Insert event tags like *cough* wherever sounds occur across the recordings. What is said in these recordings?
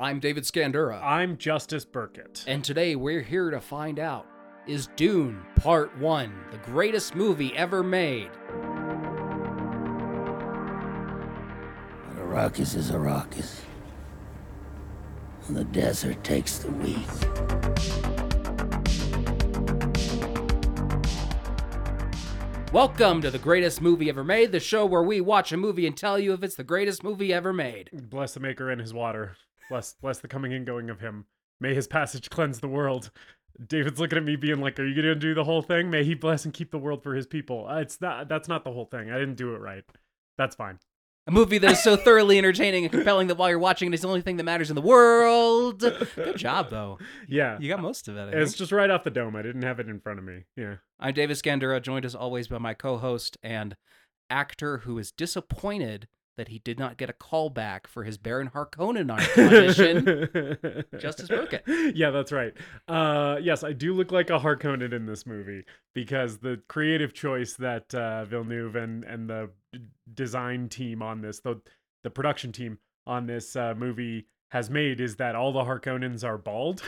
I'm David Scandura, I'm Justus Burkett. and today we're here to find out is Dune Part 1 the greatest movie ever made? But Arrakis is Arrakis. And the desert takes the weak. Welcome to the greatest movie ever made, the show where we watch a movie and tell you if it's the greatest movie ever made. Bless the Maker and his water. Bless, bless the coming and going of him. May his passage cleanse the world. David's looking at me, being like, "Are you gonna do the whole thing? May he bless and keep the world for his people." Uh, it's not. That's not the whole thing. I didn't do it right. That's fine. A movie that is so thoroughly entertaining and compelling that while you're watching it, it's the only thing that matters in the world. Good job, though. Yeah, You got most of it. It's just right off the dome. I didn't have it in front of me. Yeah. I'm David Scandura, joined as always by my co-host and actor who is disappointed that he did not get a call back for his Baron Harkonnen audition. *laughs* Justus Burkett. Yeah, that's right. Uh, yes, I do look like a Harkonnen in this movie because the creative choice that uh, Villeneuve and and the design team on this, the the production team on this uh, movie has made is that all the Harkonnens are bald.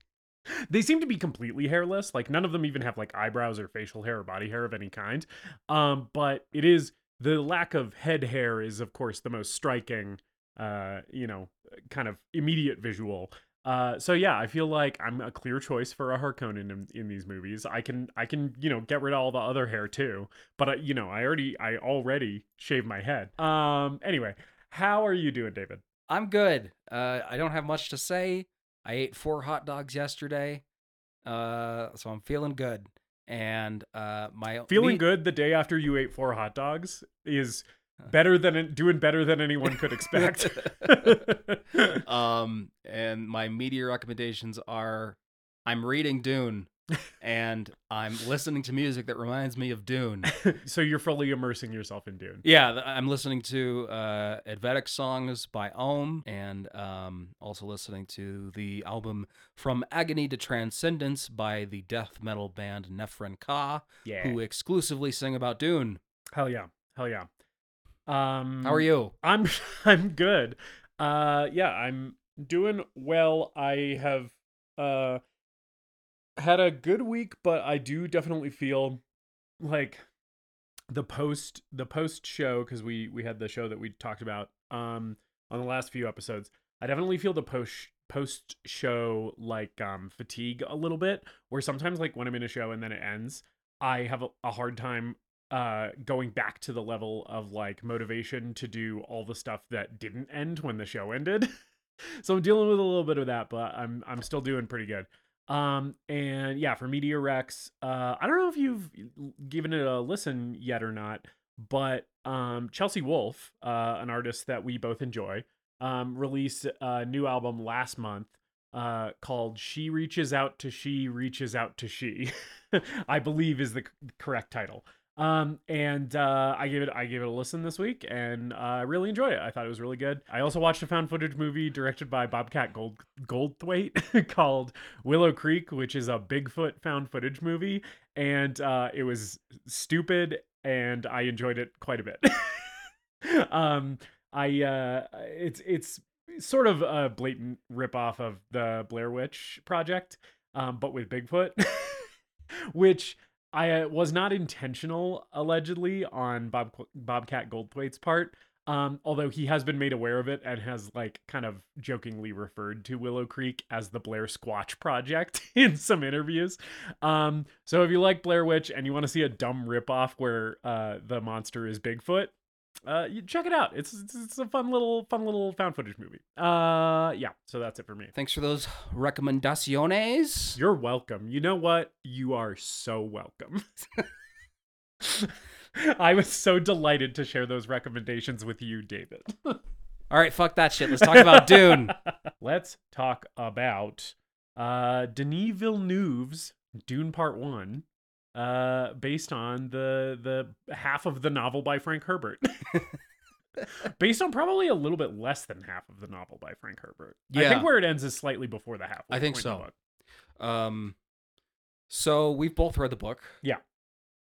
*laughs* they seem to be completely hairless. Like none of them even have like eyebrows or facial hair or body hair of any kind. Um, but it is the lack of head hair is of course the most striking uh, you know, kind of immediate visual. Uh, so yeah, I feel like I'm a clear choice for a Harkonnen in, in these movies. I can, I can, you know, get rid of all the other hair too. But you know, I already, I already shaved my head. Um, anyway, how are you doing, David? I'm good. Uh, I don't have much to say. I ate four hot dogs yesterday, uh, so I'm feeling good. And uh, my Feeling me- good the day after you ate four hot dogs is better than doing better than anyone could expect. *laughs* *laughs* um, and my media recommendations are: I'm reading Dune, and I'm listening to music that reminds me of Dune. *laughs* so you're fully immersing yourself in Dune. Yeah, I'm listening to uh, Advaitic songs by Om, and um, also listening to the album From Agony to Transcendence by the death metal band Nephren Ka, Yeah. who exclusively sing about Dune. Hell yeah. Hell yeah. Um How are you? I'm *laughs* I'm good. Uh yeah, I'm doing well. I have uh had a good week, but I do definitely feel like the post the post show cuz we we had the show that we talked about um on the last few episodes. I definitely feel the post post show like um fatigue a little bit where sometimes like when I'm in a show and then it ends, I have a, a hard time uh going back to the level of like motivation to do all the stuff that didn't end when the show ended. *laughs* so I'm dealing with a little bit of that, but I'm I'm still doing pretty good. Um and yeah, for Media Rex, uh I don't know if you've given it a listen yet or not, but um Chelsea Wolfe, uh an artist that we both enjoy, um released a new album last month uh called She Reaches Out to She Reaches Out to She. *laughs* I believe is the c- correct title. Um, and uh, I gave it I gave it a listen this week, and uh, I really enjoyed it. I thought it was really good. I also watched a found footage movie directed by Bobcat Gold Goldthwait *laughs* called Willow Creek, which is a Bigfoot found footage movie, and uh, it was stupid, and I enjoyed it quite a bit. *laughs* um, I uh, it's it's sort of a blatant ripoff of the Blair Witch Project, um, but with Bigfoot, *laughs* which I uh, was not intentional allegedly on Bob Bobcat Goldthwait's part. Um, although he has been made aware of it and has like kind of jokingly referred to Willow Creek as the Blair Squatch Project *laughs* in some interviews. Um, so if you like Blair Witch and you want to see a dumb ripoff where uh, the monster is Bigfoot, uh, you check it out. It's, it's it's a fun little fun little found footage movie. Uh, yeah. So that's it for me. Thanks for those recomendaciones. You're welcome. You know what? You are so welcome. *laughs* I was so delighted to share those recommendations with you, David. *laughs* All right, fuck that shit. Let's talk about Dune. *laughs* Let's talk about uh, Denis Villeneuve's Dune Part One, uh, based on the the half of the novel by Frank Herbert. *laughs* based on probably a little bit less than half of the novel by Frank Herbert. Yeah. I think where it ends is slightly before the half. I think so. Um, so we've both read the book. Yeah.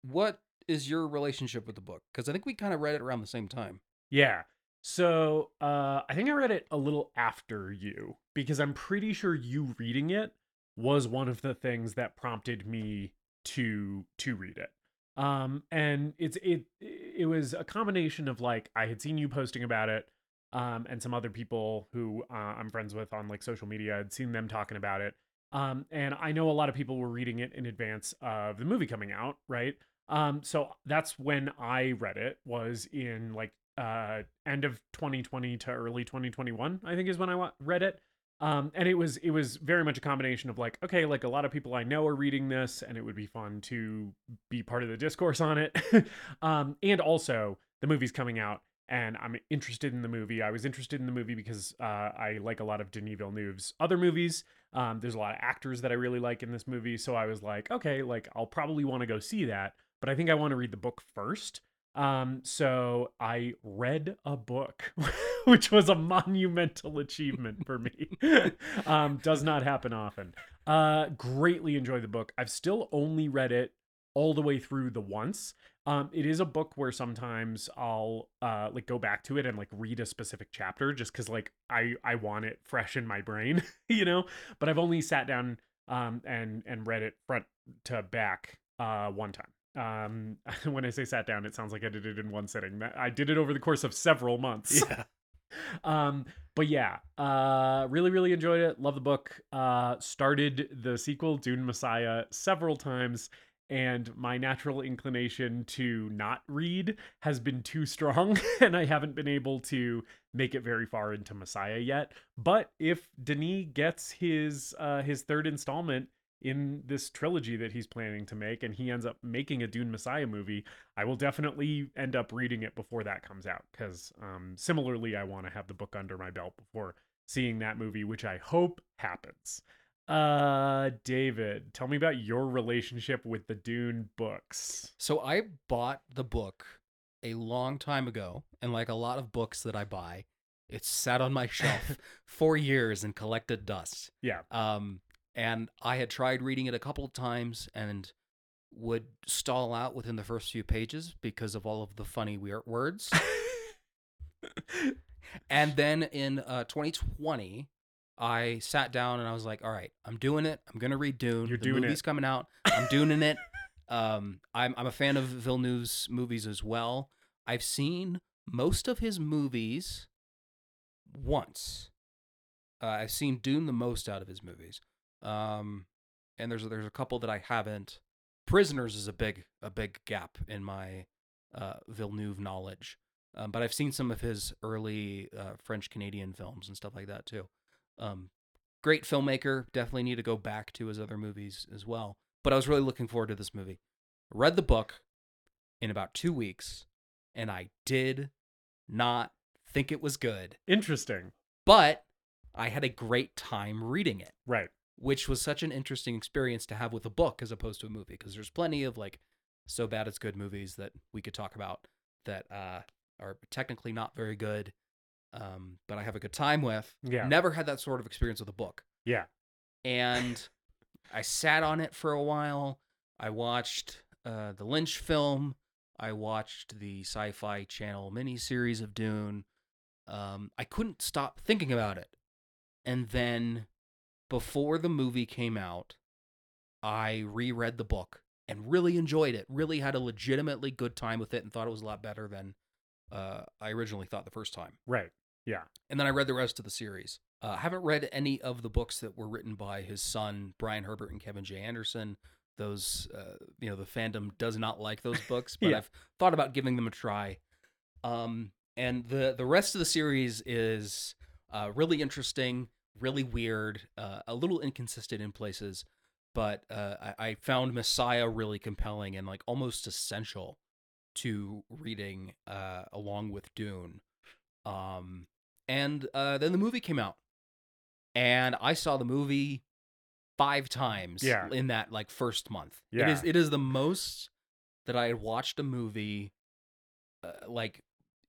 What is your relationship with the book? Because I think we kind of read it around the same time. Yeah. So uh, I think I read it a little after you because I'm pretty sure you reading it was one of the things that prompted me to to read it. Um, and it's it it was a combination of like I had seen you posting about it, um, and some other people who uh, I'm friends with on like social media. I'd seen them talking about it. Um, and I know a lot of people were reading it in advance of the movie coming out, right? Um, so that's when I read it was in like uh end of 2020 to early 2021, I think is when I read it. Um, and it was it was very much a combination of like, okay, like a lot of people I know are reading this, and it would be fun to be part of the discourse on it. *laughs* um, and also the movie's coming out, and I'm interested in the movie. I was interested in the movie because uh, I like a lot of Denis Villeneuve's other movies. Um, there's a lot of actors that I really like in this movie, so I was like, okay, like I'll probably want to go see that, but I think I want to read the book first. Um, so I read a book, *laughs* which was a monumental achievement for me. *laughs* um, does not happen often. Uh, greatly enjoyed the book. I've still only read it all the way through the once. Um, it is a book where sometimes I'll uh like go back to it and like read a specific chapter just because like I I want it fresh in my brain, *laughs* you know. But I've only sat down um and and read it front to back uh one time. Um, *laughs* when I say sat down, it sounds like I did it in one sitting. I did it over the course of several months. Yeah. *laughs* um, but yeah, uh, really, really enjoyed it. Love the book. Uh, started the sequel, Dune Messiah, several times, and my natural inclination to not read has been too strong, *laughs* and I haven't been able to make it very far into Messiah yet. But if Denis gets his uh, his third installment in this trilogy that he's planning to make and he ends up making a Dune Messiah movie, I will definitely end up reading it before that comes out cuz um similarly I want to have the book under my belt before seeing that movie, which I hope happens. Uh David, tell me about your relationship with the Dune books. So I bought the book a long time ago, and like a lot of books that I buy, it sat on my *laughs* shelf *laughs* for years and collected dust. Yeah. Um, and I had tried reading it a couple of times and would stall out within the first few pages because of all of the funny weird words. and then in uh, 2020, I sat down and I was like, "All right, I'm doing it. I'm gonna read Dune. You're the doing movie's it. coming out. I'm doing it. Um, I'm I'm a fan of Villeneuve's movies as well. I've seen most of his movies once. Uh, I've seen Dune the most out of his movies. Um, and there's there's a couple that I haven't. Prisoners is a big a big gap in my uh, Villeneuve knowledge. Um, but I've seen some of his early uh, French Canadian films and stuff like that too. Um, great filmmaker. Definitely need to go back to his other movies as well. But I was really looking forward to this movie. Read the book in about two weeks, and I did not think it was good. Interesting. But I had a great time reading it Right. Which was such an interesting experience to have with a book as opposed to a movie because there's plenty of like so bad it's good movies that we could talk about that uh, are technically not very good um, but i have a good time with. Yeah. never had that sort of experience with a book. Yeah. and i sat on it for a while. I watched uh, the lynch film. I watched the sci-fi channel miniseries of dune. Um, i couldn't stop thinking about it. And then before the movie came out, I reread the book and really enjoyed it. Really had a legitimately good time with it and thought it was a lot better than uh, I originally thought the first time. Right. Yeah. And then I read the rest of the series. Uh, I haven't read any of the books that were written by his son Brian Herbert and Kevin J. Anderson. Those, uh, you know, the fandom does not like those *laughs* books, but Yeah. I've thought about giving them a try. Um, and the the rest of the series is uh, really interesting, really weird, uh, a little inconsistent in places, but uh, I, I found Messiah really compelling and like almost essential to reading uh, along with Dune. Um, and uh, then the movie came out, and I saw the movie five times Yeah. in that like first month. It is Yeah. it is the most that I had watched a movie uh, like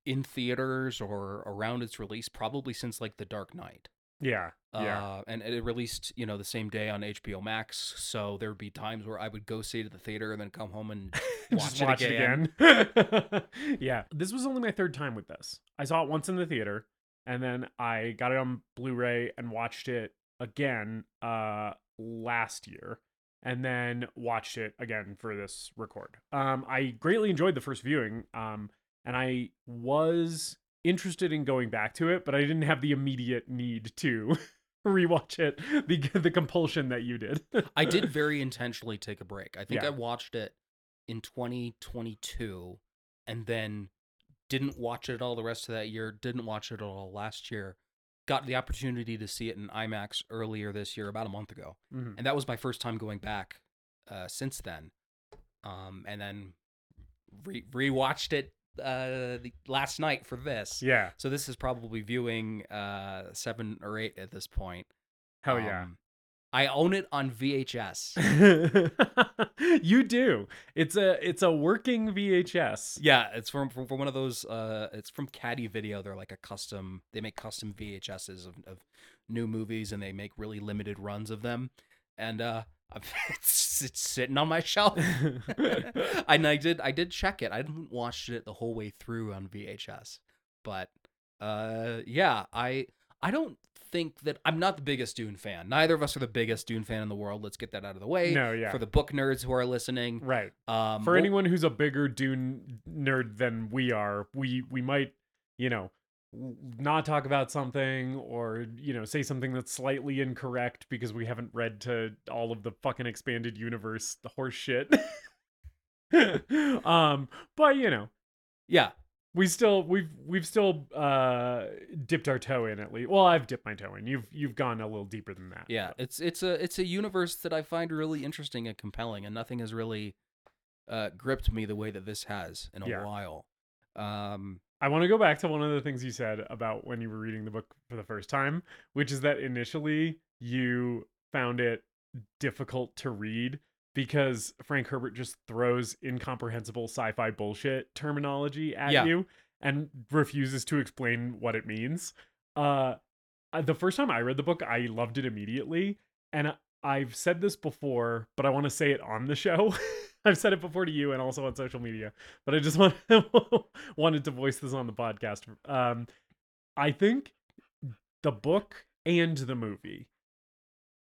in theaters or around its release probably since like The Dark Knight. Yeah. Yeah. Uh, and it released, you know, the same day on HBO Max. So there would be times where I would go see it at the theater and then come home and *laughs* watch, it, watch again. it again. *laughs* yeah. This was only my third time with this. I saw it once in the theater and then I got it on Blu-ray and watched it again uh last year and then watched it again for this record. Um I greatly enjoyed the first viewing um and I was interested in going back to it, but I didn't have the immediate need to *laughs* rewatch it the the compulsion that you did. I *laughs* did very intentionally take a break. I think Yeah. I watched it in 2022 and then didn't watch it all the rest of that year, didn't watch it at all last year. Got the opportunity to see it in IMAX earlier this year, about a month ago. Mhm. And that was my first time going back uh, since then. Um, and then re- rewatched it uh, the, last night for this. Yeah. So this is probably viewing uh, seven or eight at this point. Hell yeah. Um, I own it on VHS. *laughs* you do. It's a it's a working VHS. Yeah, it's from, from from one of those. Uh, it's from Caddy Video. They're like a custom. They make custom VHSs of, of new movies, and they make really limited runs of them. And uh, *laughs* it's it's sitting on my shelf. *laughs* and I did I did check it. I didn't watch it the whole way through on VHS, but uh, yeah, I I don't think that I'm not the biggest Dune fan. Neither of us are the biggest Dune fan in the world. Let's get that out of the way. No, yeah. For the book nerds who are listening, right. um, For we'll- anyone who's a bigger Dune nerd than we are, we we might, you know, not talk about something or you know say something that's slightly incorrect because we haven't read to all of the fucking expanded universe the horse shit. *laughs* um, but you know, yeah, we still we've we've still uh dipped our toe in at least. Well, I've dipped my toe in. You've you've gone a little deeper than that. yeah. It's it's a it's a universe that I find really interesting and compelling, and nothing has really uh, gripped me the way that this has in a Yeah. while. Um, I want to go back to one of the things you said about when you were reading the book for the first time, which is that initially you found it difficult to read because Frank Herbert just throws incomprehensible sci-fi bullshit terminology at Yeah. you and refuses to explain what it means. Uh uh, the first time I read the book, I loved it immediately, and I've said this before, but I want to say it on the show. *laughs* I've said it before to you and also on social media, but I just *laughs* want wanted to voice this on the podcast. Um, I think the book and the movie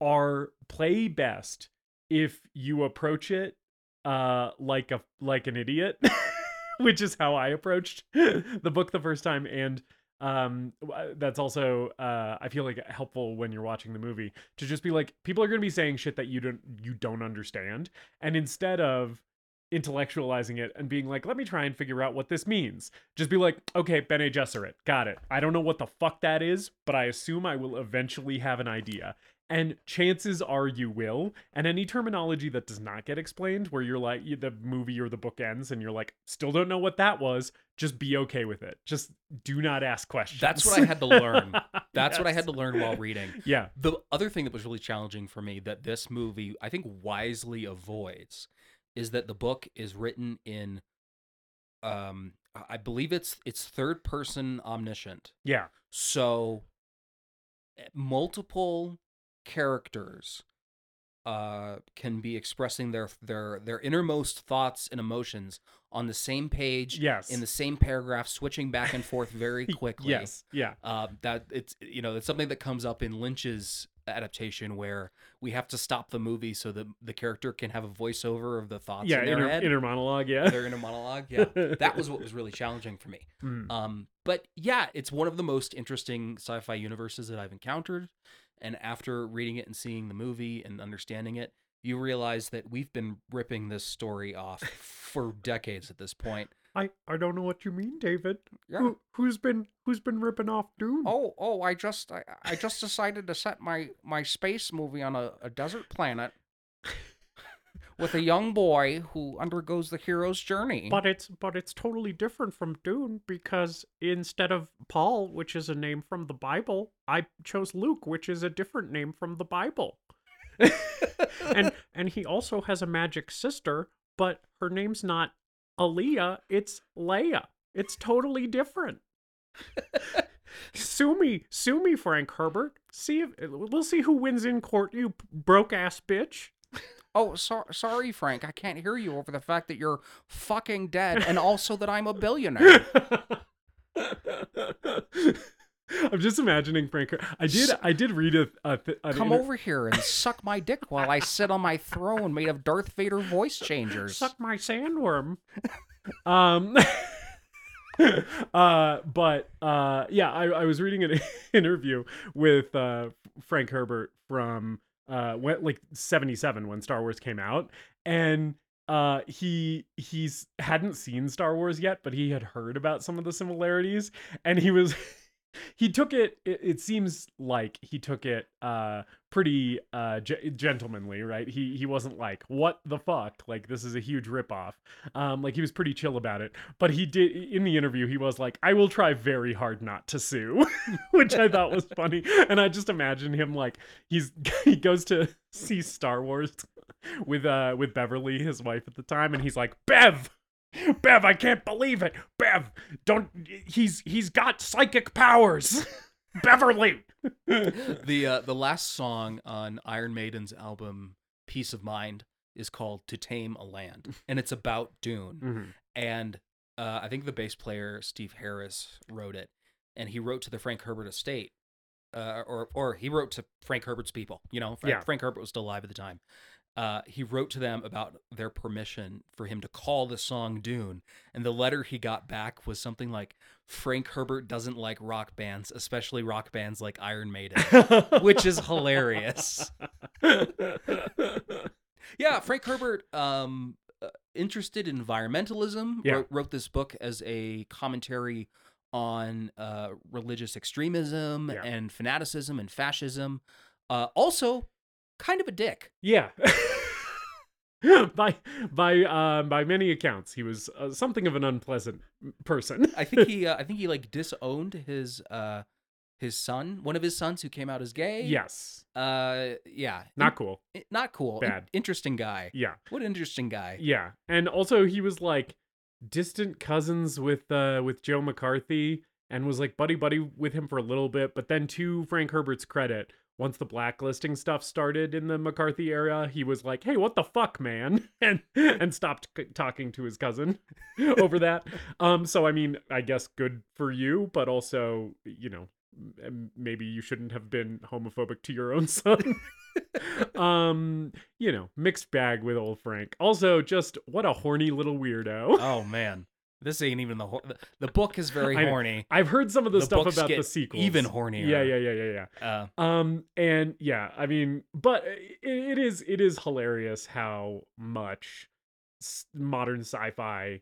are play best if you approach it uh like a like an idiot *laughs* which is how i approached *laughs* the book the first time and um that's also uh i feel like helpful when you're watching the movie to just be like people are going to be saying shit that you don't you don't understand and instead of intellectualizing it and being like let me try and figure out what this means just be like okay bene gesserit got it. I don't know what the fuck that is but i assume i will eventually have an idea. And chances are you will and any terminology that does not get explained where you're like the movie or the book ends and you're like still don't know what that was just be okay with it just do not ask questions That's what I had to learn. *laughs* That's what I had to learn while reading. *laughs* yeah The other thing that was really challenging for me that this movie, I think, wisely avoids is that the book is written in, um, I believe it's it's third person omniscient. yeah So eh, multiple characters uh can be expressing their their their innermost thoughts and emotions on the same page yes in the same paragraph switching back and forth very *laughs* quickly. Yes yeah. Uh, that it's you know it's something that comes up in Lynch's adaptation where we have to stop the movie so that the character can have a voiceover of the thoughts yeah in their inner, head. inner monologue yeah. Their inner monologue yeah. *laughs* That was what was really challenging for me. Mm. um but yeah it's one of the most interesting sci-fi universes that I've encountered and after reading it and seeing the movie and understanding it you realize that we've been ripping this story off for decades at this point I, I don't know what you mean, David. Yeah. Who who's been who's been ripping off Dune? Oh, oh! I just, I, I just decided to set my my space movie on a, a desert planet with a young boy who undergoes the hero's journey. But it's but it's totally different from Dune because instead of Paul, which is a name from the Bible, I chose Luke, which is a different name from the Bible. *laughs* and and he also has a magic sister, but her name's not Alia, it's Leia. It's totally different. *laughs* sue me, sue me, Frank Herbert. See if we'll see who wins in court. You broke ass bitch. Oh, so- sorry, Frank. I can't hear you over the fact that you're fucking dead and also that I'm a billionaire. *laughs* I'm just imagining Frank. I did. I did read a. a th- Come inter- over here and suck my dick while I sit on my throne made of Darth Vader voice changers. Suck my sandworm. um. *laughs* uh, but uh, yeah, I, I was reading an *laughs* interview with uh, Frank Herbert from uh, when, like '77 when Star Wars came out, and uh, he he's hadn't seen Star Wars yet, but he had heard about some of the similarities, and he was. *laughs* He took it, it. It seems like he took it uh, pretty uh, ge- gentlemanly, right? He he wasn't like, "What the fuck?" Like this is a huge ripoff. Um, like he was pretty chill about it. But he did in the interview. He was like, "I will try very hard not to sue," *laughs* which I thought was funny. And I just imagine him like he's *laughs* he goes to see Star Wars *laughs* with uh with Beverly, his wife at the time, and he's like, "Bev." Bev, I can't believe it. Bev, don't he's he's got psychic powers. *laughs* Beverly. the uh, the last song on Iron Maiden's album Piece of Mind is called "To Tame a Land," and it's about Dune. *laughs* Mhm. And uh, I think the bass player Steve Harris wrote it, and he wrote to the Frank Herbert estate, uh, or or he wrote to Frank Herbert's people. You know, Frank, Yeah. Frank Herbert was still alive at the time. Uh, he wrote to them about their permission for him to call the song Dune, and the letter he got back was something like, "Frank Herbert doesn't like rock bands, especially rock bands like Iron Maiden," *laughs* which is hilarious. Yeah, Frank Herbert, um, uh, interested in environmentalism, Yeah. wrote, wrote this book as a commentary on uh, religious extremism Yeah. and fanaticism and fascism. Uh, also, kind of a dick. yeah. *laughs* by by um by many accounts, he was uh, something of an unpleasant person. I think he, *laughs* uh, I think he like disowned his uh, his son, one of his sons who came out as gay. yes. Uh, yeah. Not cool. In- not cool. In- Bad. interesting guy. Yeah. What an interesting guy. Yeah. And also he was like distant cousins with uh with Joe McCarthy and was like buddy buddy with him for a little bit, but then to Frank Herbert's credit, once the blacklisting stuff started in the McCarthy era, he was like, "Hey, what the fuck, man?" *laughs* and and stopped c- talking to his cousin *laughs* over that. Um so I mean, I guess good for you, but also, you know, maybe you shouldn't have been homophobic to your own *laughs* son. um, you know, mixed bag with old Frank. Also, just what a horny little weirdo. Oh man, this ain't even the hor- the, book is very *laughs* I horny. I've heard some of the, The stuff about the get sequels. even hornier. Yeah, yeah, yeah, yeah, yeah. Uh, Um, and yeah, I mean, but it, it is it is hilarious how much modern sci-fi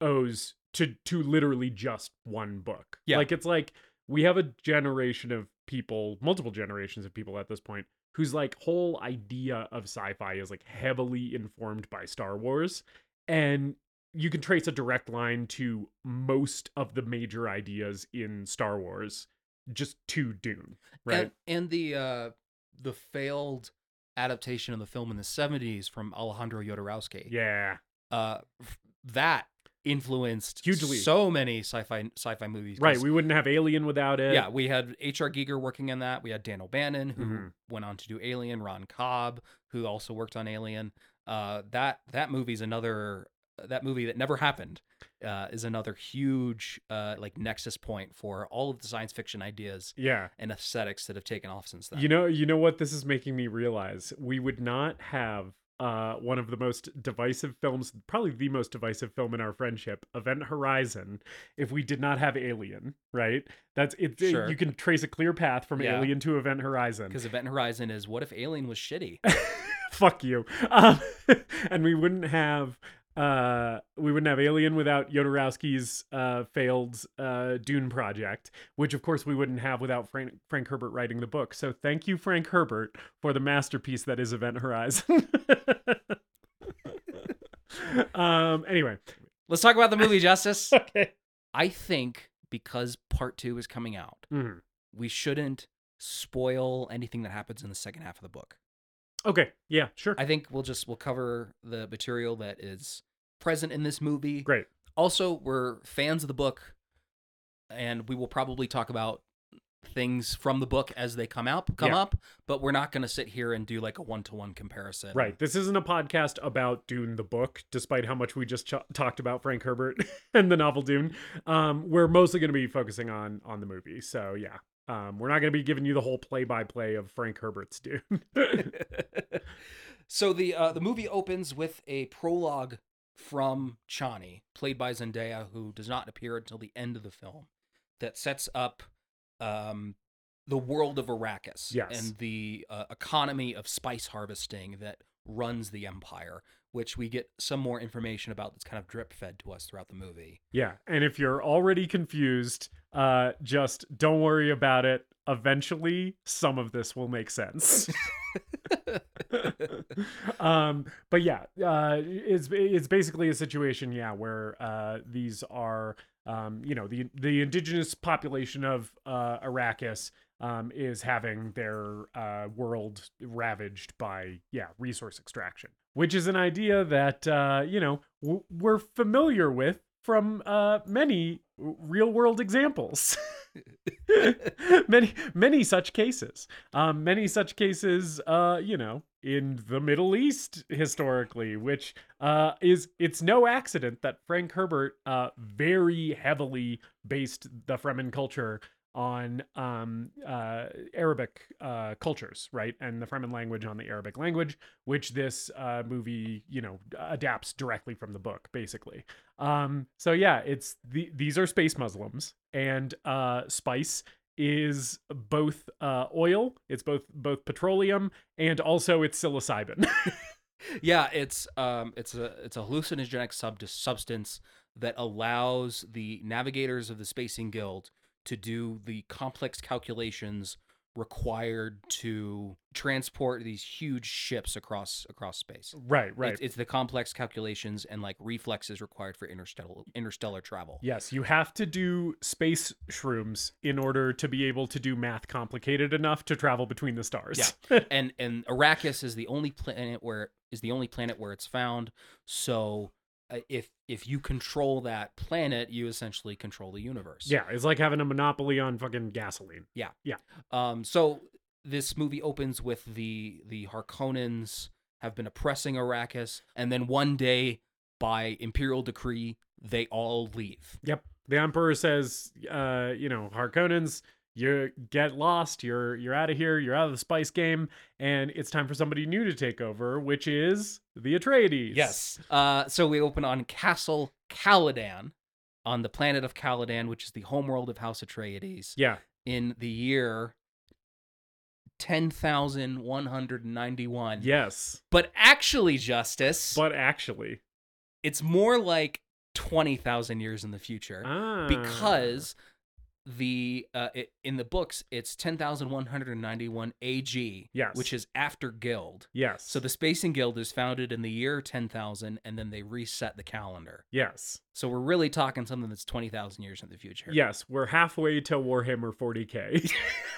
owes to to literally just one book. Yeah. like it's like we have a generation of people, multiple generations of people at this point, whose like whole idea of sci-fi is like heavily informed by Star Wars, and you can trace a direct line to most of the major ideas in Star Wars just to Dune, right? And, and the uh, the failed adaptation of the film in the '70s from Alejandro Jodorowsky. yeah. Uh, that influenced Hugely. so many sci-fi sci-fi movies. Right, we wouldn't have Alien without it. yeah, we had H.R. Giger working on that. We had Dan O'Bannon, who Mhm. went on to do Alien. Ron Cobb, who also worked on Alien. Uh, that that movie's another that movie that never happened. Uh, is another huge uh, like nexus point for all of the science fiction ideas yeah. and aesthetics that have taken off since then. You know, you know what this is making me realize? We would not have uh, one of the most divisive films, probably the most divisive film in our friendship, Event Horizon, if we did not have Alien. Right? That's it. it- Sure. You can trace a clear path from Yeah. Alien to Event Horizon. because Event Horizon is what if Alien was shitty? *laughs* Fuck you. Um, *laughs* and we wouldn't have. Uh, we wouldn't have Alien without Jodorowsky's uh, failed uh, Dune project, which of course we wouldn't have without Frank, Frank Herbert writing the book. So thank you, Frank Herbert, for the masterpiece that is Event Horizon. *laughs* um. Anyway. Let's talk about the movie Justus. *laughs* Okay. I think because part two is coming out, Mhm. we shouldn't spoil anything that happens in the second half of the book. Okay. Yeah. Sure. I think we'll just we'll cover the material that is present in this movie. Great. Also, we're fans of the book, and we will probably talk about things from the book as they come out come Yeah. up, but we're not going to sit here and do like a one to one comparison. Right. This isn't a podcast about Dune the book, despite how much we just ch- talked about Frank Herbert *laughs* and the novel Dune. Um, we're mostly going to be focusing on on the movie. So yeah, um, we're not going to be giving you the whole play by play of Frank Herbert's Dune. *laughs* *laughs* so the uh, the movie opens with a prologue from Chani, played by Zendaya, who does not appear until the end of the film, that sets up um, the world of Arrakis Yes. and the uh, economy of spice harvesting that runs the empire, which we get some more information about that's kind of drip fed to us throughout the movie. yeah, and if you're already confused, uh, just don't worry about it. Eventually, some of this will make sense. *laughs* um but yeah uh it's it's basically a situation yeah where uh these are um you know the the indigenous population of uh arrakis um is having their uh world ravaged by yeah resource extraction which is an idea that uh you know w- we're familiar with from uh many real world examples. *laughs* Many many such cases. Um many such cases uh you know in the middle east historically which uh is it's no accident that frank herbert uh very heavily based the fremen culture on um uh arabic uh cultures right? And the fremen language on the arabic language which this uh movie you know adapts directly from the book basically. Um so yeah it's the these are space muslims and uh spice is both uh oil it's both both petroleum and also it's psilocybin. *laughs* Yeah, it's um it's a it's a hallucinogenic sub- substance that allows the navigators of the Spacing Guild to do the complex calculations required to transport these huge ships across across space. right right It's, it's the complex calculations and like reflexes required for interstellar interstellar travel. Yes, you have to do space shrooms in order to be able to do math complicated enough to travel between the stars. Yeah. *laughs* and and Arrakis is the only planet where is the only planet where it's found. So if if you control that planet, you essentially control the universe. yeah, it's like having a monopoly on fucking gasoline. Yeah, yeah. Um. So this movie opens with the the Harkonnens have been oppressing Arrakis, and then one day, by imperial decree, they all leave. Yep. The emperor says, uh, you know, Harkonnens, you get lost, you're you're out of here, you're out of the spice game, and it's time for somebody new to take over, which is the Atreides. Yes. Uh. So we open on Castle Caladan, on the planet of Caladan, which is the homeworld of House Atreides. Yeah. in the year 10,191. Yes. But actually, Justus, But actually, it's more like 20,000 years in the future ah, because the uh, it, in the books it's 10,191 AG, Yes. which is after Guild. yes. So the Spacing Guild is founded in the year 10,000 and then they reset the calendar. yes. So we're really talking something that's 20,000 years in the future. Yes, we're halfway to Warhammer 40k.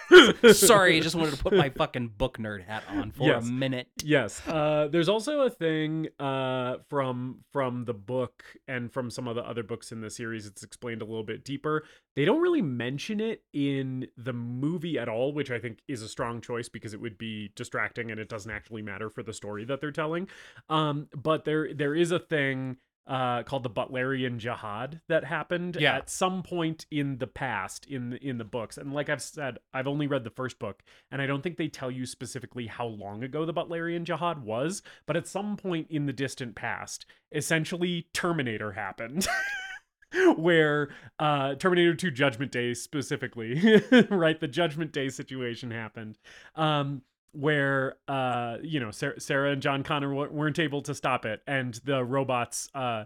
*laughs* Sorry, I just wanted to put my fucking book nerd hat on for Yes. a minute. yes. Uh, there's also a thing uh, from from the book and from some of the other books in the series. It's explained a little bit deeper. They don't really mention it in the movie at all, which I think is a strong choice because it would be distracting and it doesn't actually matter for the story that they're telling. Um, but there there is a thing uh, called the Butlerian Jihad that happened Yeah. at some point in the past in the, in the books. And like I've said, I've only read the first book, and I don't think they tell you specifically how long ago the Butlerian Jihad was. But at some point in the distant past, essentially Terminator happened. *laughs* *laughs* where uh Terminator 2 Judgment Day specifically, *laughs* right? The Judgment Day situation happened. Um where uh you know Sarah, Sarah and John Connor weren't able to stop it and the robots uh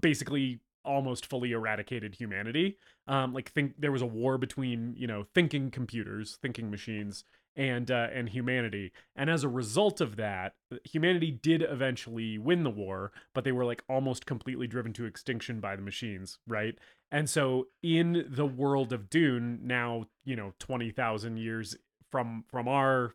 basically almost fully eradicated humanity. Um like think there was a war between, you know, thinking computers, thinking machines and uh, and humanity. And as a result of that, humanity did eventually win the war, but they were like almost completely driven to extinction by the machines, right? And so in the world of Dune, now you know twenty thousand years from from our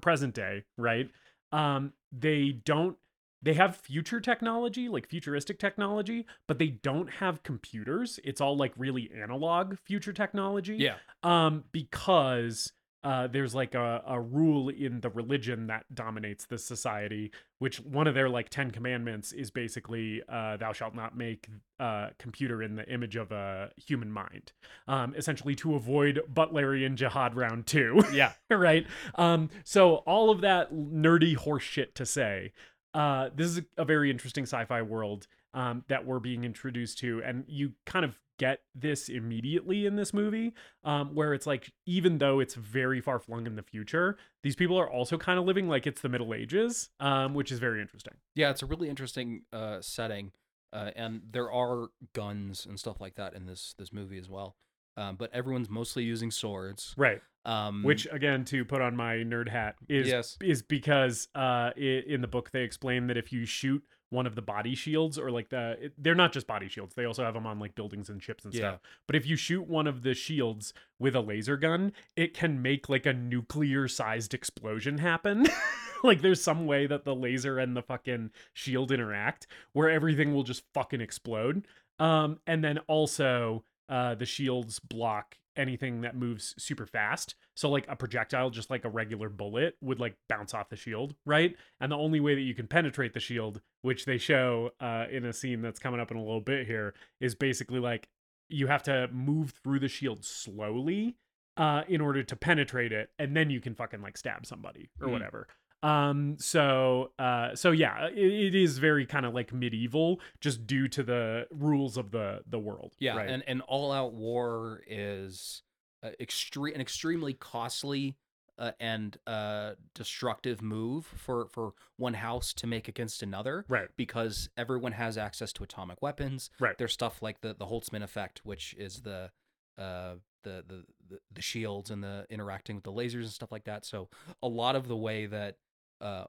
present day, right? Um, they don't they have future technology, like futuristic technology, but they don't have computers. It's all like really analog future technology. Yeah. Um, because uh, there's like a, a rule in the religion that dominates the society, which one of their like Ten Commandments is basically uh, thou shalt not make a computer in the image of a human mind, um, essentially to avoid Butlerian jihad round two. Yeah. *laughs* right? Um, so all of that nerdy horse shit to say, uh, this is a very interesting sci-fi world um, that we're being introduced to, and you kind of get this immediately in this movie, um, where it's like even though it's very far flung in the future, these people are also kind of living like it's the Middle Ages, um, which is very interesting. Yeah, it's a really interesting uh, setting, uh, and there are guns and stuff like that in this this movie as well. Um, but everyone's mostly using swords. Right. Um, Which again, to put on my nerd hat, is Yes. is because uh, i- in the book they explain that if you shoot one of the body shields or like the they're not just body shields. They also have them on like buildings and ships and Yeah. stuff. But if you shoot one of the shields with a laser gun it can make like a nuclear sized explosion happen. *laughs* Like there's some way that the laser and the fucking shield interact where everything will just fucking explode. Um and then also uh the shields block anything that moves super fast. So like a projectile just like a regular bullet would like bounce off the shield right? And the only way that you can penetrate the shield which they show uh in a scene that's coming up in a little bit here is basically like you have to move through the shield slowly uh in order to penetrate it and then you can fucking like stab somebody or Mm. whatever um so uh so yeah it, it is very kind of like medieval just due to the rules of the the world Yeah, right? and and all out war is uh, extreme an extremely costly uh, and uh, destructive move for for one house to make against another. right Because everyone has access to atomic weapons. Right. There's stuff like the the Holtzman effect, which is the uh the, the the the shields and the interacting with the lasers and stuff like that. So a lot of the way that uh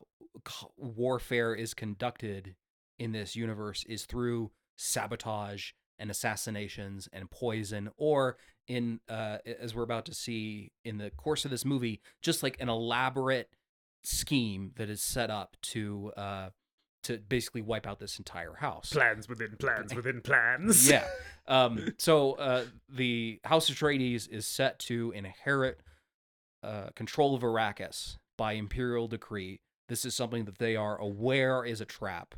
warfare is conducted in this universe is through sabotage and assassinations and poison or in uh as we're about to see in the course of this movie just like an elaborate scheme that is set up to uh to basically wipe out this entire house. Plans within plans within plans. yeah. *laughs* Um, so uh, the House of Atreides is set to inherit uh, control of Arrakis by imperial decree. This is something that they are aware is a trap,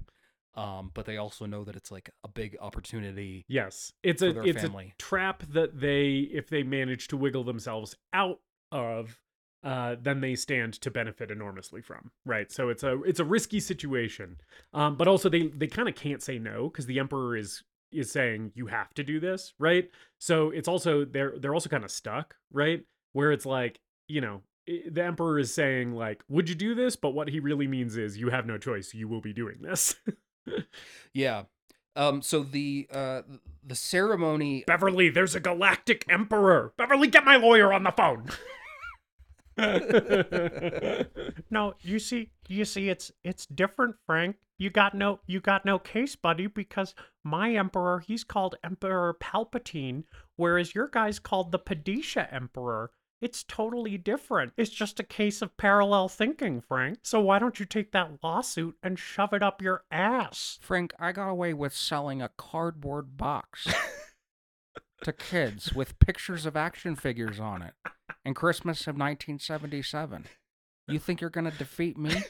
um, but they also know that it's like a big opportunity Yes, it's a it's family. a trap that they if they manage to wiggle themselves out of, uh, then they stand to benefit enormously from. Right, so it's a it's a risky situation, um, but also they they kind of can't say no because the emperor is is saying you have to do this, right? So it's also they're they're also kind of stuck, right? Where it's like you know the emperor is saying like would you do this but what he really means is you have no choice you will be doing this *laughs* Yeah. Um, so the uh, the ceremony Beverly, there's a galactic emperor. Beverly, get my lawyer on the phone. *laughs* No, you see, you see, it's it's different, Frank. You got no, you got no case, buddy, because my emperor, he's called Emperor Palpatine, whereas your guy's called the Padisha Emperor. It's totally different. It's just a case of parallel thinking, Frank. So why don't you take that lawsuit and shove it up your ass? Frank, I got away with selling a cardboard box *laughs* to kids with pictures of action figures on it in Christmas of 1977. You think you're going to defeat me?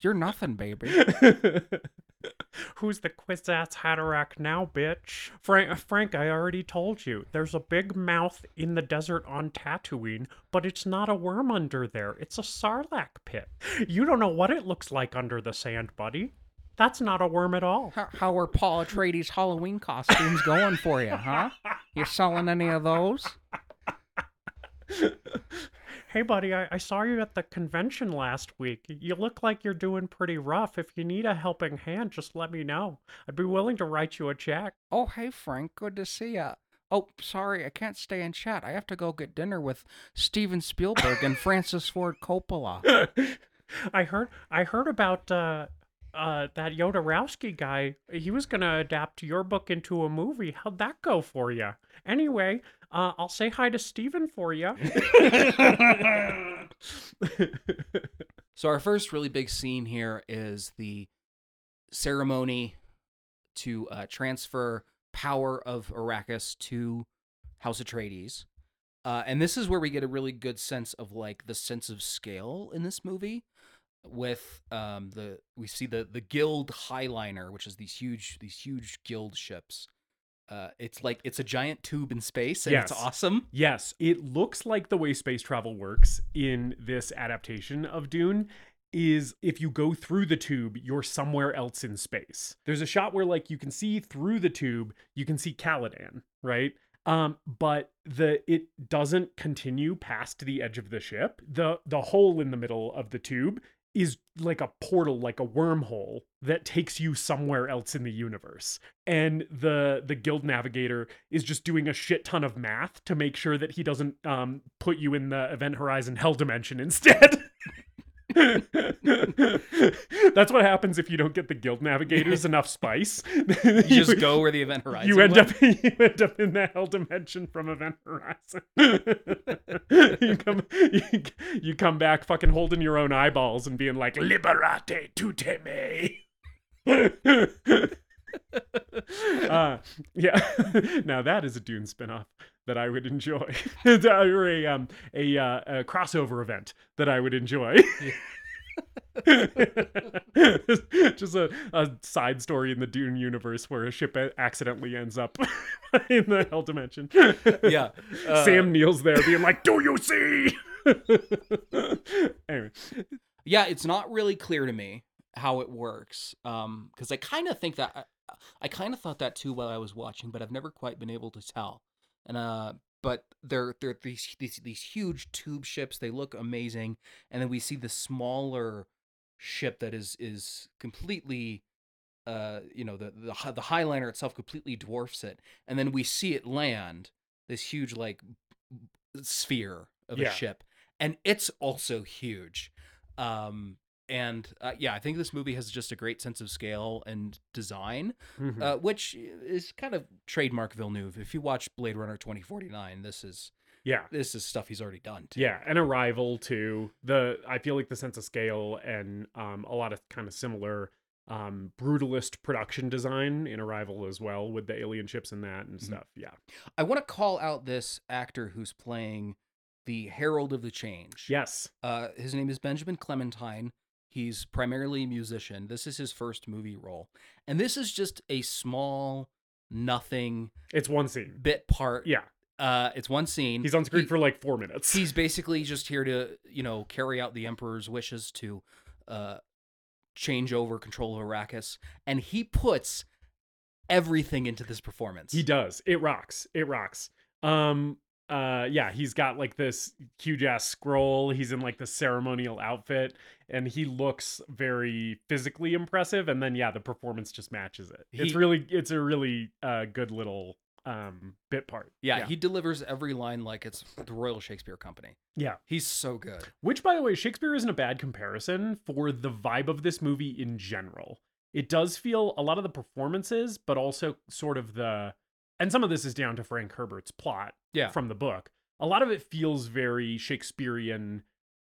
You're nothing, baby. *laughs* Who's the Kwisatz Haderach now, bitch? Frank, Frank, I already told you. There's a big mouth in the desert on Tatooine, but it's not a worm under there. It's a sarlacc pit. You don't know what it looks like under the sand, buddy. That's not a worm at all. How, how are Paul Atreides Halloween costumes going for you, huh? You selling any of those? *laughs* Hey, buddy, I, I saw you at the convention last week. You look like you're doing pretty rough. If you need a helping hand, just let me know. I'd be willing to write you a check. Oh, hey, Frank. Good to see ya. Oh, sorry, I can't stay and chat. I have to go get dinner with Steven Spielberg and Francis Ford Coppola. *laughs* I heard I heard about uh uh that Jodorowsky guy. He was gonna adapt your book into a movie. How'd that go for you? Anyway, uh I'll say hi to Steven for you. *laughs* So our first really big scene here is the ceremony to uh, transfer power of Arrakis to House Atreides. Uh, and this is where we get a really good sense of like the sense of scale in this movie with um the we see the the guild heighliner which is these huge these huge guild ships uh it's like it's a giant tube in space and Yes. it's awesome Yes, it looks like the way space travel works in this adaptation of Dune is if you go through the tube, you're somewhere else in space. There's a shot where like you can see through the tube, you can see Caladan, right? Um, but the it doesn't continue past the edge of the ship. The the hole in the middle of the tube is like a portal, like a wormhole that takes you somewhere else in the universe. And the the guild navigator is just doing a shit ton of math to make sure that he doesn't um put you in the event horizon hell dimension *laughs* instead. *laughs* That's what happens if you don't get the guild navigators *laughs* enough spice. you just *laughs* go where the event horizon you end up you end up in the hell dimension from Event Horizon. you come you, you come back fucking holding your own eyeballs and being like liberate tutte me. *laughs* uh, yeah. *laughs* now that is a Dune spinoff that I would enjoy. *laughs* or a um a, uh, a crossover event that I would enjoy. Just a, a side story in the Dune universe where a ship accidentally ends up in the hell dimension. yeah uh, Sam Neill's there being like, Do you see? anyway, yeah it's not really clear to me how it works um because i kind of think that i, kind of thought that too while i was watching but i've never quite been able to tell and uh but they're they're these these these huge tube ships they look amazing and then we see the smaller ship that is is completely uh you know the the, the heighliner itself completely dwarfs it and then we see it land this huge like sphere of Yeah. a ship and it's also huge um and uh, yeah i think this movie has just a great sense of scale and design Mhm. uh, which is kind of trademark villeneuve if you watch blade runner 2049 this is yeah. this is stuff he's already done too. Yeah, and Arrival too. The I feel like the sense of scale and um, a lot of kind of similar um, brutalist production design in Arrival as well with the alien ships and that and Mhm. stuff. Yeah. i want to call out this actor who's playing the herald of the change Yes. Uh, his name is Benjamin Clementine. He's primarily a musician. This is his first movie role, and this is just a small, nothing It's one scene. bit part. Yeah. Uh, it's one scene. He's on screen He- for like four minutes. He's basically just here to, you know, carry out the Emperor's wishes to, uh, change over control of Arrakis, and he puts everything into this performance. He does. It rocks. It rocks. Um uh yeah, he's got like this huge ass scroll. He's in like the ceremonial outfit and he looks very physically impressive and then yeah, the performance just matches it. it's really it's a really uh good little um bit part. yeah, he delivers every line like it's the Royal Shakespeare Company. Yeah. He's so good. Which, by the way, Shakespeare isn't a bad comparison for the vibe of this movie in general. It does feel a lot of the performances, but also sort of the, and some of this is down to Frank Herbert's plot Yeah. from the book. A lot of it feels very Shakespearean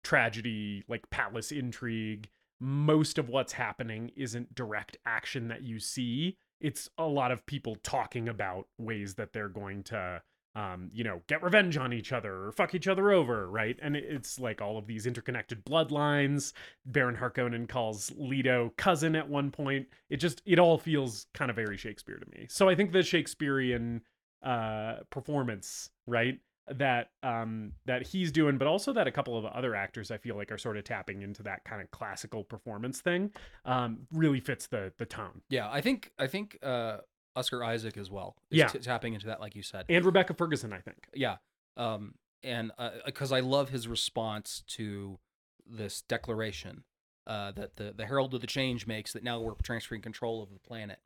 tragedy, like palace intrigue. Most of what's happening isn't direct action that you see. It's a lot of people talking about ways that they're going to um, you know, get revenge on each other or fuck each other over, right? And it's like all of these interconnected bloodlines. Baron Harkonnen calls Leto cousin at one point. It just it all feels kind of very Shakespeare to me. So I think the Shakespearean uh performance, right? That um that he's doing, but also that a couple of other actors I feel like are sort of tapping into that kind of classical performance thing, um, really fits the the tone. Yeah, I think I think uh Oscar Isaac as well. Is Yeah. t- tapping into that like you said. And Rebecca Ferguson, I think. yeah. Um and because I love his response to this declaration uh, that the the Herald of the Change makes that now we're transferring control of the planet,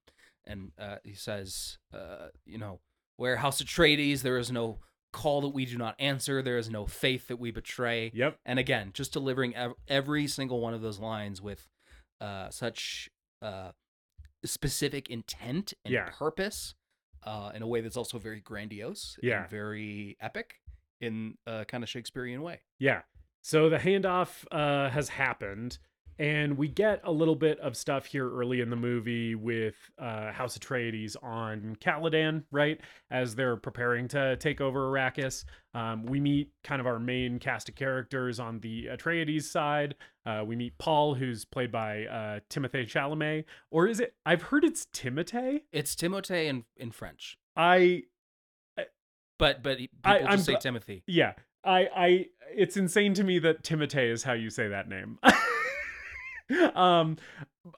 and uh, he says, uh, you know, where House Atreides there is no call that we do not answer, there is no faith that we betray, Yep. and again, just delivering ev- every single one of those lines with uh, such uh, specific intent and Yeah. purpose uh, in a way that's also very grandiose Yeah. and very epic in a kind of Shakespearean way. Yeah. So the handoff uh, has happened. And we get a little bit of stuff here early in the movie with uh, House Atreides on Caladan, right? As they're preparing to take over Arrakis. Um, we meet kind of our main cast of characters on the Atreides side. Uh, we meet Paul, who's played by uh, Timothée Chalamet. Or is it? I've heard it's Timothée. It's Timothée in, in French, I, but but people I- just I'm say Timothy. yeah. I, I, it's insane to me that Timothée is how you say that name. *laughs* *laughs* um,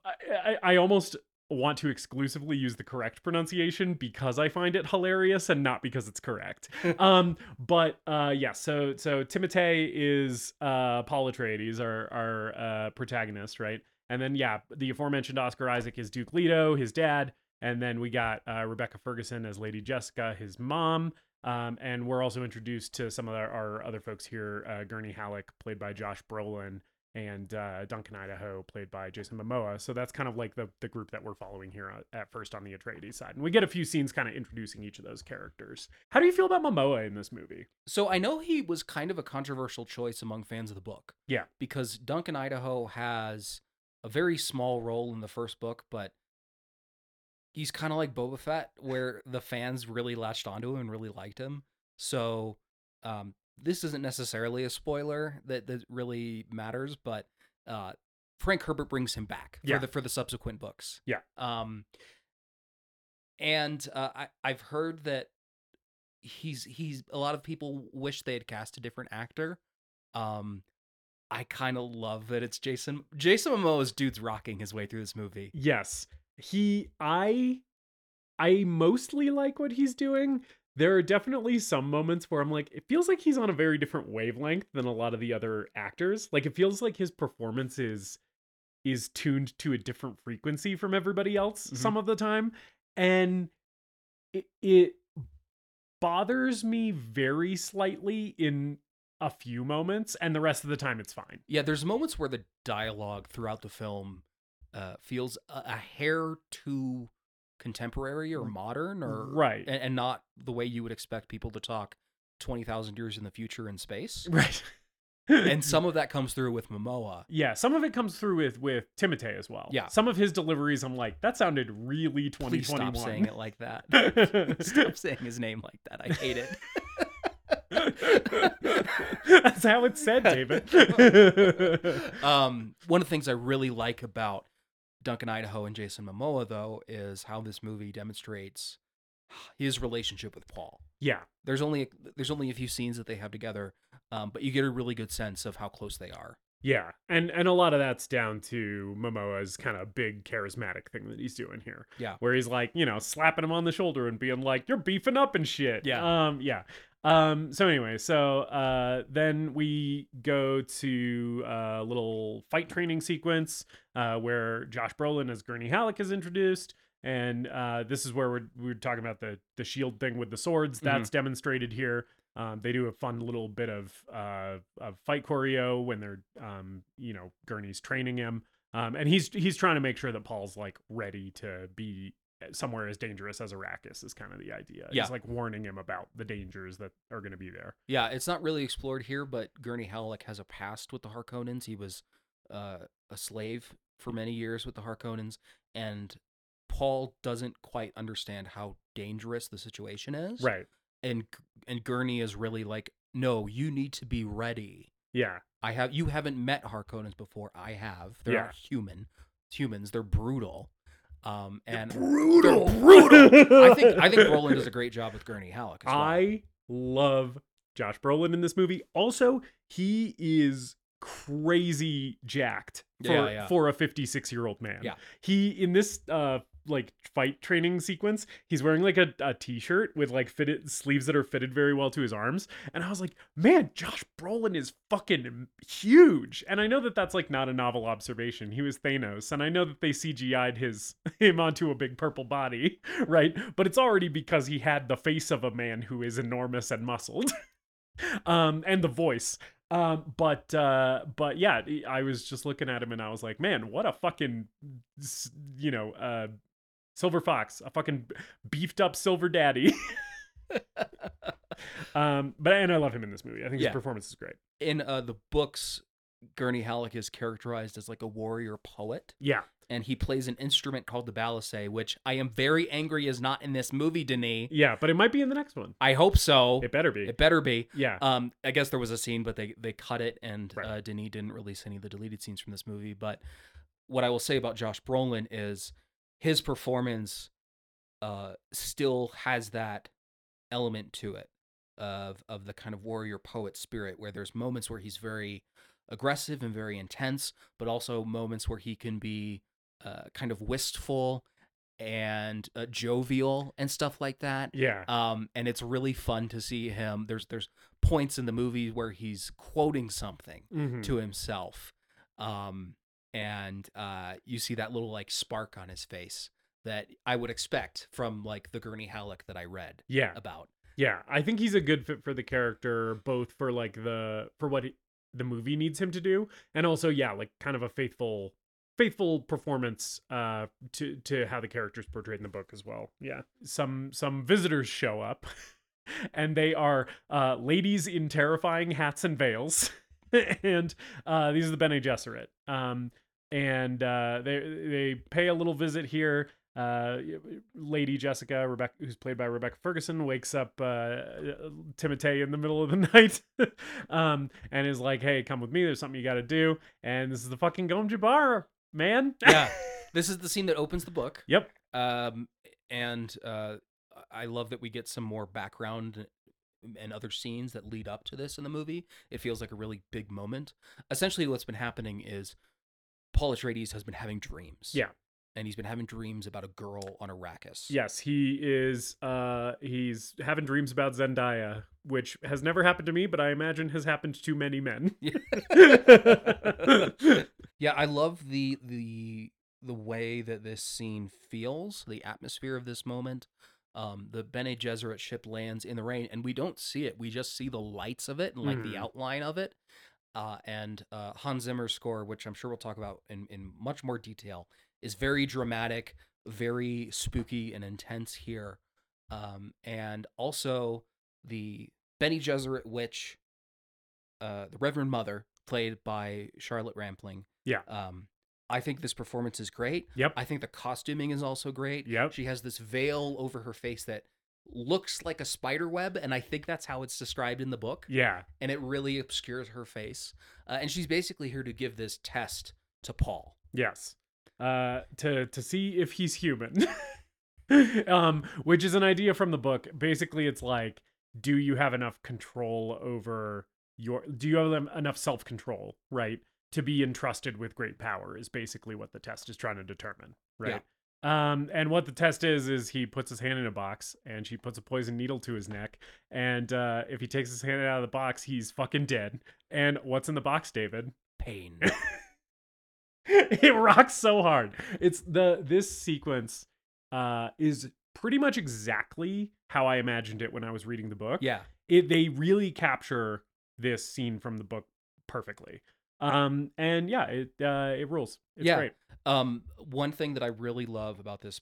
I, I, almost want to exclusively use the correct pronunciation because I find it hilarious and not because it's correct. *laughs* um, but uh, yeah, so so Timothée is uh, Paul Atreides, our our uh, protagonist, right? And then yeah, the aforementioned Oscar Isaac is Duke Leto, his dad, and then we got uh, Rebecca Ferguson as Lady Jessica, his mom. Um, and we're also introduced to some of our, our other folks here uh, Gurney Halleck, played by Josh Brolin, and uh, Duncan Idaho, played by Jason Momoa. So that's kind of like the, the group that we're following here at, at first on the Atreides side. And we get a few scenes kind of introducing each of those characters. How do you feel about Momoa in this movie? So I know he was kind of a controversial choice among fans of the book. Yeah. Because Duncan Idaho has a very small role in the first book, but he's kind of like Boba Fett, where the fans really latched onto him and really liked him. So um, this isn't necessarily a spoiler that, that really matters, but uh, Frank Herbert brings him back for Yeah. the for the subsequent books. Yeah. Um, and uh, I I've heard that he's he's a lot of people wish they had cast a different actor. Um, I kind of love that it's Jason Jason Momoa's dude's rocking his way through this movie. Yes. He I I mostly like what he's doing. There are definitely some moments where I'm like it feels like he's on a very different wavelength than a lot of the other actors. Like it feels like his performance is is tuned to a different frequency from everybody else Mhm. some of the time and it, it bothers me very slightly in a few moments and the rest of the time it's fine. Yeah, there's moments where the dialogue throughout the film uh, feels a, a hair too contemporary or modern, or Right. and, and not the way you would expect people to talk twenty thousand years in the future in space. *laughs* Right. and *laughs* some of that comes through with Momoa. Yeah, some of it comes through with with Timothée as well. Yeah. some of his deliveries, I'm like, that sounded really Please 2021. stop saying it like that. *laughs* stop saying his name like that. I hate it. That's how it's said, David. um, one of the things I really like about Duncan Idaho and Jason Momoa, though, is how this movie demonstrates his relationship with Paul. yeah, There's only there's only a few scenes that they have together, um, but you get a really good sense of how close they are. yeah, and and a lot of that's down to Momoa's kind of big charismatic thing that he's doing here. Yeah. where he's like, you know, slapping him on the shoulder and being like, "You're beefing up and shit." Yeah. um, yeah. Um, so anyway, so uh, then we go to a little fight training sequence uh, where Josh Brolin as Gurney Halleck is introduced. And uh, this is where we're, we're talking about the, the shield thing with the swords. That's demonstrated here. Um, they do a fun little bit of, uh, of fight choreo when they're, um, you know, Gurney's training him. Um, and he's he's trying to make sure that Paul's like ready to be somewhere as dangerous as Arrakis is kind of the idea. Yeah. He's like warning him about the dangers that are going to be there. Yeah, it's not really explored here, but Gurney Halleck has a past with the Harkonnens. He was uh, a slave for many years with the Harkonnens, and Paul doesn't quite understand how dangerous the situation is. Right. And and Gurney is really like, no, you need to be ready. Yeah. I have you haven't met Harkonnens before. I have. They're Yeah. not human. Humans. They're brutal. Um, and brutal. They're brutal. I think I think *laughs* Brolin does a great job with Gurney Halleck. As well. I love Josh Brolin in this movie. Also, he is crazy jacked for, Yeah, yeah. for a 56 year old man. Yeah. He in this uh like fight training sequence, he's wearing like a, a t-shirt with like fitted sleeves that are fitted very well to his arms. And I was like, man, Josh Brolin is fucking huge. And I know that that's like not a novel observation. He was Thanos, and I know that they CGI'd his *laughs* him onto a big purple body, *laughs* right? But it's already because he had the face of a man who is enormous and muscled. *laughs* um and the voice um but uh but yeah i was just looking at him and i was like man what a fucking you know uh silver fox a fucking beefed up silver daddy *laughs* *laughs* um but and i love him in this movie i think Yeah. his performance is great in uh, the books, Gurney Halleck is characterized as like a warrior poet, Yeah. and he plays an instrument called the baliset, which I am very angry is not in this movie, Denis. Yeah, but it might be in the next one. I hope so. It better be. It better be. yeah. Um, I guess there was a scene, but they they cut it, and Right. uh, Denis didn't release any of the deleted scenes from this movie. But what I will say about Josh Brolin is his performance uh, still has that element to it of of the kind of warrior poet spirit, where there's moments where he's very aggressive and very intense, but also moments where he can be uh, kind of wistful and uh, jovial and stuff like that yeah. um and it's really fun to see him there's there's points in the movie where he's quoting something Mhm. to himself um and uh you see that little like spark on his face that i would expect from like the gurney halleck that i read Yeah. about Yeah, I think he's a good fit for the character, both for like the for what he, the movie needs him to do, and also yeah, like kind of a faithful faithful performance uh to to how the character's portrayed in the book as well. Yeah, some some visitors show up, *laughs* and they are uh ladies in terrifying hats and veils, *laughs* and uh these are the Bene Gesserit. Um, and uh, they they pay a little visit here. Uh, Lady Jessica, Rebecca, who's played by Rebecca Ferguson, wakes up uh, Timothée in the middle of the *laughs* night, um, and is like, "Hey, come with me. There's something you got to do." And this is the fucking Gom Jabbar, man. *laughs* yeah this is the scene that opens the book Yep. um and uh i love that we get some more background and other scenes that lead up to this in the movie it feels like a really big moment essentially what's been happening is paul atreides has been having dreams Yeah. and he's been having dreams about a girl on Arrakis. Yes, he is. Uh, he's having dreams about Zendaya, which has never happened to me, but I imagine has happened to many men. *laughs* *laughs* yeah, I love the the the way that this scene feels, the atmosphere of this moment. Um, the Bene Gesserit ship lands in the rain, and we don't see it. We just see the lights of it and like the Mhm. outline of it. Uh, and uh, Hans Zimmer's score, which I'm sure we'll talk about in, in much more detail, is very dramatic, very spooky and intense here. Um, and also the Bene Gesserit witch, uh, the Reverend Mother, played by Charlotte Rampling. Yeah. Um, I think this performance is great. Yep. I think the costuming is also great. Yep. She has this veil over her face that looks like a spider web, and I think that's how it's described in the book. yeah. And it really obscures her face. Uh, and she's basically here to give this test to Paul. Yes. Uh, to to see if he's human. *laughs* um, which is an idea from the book. Basically, it's like, do you have enough control over your? Do you have enough self control, right, to be entrusted with great power? Is basically what the test is trying to determine, right? Um, and what the test is is he puts his hand in a box and she puts a poison needle to his neck, and uh, if he takes his hand out of the box, he's fucking dead. And what's in the box, David? Pain. *laughs* it rocks so hard. It's the this sequence uh is pretty much exactly how I imagined it when I was reading the book. yeah. It they really capture this scene from the book perfectly. Um and yeah, it uh it rules. It's Yeah. great. Um, one thing that I really love about this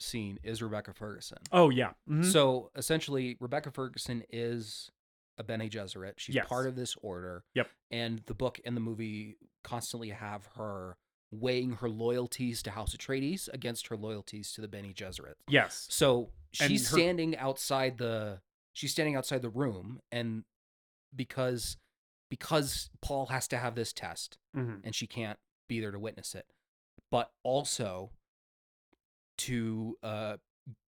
scene is Rebecca Ferguson. Oh yeah. Mhm. So essentially, Rebecca Ferguson is a Bene Gesserit. She's Yes. part of this order. Yep. And the book and the movie constantly have her weighing her loyalties to House Atreides against her loyalties to the Bene Gesserit. yes. So she's her- standing outside the she's standing outside the room, and because because Paul has to have this test, Mhm. and she can't be there to witness it, but also to uh,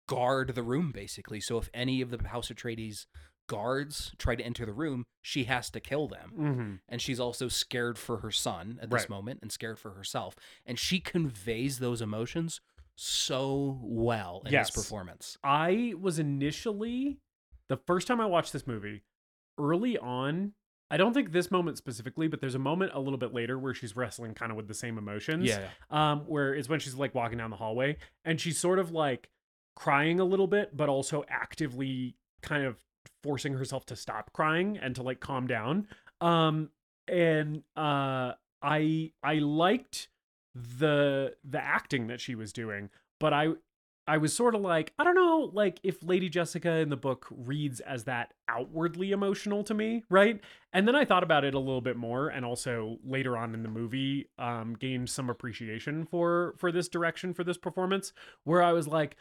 guard the room, basically. So if any of the House Atreides guards try to enter the room, she has to kill them. Mhm. And she's also scared for her son at this Right. moment and scared for herself. And she conveys those emotions so well in Yes. this performance. I was initially the first time I watched this movie early on. I don't think this moment specifically, but there's a moment a little bit later where she's wrestling kind of with the same emotions. Yeah. um, where it's when she's like walking down the hallway and she's sort of like crying a little bit, but also actively kind of forcing herself to stop crying and to like calm down. Um, and uh, I I liked the the acting that she was doing, but I I was sort of like, I don't know, like if Lady Jessica in the book reads as that outwardly emotional to me, right? And then I thought about it a little bit more, and also later on in the movie, um, gained some appreciation for for this direction for this performance, where I was like,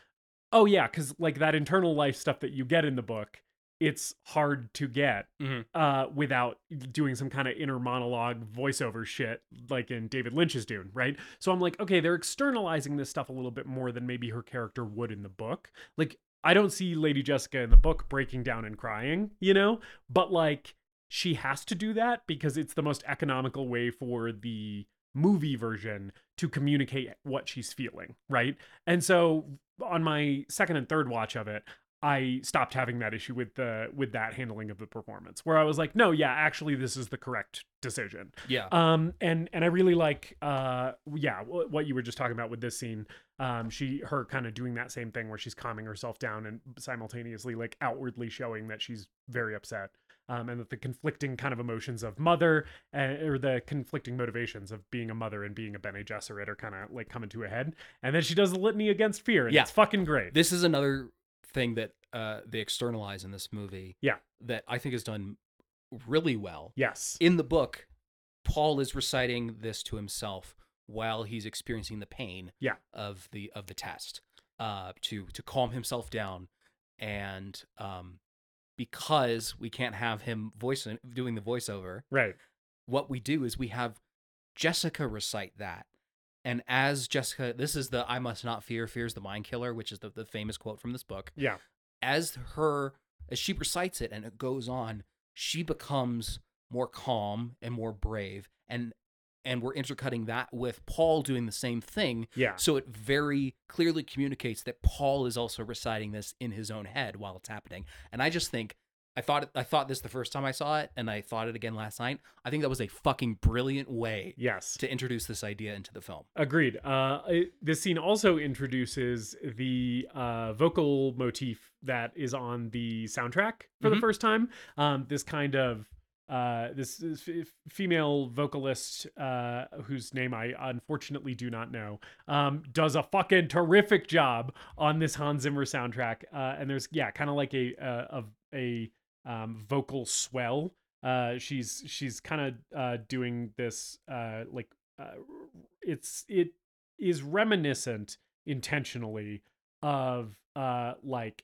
oh yeah, because like that internal life stuff that you get in the book, it's hard to get Mhm. uh, without doing some kind of inner monologue voiceover shit like in David Lynch's Dune, right? So I'm like, okay, they're externalizing this stuff a little bit more than maybe her character would in the book. Like, I don't see Lady Jessica in the book breaking down and crying, you know? But like, she has to do that because it's the most economical way for the movie version to communicate what she's feeling, right? And so on my second and third watch of it, I stopped having that issue with the with that handling of the performance where I was like, no, yeah, actually this is the correct decision. Yeah. Um and and I really like uh yeah, wh- what you were just talking about with this scene. Um she her kind of doing that same thing where she's calming herself down and simultaneously like outwardly showing that she's very upset. Um, and that the conflicting kind of emotions of mother uh, or the conflicting motivations of being a mother and being a Bene Gesserit are kind of like coming to a head. And then she does the litany against fear, and Yeah. it's fucking great. This is another thing that uh, they externalize in this movie. Yeah. That I think is done really well. yes. In the book, Paul is reciting this to himself while he's experiencing the pain Yeah. of the of the test uh, to to calm himself down, and um, because we can't have him voicing doing the voiceover, Right. what we do is we have Jessica recite that. And as Jessica, this is the I must not fear, fears the mind killer, which is the, the famous quote from this book. Yeah. As her, as she recites it and it goes on, she becomes more calm and more brave. And and we're intercutting that with Paul doing the same thing. Yeah. So it very clearly communicates that Paul is also reciting this in his own head while it's happening. And I just think I thought I thought this the first time I saw it, and I thought it again last night. I think that was a fucking brilliant way Yes. to introduce this idea into the film. Agreed. Uh, it- this scene also introduces the uh, vocal motif that is on the soundtrack for the Mhm. first time. Um, this kind of uh, this, this f- female vocalist uh, whose name I unfortunately do not know um, does a fucking terrific job on this Hans Zimmer soundtrack. Uh, and there's yeah, kind of like a a, a, a um, vocal swell. Uh, she's she's kind of uh, doing this uh, like uh, it's it is reminiscent intentionally of uh like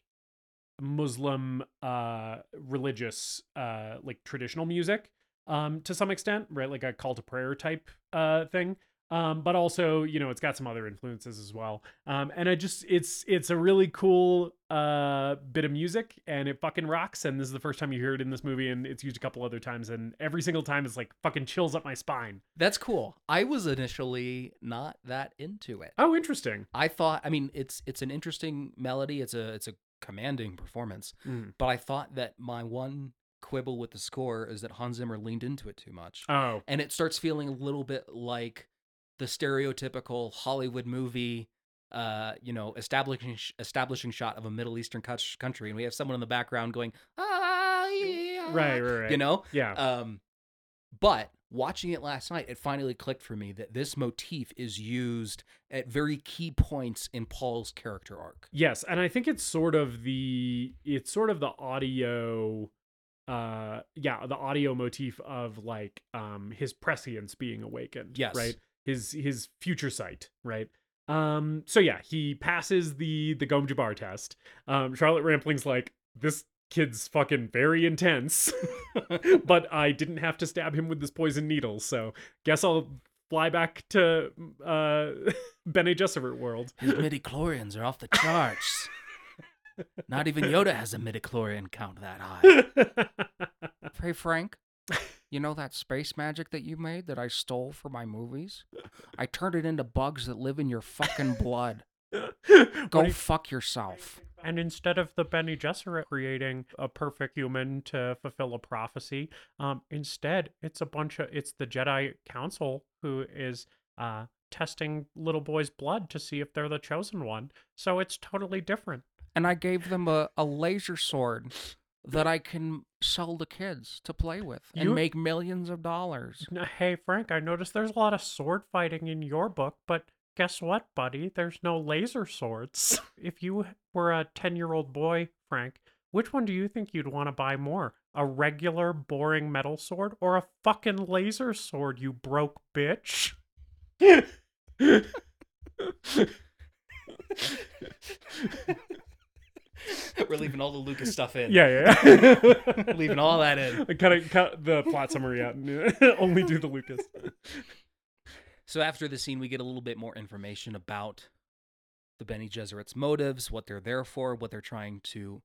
muslim uh religious uh like traditional music um to some extent right like a call to prayer type uh thing um but also you know it's got some other influences as well um and i just it's it's a really cool uh bit of music and it fucking rocks and this is the first time you hear it in this movie and it's used a couple other times and every single time it's like fucking chills up my spine That's cool. I was initially not that into it. oh interesting I thought, I mean, it's it's an interesting melody. It's a it's a commanding performance. Mm. But I thought that my one quibble with the score is that Hans Zimmer leaned into it too much, oh and it starts feeling a little bit like the stereotypical Hollywood movie. Uh, you know, establishing establishing shot of a Middle Eastern country, and we have someone in the background going, ah, yeah, right right right you know, yeah Um, but watching it last night, it finally clicked for me that this motif is used at very key points in Paul's character arc. Yes, and I think it's sort of the it's sort of the audio uh yeah, the audio motif of like um his prescience being awakened, Yes. right? His his future sight, right? Um so yeah, he passes the the Gom Jabbar test. Um Charlotte Rampling's like this kid's fucking very intense. *laughs* but I didn't have to stab him with this poison needle, so guess I'll fly back to uh *laughs* Bene Gesserit world. His midichlorians are off the charts. *laughs* Not even Yoda has a midichlorian count that high. Hey, Frank, you know that space magic that you made that I stole for my movies? I turned it into bugs that live in your fucking blood. *laughs* Go you- fuck yourself. And instead of the Bene Gesserit creating a perfect human to fulfill a prophecy, um, instead it's a bunch of it's the Jedi Council who is uh, testing little boys' blood to see if they're the chosen one. So it's totally different. And I gave them a, a laser sword that I can sell to kids to play with and You- make millions of dollars. Hey Frank, I noticed there's a lot of sword fighting in your book, but guess what, buddy? There's no laser swords. *laughs* if you were a 10 year old boy, Frank, which one do you think you'd want to buy more? A regular, boring metal sword or a fucking laser sword, you broke bitch? *laughs* *laughs* *laughs* We're leaving all the Lucas stuff in. yeah, yeah. *laughs* leaving all that in. *laughs* cut, it, cut the plot summary out. and Only do the Lucas. So after the scene, we get a little bit more information about the Bene Gesserit's motives, what they're there for, what they're trying to,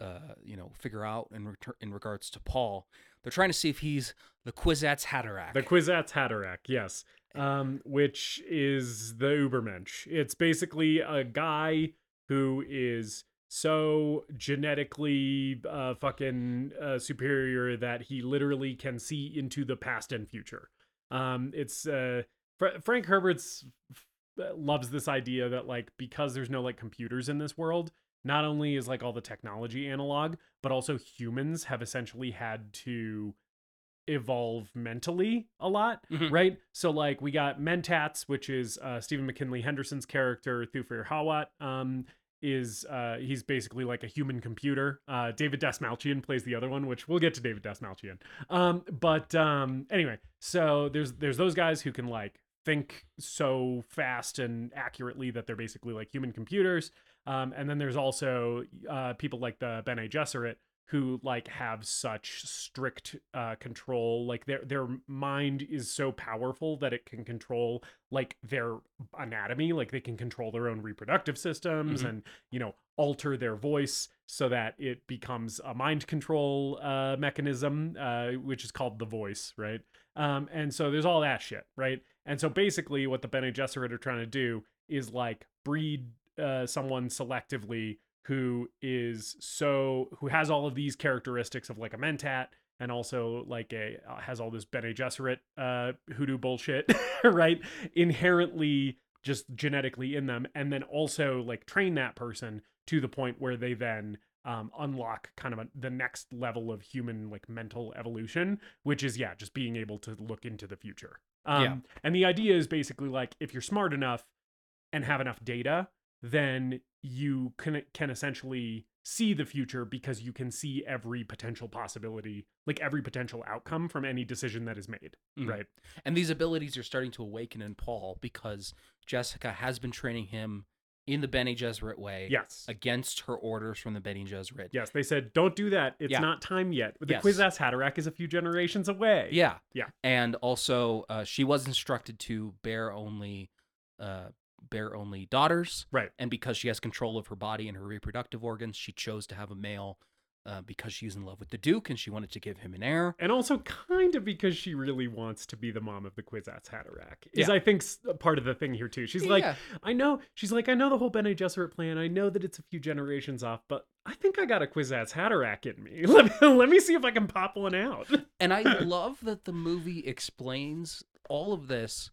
uh, you know, figure out in retur- in regards to Paul. They're trying to see if he's the Kwisatz Haderach. The Kwisatz Haderach, yes. Um, which is the Ubermensch. It's basically a guy who is so genetically uh, fucking uh, superior that he literally can see into the past and future. Um, it's uh, Fra- Frank Herbert's f- loves this idea that like because there's no like computers in this world, not only is like all the technology analog, but also humans have essentially had to evolve mentally a lot, Mhm. right? So like we got Mentats, which is uh, Stephen McKinley Henderson's character, Thufir Hawat. Um, is uh he's basically like a human computer. Uh David Dastmalchian plays the other one, which we'll get to David Dastmalchian. Um but um anyway, so there's there's those guys who can like think so fast and accurately that they're basically like human computers. Um and then there's also uh people like the Bene Gesserit who like have such strict uh control like their their mind is so powerful that it can control like their anatomy like they can control their own reproductive systems Mhm. and you know alter their voice so that it becomes a mind control uh mechanism uh which is called the voice right um and so there's all that shit right and so basically what the Bene Gesserit are trying to do is like breed uh someone selectively who is so who has all of these characteristics of like a mentat and also like a uh, has all this Bene Gesserit uh hoodoo bullshit *laughs* right inherently just genetically in them and then also like train that person to the point where they then um, unlock kind of a, the next level of human like mental evolution which is yeah just being able to look into the future um, Yeah. and the idea is basically like if you're smart enough and have enough data then you can can essentially see the future because you can see every potential possibility like every potential outcome from any decision that is made Mhm. right And these abilities are starting to awaken in Paul because Jessica has been training him in the Bene Gesserit way yes against her orders from the Bene Gesserit. Yes, they said don't do that. It's Yeah. not time yet. The Yes. Haderach is a few generations away. Yeah. Yeah. And also, uh, she was instructed to bear only, uh, bear only daughters. Right. And because she has control of her body and her reproductive organs, she chose to have a male uh, because she's in love with the Duke and she wanted to give him an heir. And also kind of because she really wants to be the mom of the Kwisatz Haderach. Is Yeah. I think part of the thing here too. She's like, I know. She's like, I know the whole Bene Gesserit plan. I know that it's a few generations off, but I think I got a Kwisatz Haderach in me. *laughs* Let me, let me see if I can pop one out. And I *laughs* love that the movie explains all of this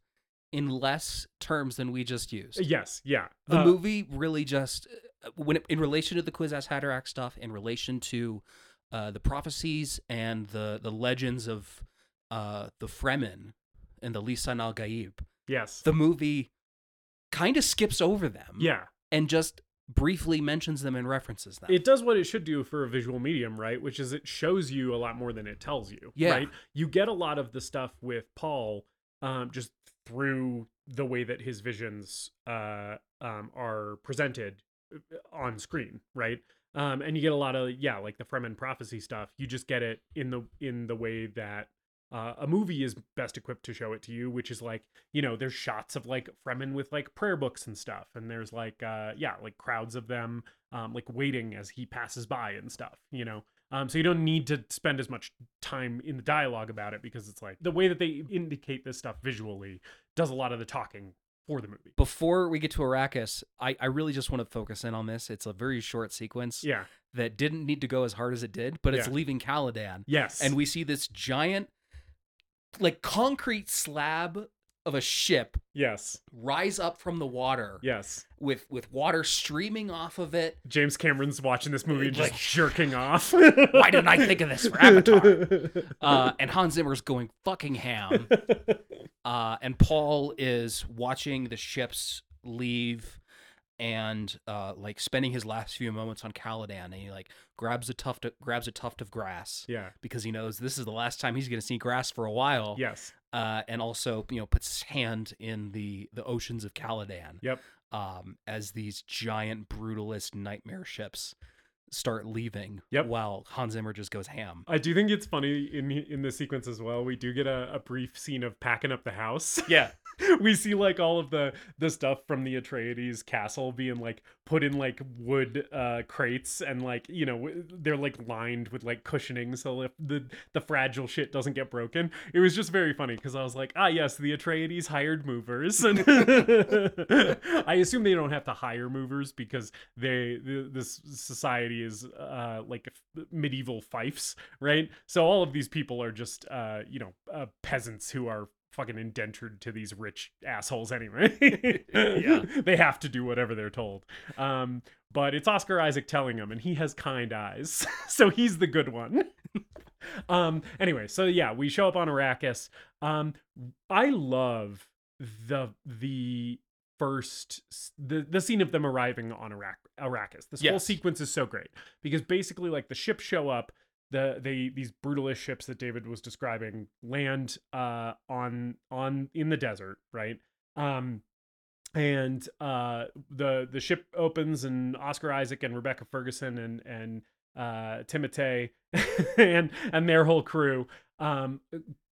in less terms than we just used. yes, yeah. The Uh, movie really just uh, when it, in relation to the Kwisatz Haderach stuff, in relation to uh, the prophecies and the the legends of uh, the Fremen and the Lisan al Gaib, Yes. the movie kind of skips over them, yeah. and just briefly mentions them and references them. It does what it should do for a visual medium, right? Which is it shows you a lot more than it tells you. Yeah. Right. You get a lot of the stuff with Paul, um, just through the way that his visions uh um are presented uh, on screen, right? Um, and you get a lot of yeah, like the Fremen prophecy stuff. You just get it in the in the way that uh, a movie is best equipped to show it to you, which is like you know there's shots of like Fremen with like prayer books and stuff, and there's like uh yeah like crowds of them um like waiting as he passes by and stuff, you know. Um, so you don't need to spend as much time in the dialogue about it because it's like the way that they indicate this stuff visually does a lot of the talking for the movie. Before we get to Arrakis, I, I really just want to focus in on this. It's a very short sequence Yeah. that didn't need to go as hard as it did, but it's Yeah. leaving Caladan. Yes. and we see this giant like concrete slab of a ship Yes. rise up from the water Yes. with with water streaming off of it. James Cameron's watching this movie and just jerking off. *laughs* Why didn't I think of this for Avatar? *laughs* Uh, and Hans Zimmer's going fucking ham. *laughs* Uh, and Paul is watching the ships leave and uh, like spending his last few moments on Caladan. And he like grabs a tuft of, grabs a tuft of grass yeah. because he knows this is the last time he's going to see grass for a while. Yes. Uh, and also, you know, puts his hand in the the oceans of Caladan. Yep. Um, as these giant brutalist nightmare ships start leaving. Yep. While Hans Zimmer just goes ham. I do think it's funny in in this sequence as well. We do get a, a brief scene of packing up the house. Yeah. *laughs* *laughs* we see like all of the the stuff from the Atreides castle being like put in like wood uh crates and like you know they're like lined with like cushioning so if the the fragile shit doesn't get broken. It was just very funny because I was like, ah yes, the Atreides hired movers, and *laughs* I assume they don't have to hire movers because they this society is uh like medieval fiefs, right? So all of these people are just uh you know uh, peasants who are fucking indentured to these rich assholes anyway. *laughs* Yeah. *laughs* they have to do whatever they're told. Um, but it's Oscar Isaac telling them, and he has kind eyes, *laughs* so he's the good one. um, anyway, so yeah, we show up on Arrakis. Um, I love the the first the the scene of them arriving on Arrak- Arrakis. This whole sequence is so great because basically, like the ships show up the they these brutalist ships that David was describing land uh on on in the desert, right? Um and uh the the ship opens and Oscar Isaac and Rebecca Ferguson and and uh Timothée *laughs* and and their whole crew um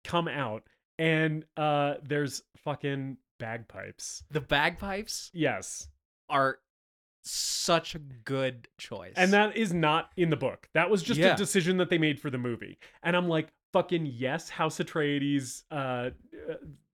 come out and uh there's fucking bagpipes. The bagpipes Yes. are such a good choice. And that is not in the book. That was just Yeah. a decision that they made for the movie. And I'm like, fucking yes, House Atreides uh, uh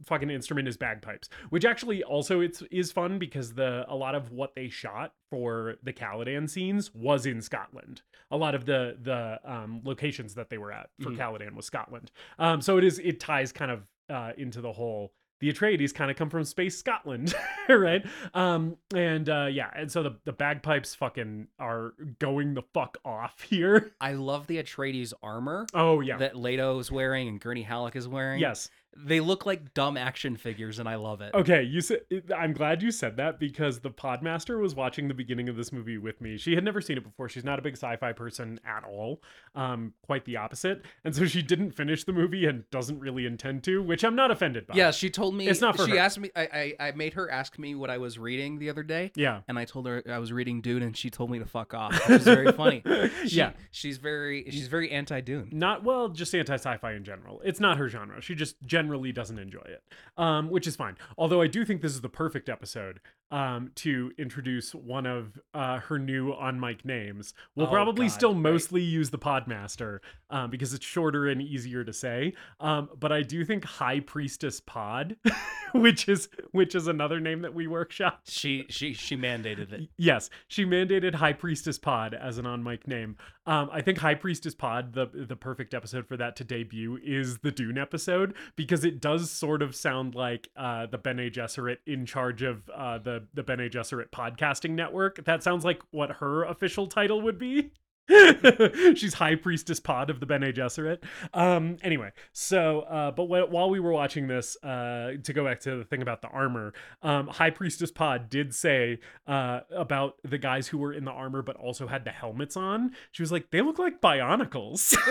fucking instrument is bagpipes. Which actually also it's is fun because the a lot of what they shot for the Caladan scenes was in Scotland. A lot of the the um locations that they were at for Mhm. Caladan was Scotland. Um so it is it ties kind of uh into the whole the Atreides kind of come from space Scotland, *laughs* right? Um, and uh, yeah, and so the, the bagpipes fucking are going the fuck off *laughs* here. I love the Atreides armor Oh yeah, that Leto is wearing and Gurney Halleck is wearing. yes. They look like dumb action figures and I love it. Okay, you said I'm glad you said that because the Podmaster was watching the beginning of this movie with me. She had never seen it before. She's not a big sci-fi person at all. Um, quite the opposite. And so she didn't finish the movie and doesn't really intend to, which I'm not offended by. Yeah, she told me It's not for she her. asked me I, I I made her ask me what I was reading the other day. Yeah. And I told her I was reading Dune and she told me to fuck off. Which is very funny. *laughs* She- yeah. She's very she's very anti Dune. not well just anti-sci-fi in general it's not her genre she just generally doesn't enjoy it um, which is fine. Although i do think this is the perfect episode um, to introduce one of uh, her new on mic names we'll Oh, probably God, still right. mostly use the podmaster um, because it's shorter and easier to say um, but i do think high priestess pod *laughs* which is which is another name that we workshop. She she she mandated it. Yes, she mandated High Priestess Pod as an on mic name. Um, I think High Priestess Pod, the the perfect episode for that to debut, is the Dune episode because it does sort of sound like uh, the Bene Gesserit in charge of uh, the the Bene Gesserit podcasting network. That sounds like what her official title would be. *laughs* She's High Priestess Pod of the Bene Gesserit. Um, anyway, so uh, but wh- while we were watching this, uh, to go back to the thing about the armor, um, High Priestess Pod did say uh, about the guys who were in the armor but also had the helmets on. She was like, they look like Bionicles. *laughs*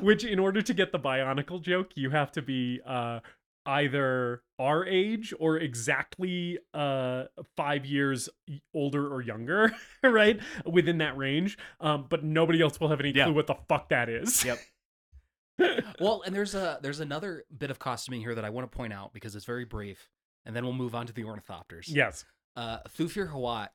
Which, in order to get the Bionicle joke, you have to be uh, either our age or exactly uh five years older or younger *laughs* right within that range um but nobody else will have any Yeah. clue what the fuck that is Yep. *laughs* Well, and there's a there's another bit of costuming here that I want to point out because it's very brief, and then we'll move on to the ornithopters. yes Uh, Thufir Hawat,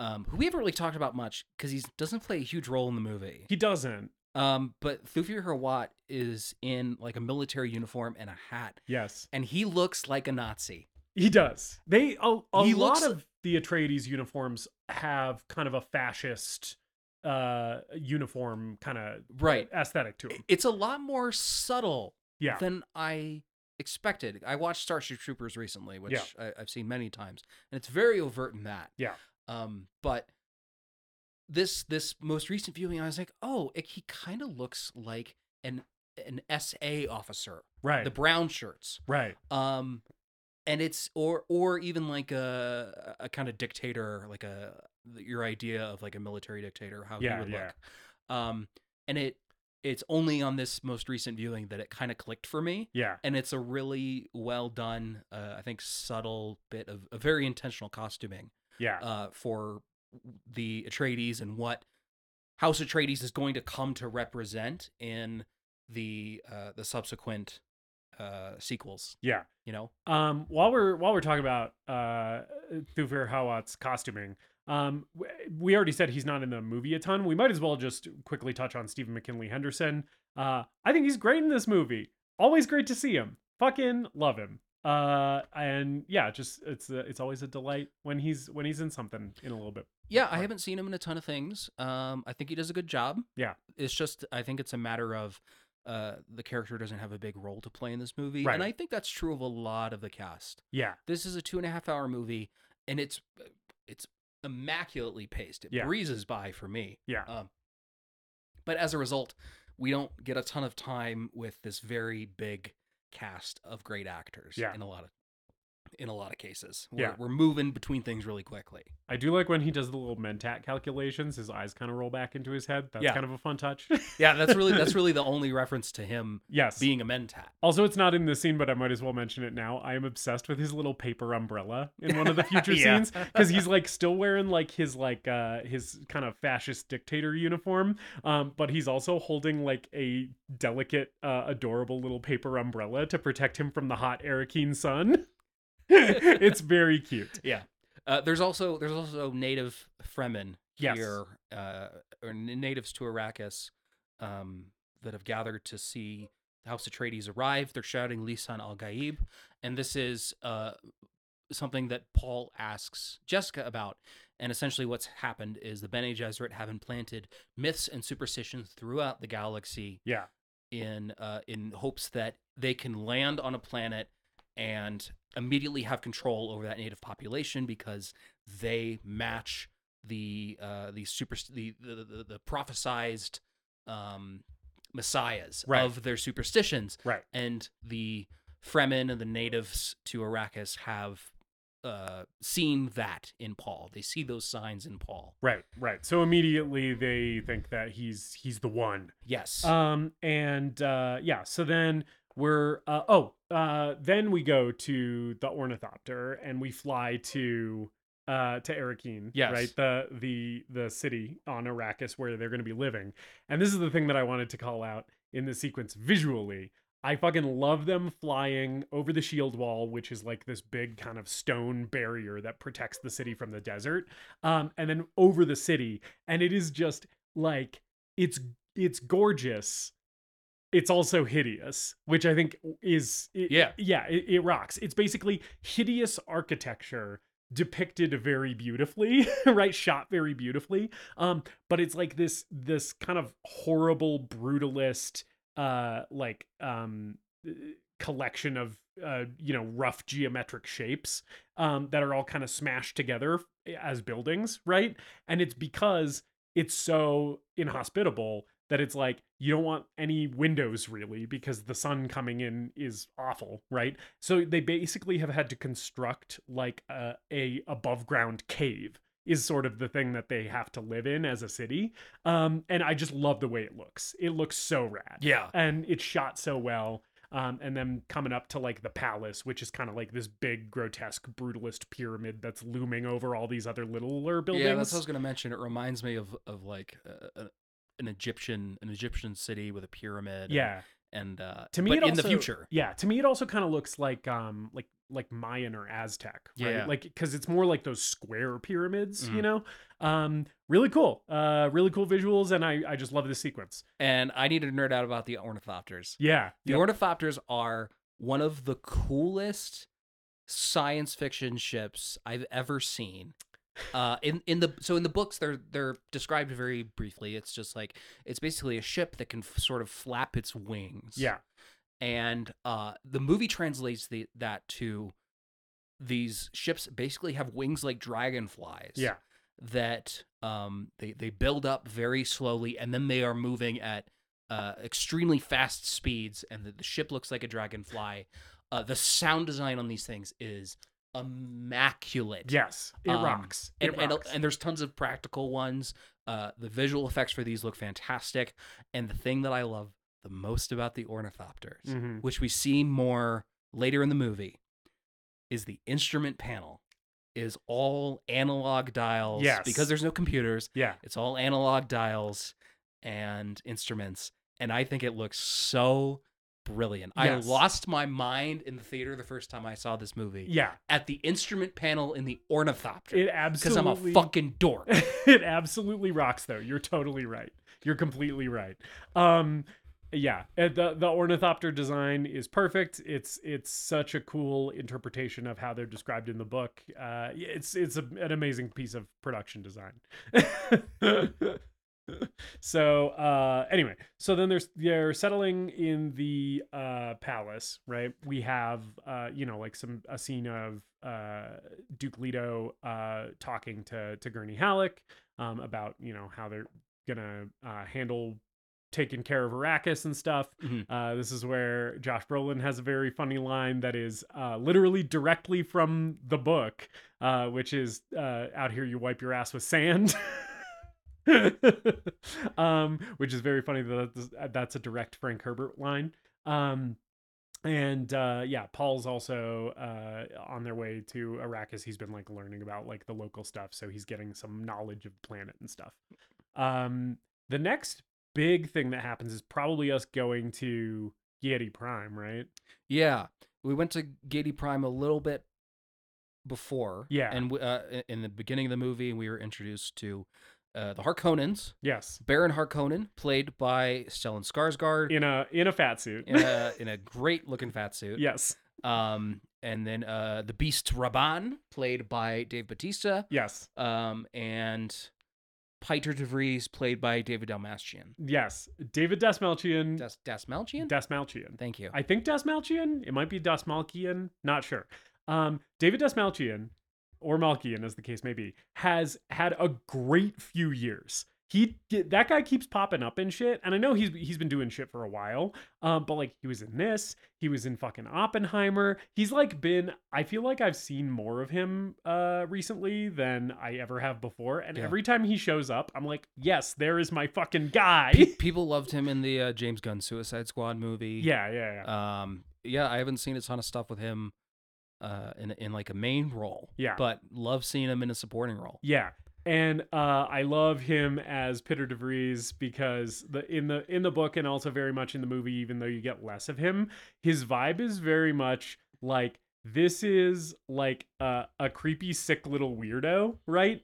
um, who we haven't really talked about much because he doesn't play a huge role in the movie. he doesn't Um, but Thufir Hawat is in like a military uniform and a hat, yes and he looks like a Nazi. he does they a, a He lot looks- of the atreides uniforms have kind of a fascist uh uniform kind of Right. aesthetic to them It's a lot more subtle Yeah. than I expected. I watched Starship Troopers recently, which Yeah. I, I've seen many times, and it's very overt in that. Yeah. Um, but this this most recent viewing, I was like, oh, it, he kind of looks like an an SA officer, right. the brown shirts. right. Um, and it's or or even like a a kind of dictator, like a your idea of like a military dictator, how Yeah, he would yeah. look. Um, and it it's only on this most recent viewing that it kind of clicked for me Yeah. and it's a really well done uh, i think subtle bit of a very intentional costuming Yeah. uh, for the atreides and what house atreides is going to come to represent in the uh, the subsequent uh, sequels yeah. you know Um, while we're while we're talking about uh, Thufir Hawat's costuming, um, we already said he's not in the movie a ton. We might as well just quickly touch on Stephen McKinley Henderson. Uh, I think he's great in this movie. Always great to see him. Fucking love him. Uh, and yeah, just it's a, it's always a delight when he's when he's in something in a little bit. Yeah i haven't seen him in a ton of things um, i think he does a good job Yeah. it's just i think it's a matter of uh, the character doesn't have a big role to play in this movie Right. and i think that's true of a lot of the cast Yeah, this is a two and a half hour movie and it's it's immaculately paced it Yeah. breezes by for me yeah, um, but as a result we don't get a ton of time with this very big cast of great actors Yeah. in a lot of in a lot of cases we're, Yeah. we're moving between things really quickly I do like when he does the little mentat calculations. His eyes kind of roll back into his head. That's Yeah. kind of a fun touch. yeah that's really that's *laughs* really the only reference to him yes, being a mentat Also, it's not in the scene, but I might as well mention it now. I am obsessed with his little paper umbrella in one of the *laughs* future Yeah. scenes because he's like still wearing like his like uh his kind of fascist dictator uniform, um, but he's also holding like a delicate, uh, adorable little paper umbrella to protect him from the hot Arrakeen sun. *laughs* *laughs* it's very cute. Yeah. Uh, there's also there's also native Fremen Yes. here, uh, or natives to Arrakis, um, that have gathered to see the House Atreides arrive. They're shouting "Lisan al Gaib," and this is uh, something that Paul asks Jessica about. And essentially, what's happened is the Bene Gesserit have implanted myths and superstitions throughout the galaxy Yeah, in uh, in hopes that they can land on a planet and immediately have control over that native population because they match the uh, the super the the, the, the prophesized um, messiahs Right. of their superstitions, right. and the Fremen and the natives to Arrakis have uh, seen that in Paul. They see those signs in Paul. Right, right. So immediately they think that he's he's the one. Yes. Um, and uh, yeah, so then we're uh, oh, uh, then we go to the ornithopter and we fly to uh to Arrakeen, Yes. right? The the the city on Arrakis where they're going to be living. And this is the thing that I wanted to call out in the sequence visually. I fucking love them flying over the shield wall, which is like this big kind of stone barrier that protects the city from the desert. Um, and then over the city, and it is just like it's it's gorgeous. It's also hideous, which I think is it- Yeah. yeah, it, it rocks. It's basically hideous architecture depicted very beautifully *laughs* right shot very beautifully um but it's like this this kind of horrible brutalist uh like um collection of uh you know rough geometric shapes um that are all kind of smashed together as buildings right and it's because it's so inhospitable that it's like you don't want any windows really because the sun coming in is awful right so they basically have had to construct like a, a above ground cave is sort of the thing that they have to live in as a city um and i just love the way it looks it looks so rad yeah. and it's shot so well um, and then coming up to like the palace, which is kind of like this big, grotesque, brutalist pyramid that's looming over all these other littler buildings. Yeah, that's what I was gonna mention. It reminds me of of like uh, a- an Egyptian an Egyptian city with a pyramid. yeah. and uh, To me, but it in also, the future. yeah. To me, it also kind of looks like um like like Mayan or Aztec, right? Yeah. Like because it's more like those square pyramids, you Mhm. know. Um, really cool. Uh, really cool visuals, and I I just love this sequence. And I need to nerd out about the ornithopters. Yeah. The Yep. ornithopters are one of the coolest science fiction ships I've ever seen. Uh, in in the so in the books they're they're described very briefly. It's just like it's basically a ship that can f- sort of flap its wings. yeah. and uh, the movie translates the, that to these ships basically have wings like dragonflies. Yeah. that um, they they build up very slowly, and then they are moving at uh, extremely fast speeds, and the, the ship looks like a dragonfly. Uh, the sound design on these things is immaculate. Yes, it Um, rocks. and, It and, rocks. and there's tons of practical ones. Uh, the visual effects for these look fantastic, and the thing that I love the most about the ornithopters, Mhm. which we see more later in the movie, is the instrument panel is all analog dials. Yes. because there's no computers. yeah, It's all analog dials and instruments, and I think it looks so brilliant. Yes. I lost my mind in the theater the first time I saw this movie yeah. at the instrument panel in the ornithopter It absolutely because I'm a fucking dork. *laughs* it absolutely rocks though. You're totally right. You're completely right. Um yeah, uh, the the ornithopter design is perfect. It's it's such a cool interpretation of how they're described in the book. Uh it's it's a, an amazing piece of production design. *laughs* *laughs* so uh anyway so then there's they're settling in the uh palace right? We have uh you know like some a scene of uh duke leto uh talking to to gurney halleck um about you know how they're gonna uh handle taking care of arrakis and stuff. Mhm. uh this is where josh brolin has a very funny line that is uh literally directly from the book uh which is uh out here you wipe your ass with sand *laughs* *laughs* um, which is very funny that that's, that's a direct Frank Herbert line. Um, and uh, yeah, Paul's also uh, on their way to Arrakis. He's been like learning about like the local stuff, so he's getting some knowledge of the planet and stuff. Um, the next big thing that happens is probably us going to Giedi Prime, right? yeah, we went to Giedi Prime a little bit before. Yeah. and uh, in the beginning of the movie, we were introduced to uh, the Harkonnens. Yes, Baron Harkonnen, played by Stellan Skarsgård, in a in a fat suit. in a *laughs* in a great looking fat suit. yes, Um, and then uh, the Beast Rabban, played by Dave Batista. yes, Um, and Piter De Vries, played by David Dalmastian. yes. David Dastmalchian. Das Dasmalchian. Dasmalchian. Thank you. I think Dasmalchian. It might be Dasmalkian. Not sure. Um, David Dastmalchian, or Malkian, as the case may be, has had a great few years. He that guy keeps popping up in shit, and I know he's he's been doing shit for a while. Um, but like he was in this, he was in fucking Oppenheimer. He's like been. I feel like I've seen more of him uh recently than I ever have before, and Yeah. every time he shows up, I'm like, yes, there is my fucking guy. Pe- people loved him in the uh, James Gunn Suicide Squad movie. yeah, yeah, yeah. Um, yeah, I haven't seen a ton of stuff with him uh, in in like a main role. Yeah. But love seeing him in a supporting role. Yeah. And uh, I love him as Piter De Vries because the in the in the book and also very much in the movie, even though you get less of him, his vibe is very much like this is like a, a creepy, sick little weirdo, right?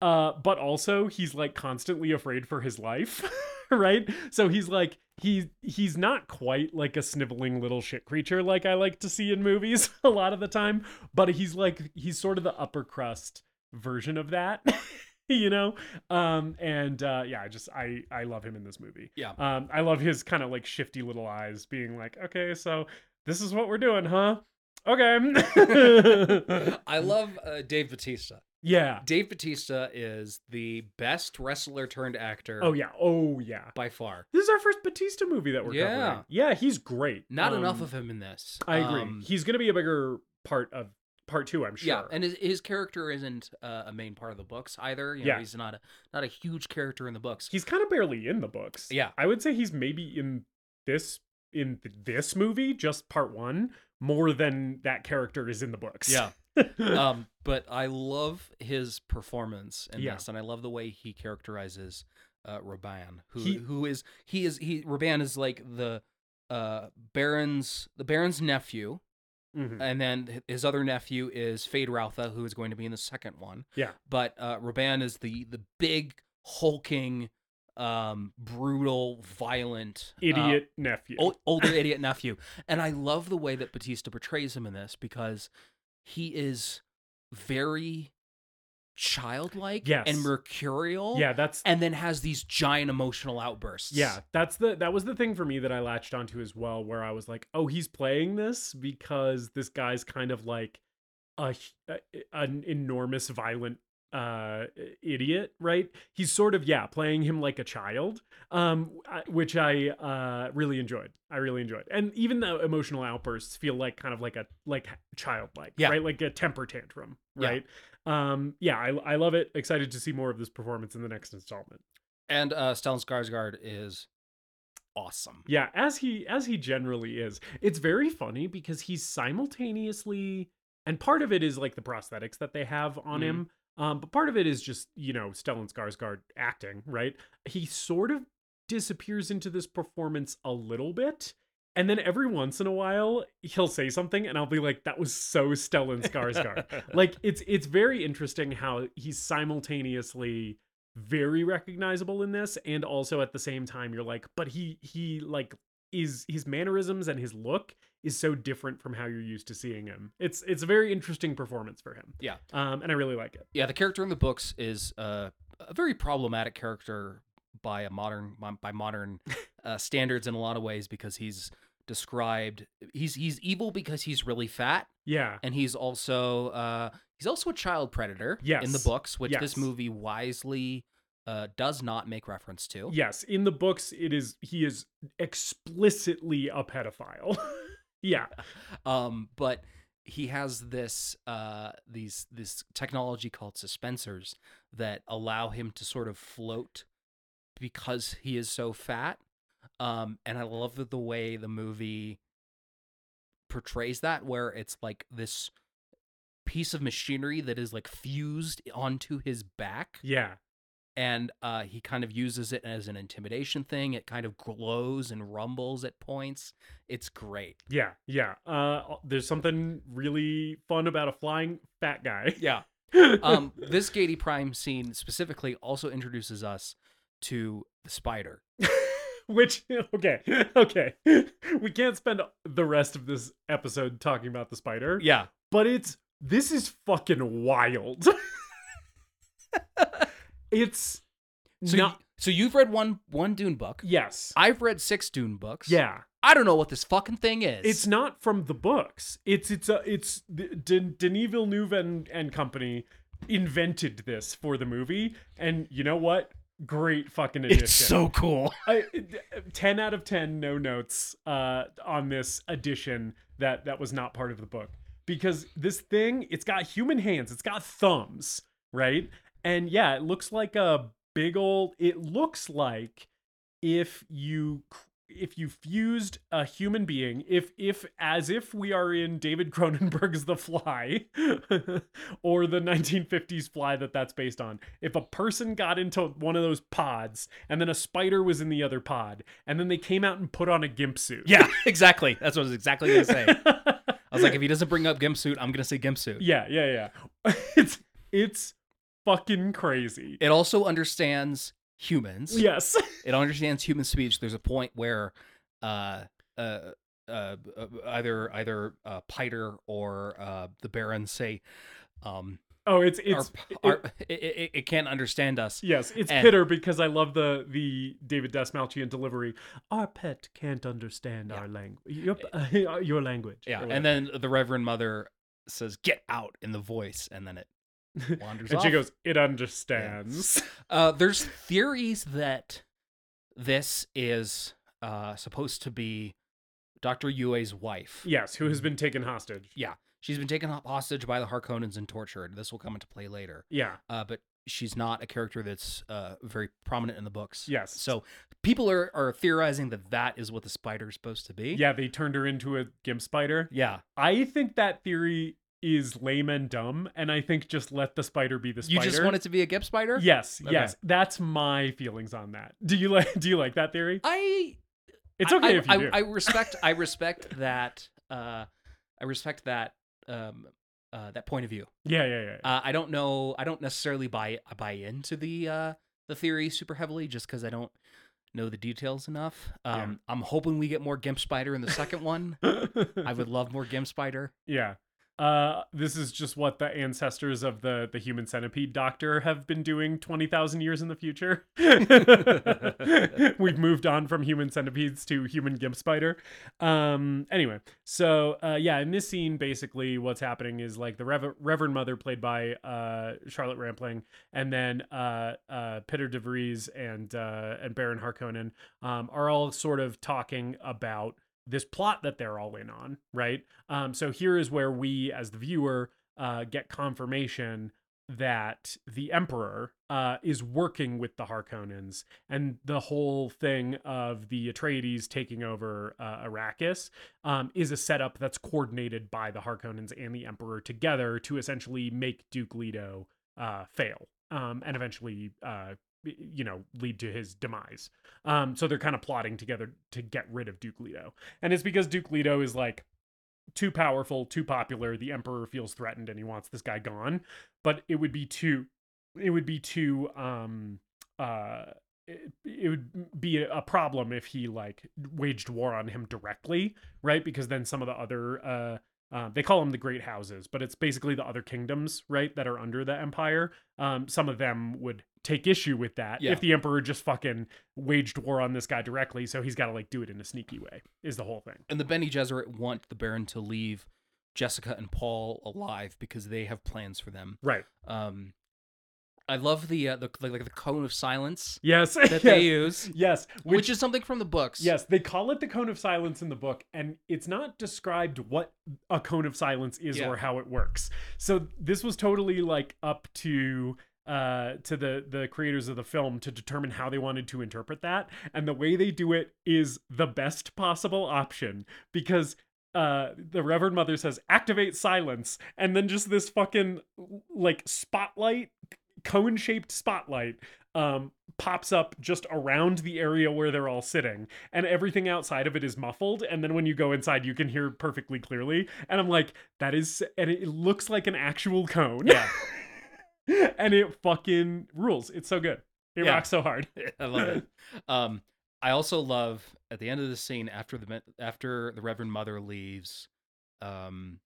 Uh, but also he's like constantly afraid for his life, *laughs* *laughs* right? So he's like he's he's not quite like a sniveling little shit creature like I like to see in movies *laughs* a lot of the time, but he's like he's sort of the upper crust version of that *laughs* you know um and uh yeah i just i i love him in this movie Yeah. um i love his kind of like shifty little eyes being like okay so this is what we're doing huh okay I love uh, Dave Batista. Yeah Dave Batista is the best wrestler turned actor. oh yeah oh yeah by far. this is our first batista movie that we're Yeah. covering yeah he's great Not Um, enough of him in this. i agree Um, he's gonna be a bigger part of part two i'm sure Yeah, and his, his character isn't uh, a main part of the books either. You know, Yeah. he's not a not a huge character in the books. he's kind of barely in the books. Yeah. I would say he's maybe in this in th- this movie, just part one, more than that character is in the books. Yeah. *laughs* um, but I love his performance in Yeah. this, and I love the way he characterizes uh, Rabban, who He- who is he is he Rabban is like the uh Baron's the Baron's nephew, Mhm. and then his other nephew is Feyd-Rautha, who is going to be in the second one. Yeah. But uh, Rabban is the the big hulking, um, brutal, violent uh, idiot nephew. ol- older *laughs* idiot nephew. And I love the way that Batista portrays him in this because he is very childlike Yes. and mercurial. Yeah, that's And then has these giant emotional outbursts. Yeah, that's the that was the thing for me that I latched onto as well, where I was like, oh, he's playing this because this guy's kind of like a, a- an enormous violent uh idiot right he's sort of yeah playing him like a child um which i uh really enjoyed i really enjoyed and even the emotional outbursts feel like kind of like a like childlike Yeah. right like a temper tantrum Yeah. right um yeah I, I love it excited to see more of this performance in the next installment And uh Stellan Skarsgård is awesome. Yeah, as he as he generally is. It's very funny because he's simultaneously and part of it is like the prosthetics that they have on Mhm. him. Um, but part of it is just, you know, Stellan Skarsgård acting, right? He sort of disappears into this performance a little bit. And then every once in a while, he'll say something and I'll be like, that was so Stellan Skarsgård *laughs* like it's it's very interesting how he's simultaneously very recognizable in this and also at the same time you're like but he he like is his mannerisms and his look is so different from how you're used to seeing him. It's it's a very interesting performance for him. Yeah. um and i really like it. Yeah, the character in the books is uh, a very problematic character by a modern by modern *laughs* uh, standards in a lot of ways because he's described he's he's evil because he's really fat. Yeah. And he's also uh he's also a child predator in the books which Yes. this movie wisely uh does not make reference to. Yes. In the books it is he is explicitly a pedophile *laughs* yeah. *laughs* Um but he has this uh these this technology called suspensors that allow him to sort of float because he is so fat. Um and i love the, the way the movie portrays that where it's like this piece of machinery that is like fused onto his back. Yeah and uh, he kind of uses it as an intimidation thing. It kind of glows and rumbles at points. It's great. yeah yeah uh there's something really fun about a flying fat guy Yeah. *laughs* Um, this Giedi Prime scene specifically also introduces us to the spider. *laughs* Which *laughs* okay, okay. We can't spend the rest of this episode talking about the spider. Yeah. But it's this is fucking wild. It's So, not y- so you've read one one Dune book. yes. I've read six Dune books. Yeah. I don't know what this fucking thing is. It's not from the books. It's it's a it's the- Denis Villeneuve and, and company invented this for the movie, and you know what? Great fucking edition. It's so cool. I, 10 out of 10 no notes uh on this edition that that was not part of the book because this thing it's got human hands it's got thumbs right and yeah it looks like a big old it looks like if you if you fused a human being if if as if we are in David *laughs* Cronenberg's The Fly *laughs* or the 1950s Fly that that's based on if a person got into one of those pods and then a spider was in the other pod and then they came out and put on a gimp suit Yeah, *laughs* exactly. That's what I was exactly gonna say. I was like, if he doesn't bring up gimp suit, I'm gonna say gimp suit. yeah yeah yeah it's it's fucking crazy It also understands humans. yes *laughs* It understands human speech. There's a point where uh uh uh, uh, either either uh, Piter or uh, the Baron say, um, oh it's it's our, it- *laughs* it, it, it can't understand us. Yes, it's And- Piter because I love the the David Dastmalchian delivery. Our pet can't understand our language. Your, uh, *laughs* your language. Yeah, and then the Reverend Mother says, "Get out!" in the voice, and then it *laughs* wanders and off. she goes, "It understands." *laughs* Uh, there's theories that this is uh, supposed to be Dr. Yue's wife. Yes, who has been taken hostage? Yeah, she's been taken hostage by the Harkonnens and tortured. This will come into play later. Yeah. Uh, but she's not a character that's uh, very prominent in the books. Yes. So people are, are theorizing that that is what the spider is supposed to be. Yeah, they turned her into a gimp spider. Yeah. I think that theory is lame and dumb, and I think just let the spider be the spider. You just want it to be a Gip spider? Yes, Okay. yes. That's my feelings on that. Do you like *laughs* do you like that theory? I It's okay I, if you I, do. I *laughs* respect I respect that uh I respect that um uh that point of view. yeah, yeah, yeah. Uh, I don't know I don't necessarily buy buy into the uh the theory super heavily just cuz I don't know the details enough. Um Yeah. I'm hoping we get more Gimp Spider in the second one. *laughs* I would love more Gimp Spider. Yeah. Uh, this is just what the ancestors of the the human centipede doctor have been doing twenty thousand years in the future. *laughs* We've moved on from human centipedes to human gimp spider. Um, anyway, so uh, yeah, in this scene, basically, what's happening is like the Rev- Reverend Mother, played by uh, Charlotte Rampling, and then uh, uh, Piter DeVries and uh, and Baron Harkonnen um, are all sort of talking about this plot that they're all in on, right? Um, so here is where we, as the viewer, uh, get confirmation that the Emperor uh, is working with the Harkonnens, and the whole thing of the Atreides taking over uh, Arrakis um, is a setup that's coordinated by the Harkonnens and the Emperor together to essentially make Duke Leto uh, fail um, and eventually uh, you know lead to his demise. Um so they're kind of plotting together to get rid of duke leto. And it's because duke leto is like too powerful too popular the emperor feels threatened and he wants this guy gone. But it would be too it would be too um uh it, it would be a problem if he like waged war on him directly right? Because then some of the other uh uh, they call them the great houses, but it's basically the other kingdoms, right, that are under the empire. Um, some of them would take issue with that Yeah. if the emperor just fucking waged war on this guy directly. So he's got to like do it in a sneaky way. Is the whole thing? And the Bene Gesserit want the Baron to leave Jessica and Paul alive because they have plans for them. Right. Um, I love the uh, the like the cone of silence Yes. that *laughs* yes. they use, Yes. which, is something from the books. Yes, they call it the cone of silence in the book, and it's not described what a cone of silence is Yeah. or how it works. So this was totally like up to uh to the the creators of the film to determine how they wanted to interpret that and the way they do it is the best possible option because uh the reverend mother says activate silence and then just this fucking like spotlight cone shaped spotlight um pops up just around the area where they're all sitting and everything outside of it is muffled and then when you go inside you can hear perfectly clearly and i'm like that is and it looks like an actual cone Yeah. *laughs* and it fucking rules it's so good it Yeah. rocks so hard *laughs* I love it. Um, I also love at the end of the scene after the after the Reverend Mother leaves, um,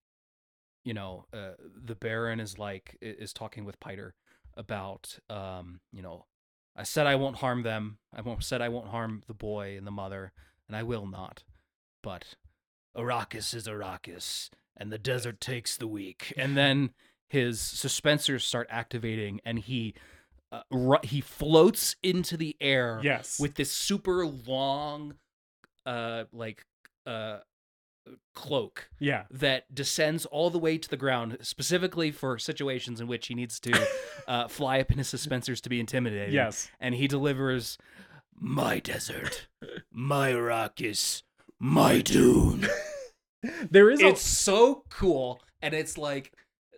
you know, uh, the Baron is like is talking with Piter about, um, you know, I said I won't harm them. I won't said I won't harm the boy and the mother, and I will not. But Arrakis is Arrakis, and the desert takes the weak. And then his suspensors start activating, and he uh, ru- he floats into the air yes with this super long, uh, like uh, cloak yeah that descends all the way to the ground, specifically for situations in which he needs to *laughs* uh, fly up in his suspensors to be intimidated. yes and he delivers, "My desert, my Arrakis, my dune." *laughs* there is a it's so cool, and it's like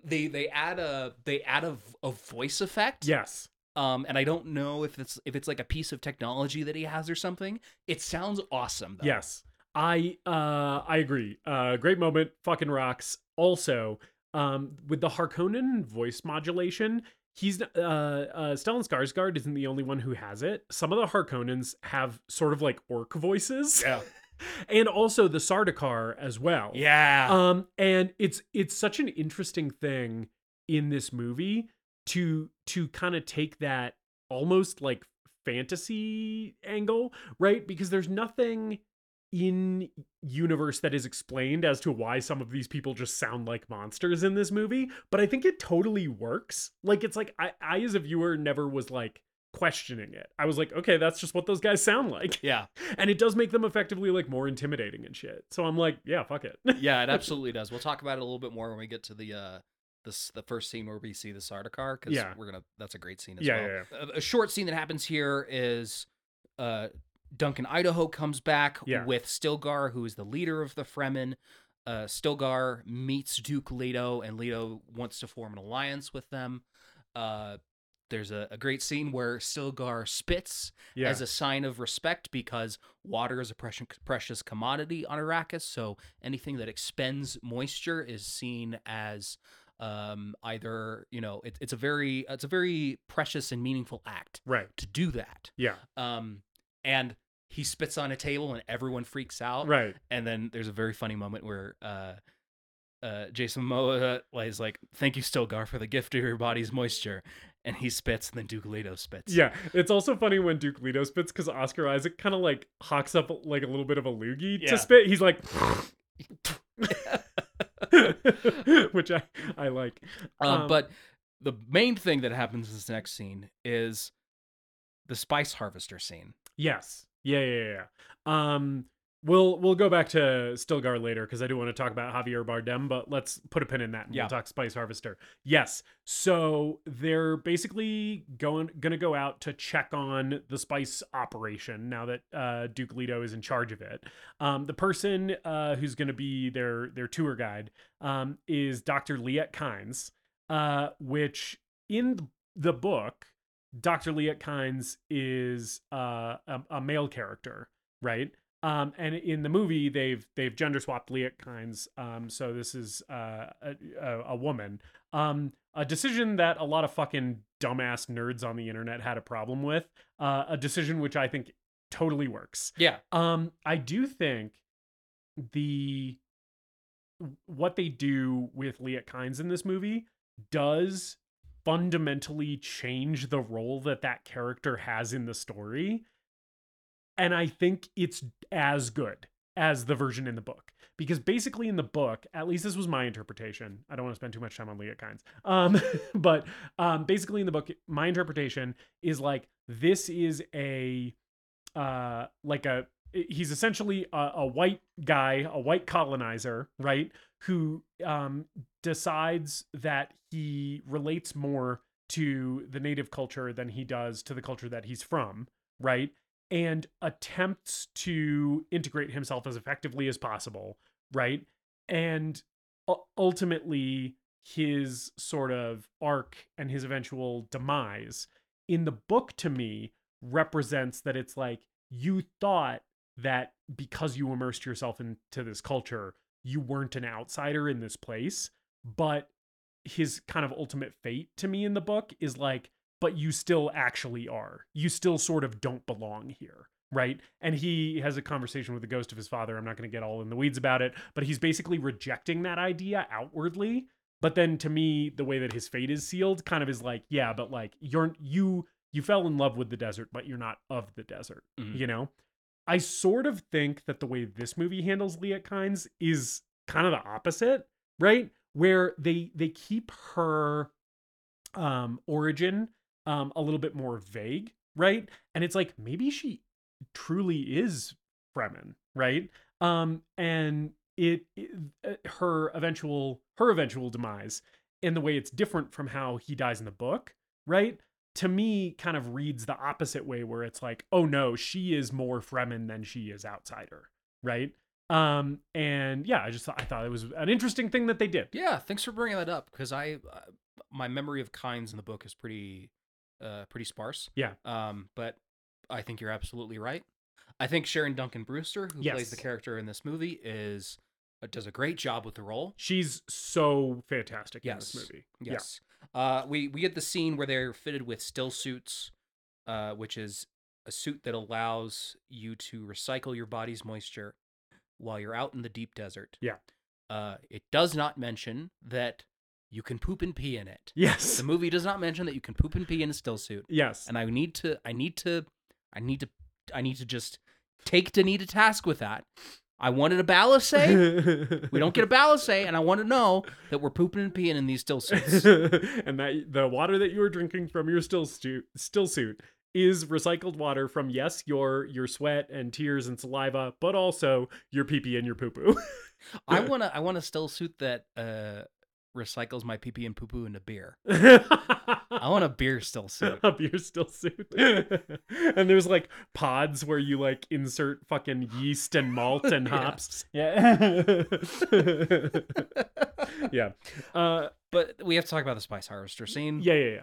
they they add a they add a, a voice effect. yes Um, and I don't know if it's if it's like a piece of technology that he has or something. It sounds awesome. Though. Yes. I uh I agree. Uh great moment, fucking rocks. Also, um with the Harkonnen voice modulation, he's uh uh Stellan Skarsgård isn't the only one who has it. Some of the Harkonnens have sort of like orc voices. Yeah. *laughs* and also the Sardaukar as well. Yeah. Um, and it's it's such an interesting thing in this movie to to kind of take that almost like fantasy angle, right? Because there's nothing in universe that is explained as to why some of these people just sound like monsters in this movie, but I think it totally works. Like it's like I I as a viewer never was like questioning it. I was like, okay, that's just what those guys sound like. yeah. *laughs* And it does make them effectively like more intimidating and shit. So I'm like, yeah, fuck it. Yeah. It *laughs* absolutely does. We'll talk about it a little bit more when we get to the uh this the first scene where we see the Sardaukar because Yeah. we're gonna that's a great scene as Yeah, well. yeah, A, a short scene that happens here is uh Duncan Idaho comes back Yeah. with Stilgar, who is the leader of the Fremen. Uh, Stilgar meets Duke Leto, and Leto wants to form an alliance with them. Uh, there's a, a great scene where Stilgar spits yeah. as a sign of respect because water is a precious, precious commodity on Arrakis. So anything that expends moisture is seen as um, either you know it, it's a very it's a very precious and meaningful act right. to do that. Yeah. Um, and he spits on a table and everyone freaks out. Right. And then there's a very funny moment where uh, uh, Jason Momoa is like, "Thank you, Stilgar, for the gift of your body's moisture," and he spits, and then Duke Leto spits. Yeah, it's also funny when Duke Leto spits because Oscar Isaac kind of like hawks up like a little bit of a loogie Yeah. to spit. He's like, *laughs* *laughs* which I I like. Um, Um, but the main thing that happens in this next scene is the spice harvester scene. Yes. Yeah, yeah, yeah. Um we'll we'll go back to Stilgar later because I do want to talk about Javier Bardem, but let's put a pin in that and Yeah. we'll talk Spice Harvester. Yes. So they're basically going gonna go out to check on the spice operation now that uh Duke Leto is in charge of it. Um the person uh who's gonna be their their tour guide um is Dr. Liet Kynes, uh, which in the book Dr. Liet Kynes is uh, a, a male character, right? Um, and in the movie, they've they've gender swapped Liet Kynes, um, so this is uh, a, a, a woman. Um, a decision that a lot of fucking dumbass nerds on the internet had a problem with. Uh, a decision which I think totally works. Yeah. Um, I do think the what they do with Liet Kynes in this movie does fundamentally change the role that that character has in the story. And I think it's as good as the version in the book. Because basically in the book, at least this was my interpretation. I don't want to spend too much time on Liet Kynes. Um, *laughs* but um, basically in the book, my interpretation is like this is a uh like a he's essentially a, a white guy, a white colonizer, right? Who um decides that he relates more to the native culture than he does to the culture that he's from, right? And attempts to integrate himself as effectively as possible, right? And ultimately, his sort of arc and his eventual demise in the book to me represents that it's like you thought that because you immersed yourself into this culture, you weren't an outsider in this place. But his kind of ultimate fate to me in the book is like, but you still actually are. You still sort of don't belong here. Right. And he has a conversation with the ghost of his father. I'm not going to get all in the weeds about it, but he's basically rejecting that idea outwardly. But then to me, the way that his fate is sealed kind of is like, yeah, but like you're, you, you fell in love with the desert, but you're not of the desert, Mhm. you know? I sort of think that the way this movie handles Liet Kynes is kind of the opposite, right? Where they they keep her um origin um a little bit more vague, right? And it's like maybe she truly is Fremen, right? Um and it, it uh, her eventual her eventual demise in the way it's different from how he dies in the book, right? To me, kind of reads the opposite way, where it's like, oh no, she is more Fremen than she is outsider, right? Um, and yeah, I just thought, I thought it was an interesting thing that they did. Yeah, thanks for bringing that up because I, uh, my memory of Kynes in the book is pretty, uh, pretty sparse. Yeah. Um, but I think you're absolutely right. I think Sharon Duncan Brewster, who plays the character in this movie, is uh, does a great job with the role. She's so fantastic in this movie. Yes. Uh, we we get the scene where they're fitted with still suits, uh, which is a suit that allows you to recycle your body's moisture while you're out in the deep desert. Yeah. Uh, it does not mention that you can poop and pee in it. Yes. The movie does not mention that you can poop and pee in a still suit. yes. And I need to I need to I need to I need to just take Denis to task with that. I wanted a ballast *laughs* we don't get a ballast and I want to know that we're pooping and peeing in these still suits. *laughs* and that the water that you are drinking from your still suit still suit is recycled water from yes your your sweat and tears and saliva but also your pee pee and your poo poo *laughs* I want to I want a still suit that uh recycles my pee pee and poo poo into beer. *laughs* I want a beer still suit. a beer still suit *laughs* and there's like pods where you like insert fucking yeast and malt and *laughs* hops yeah yeah uh But we have to talk about the spice harvester scene. Yeah, yeah, yeah.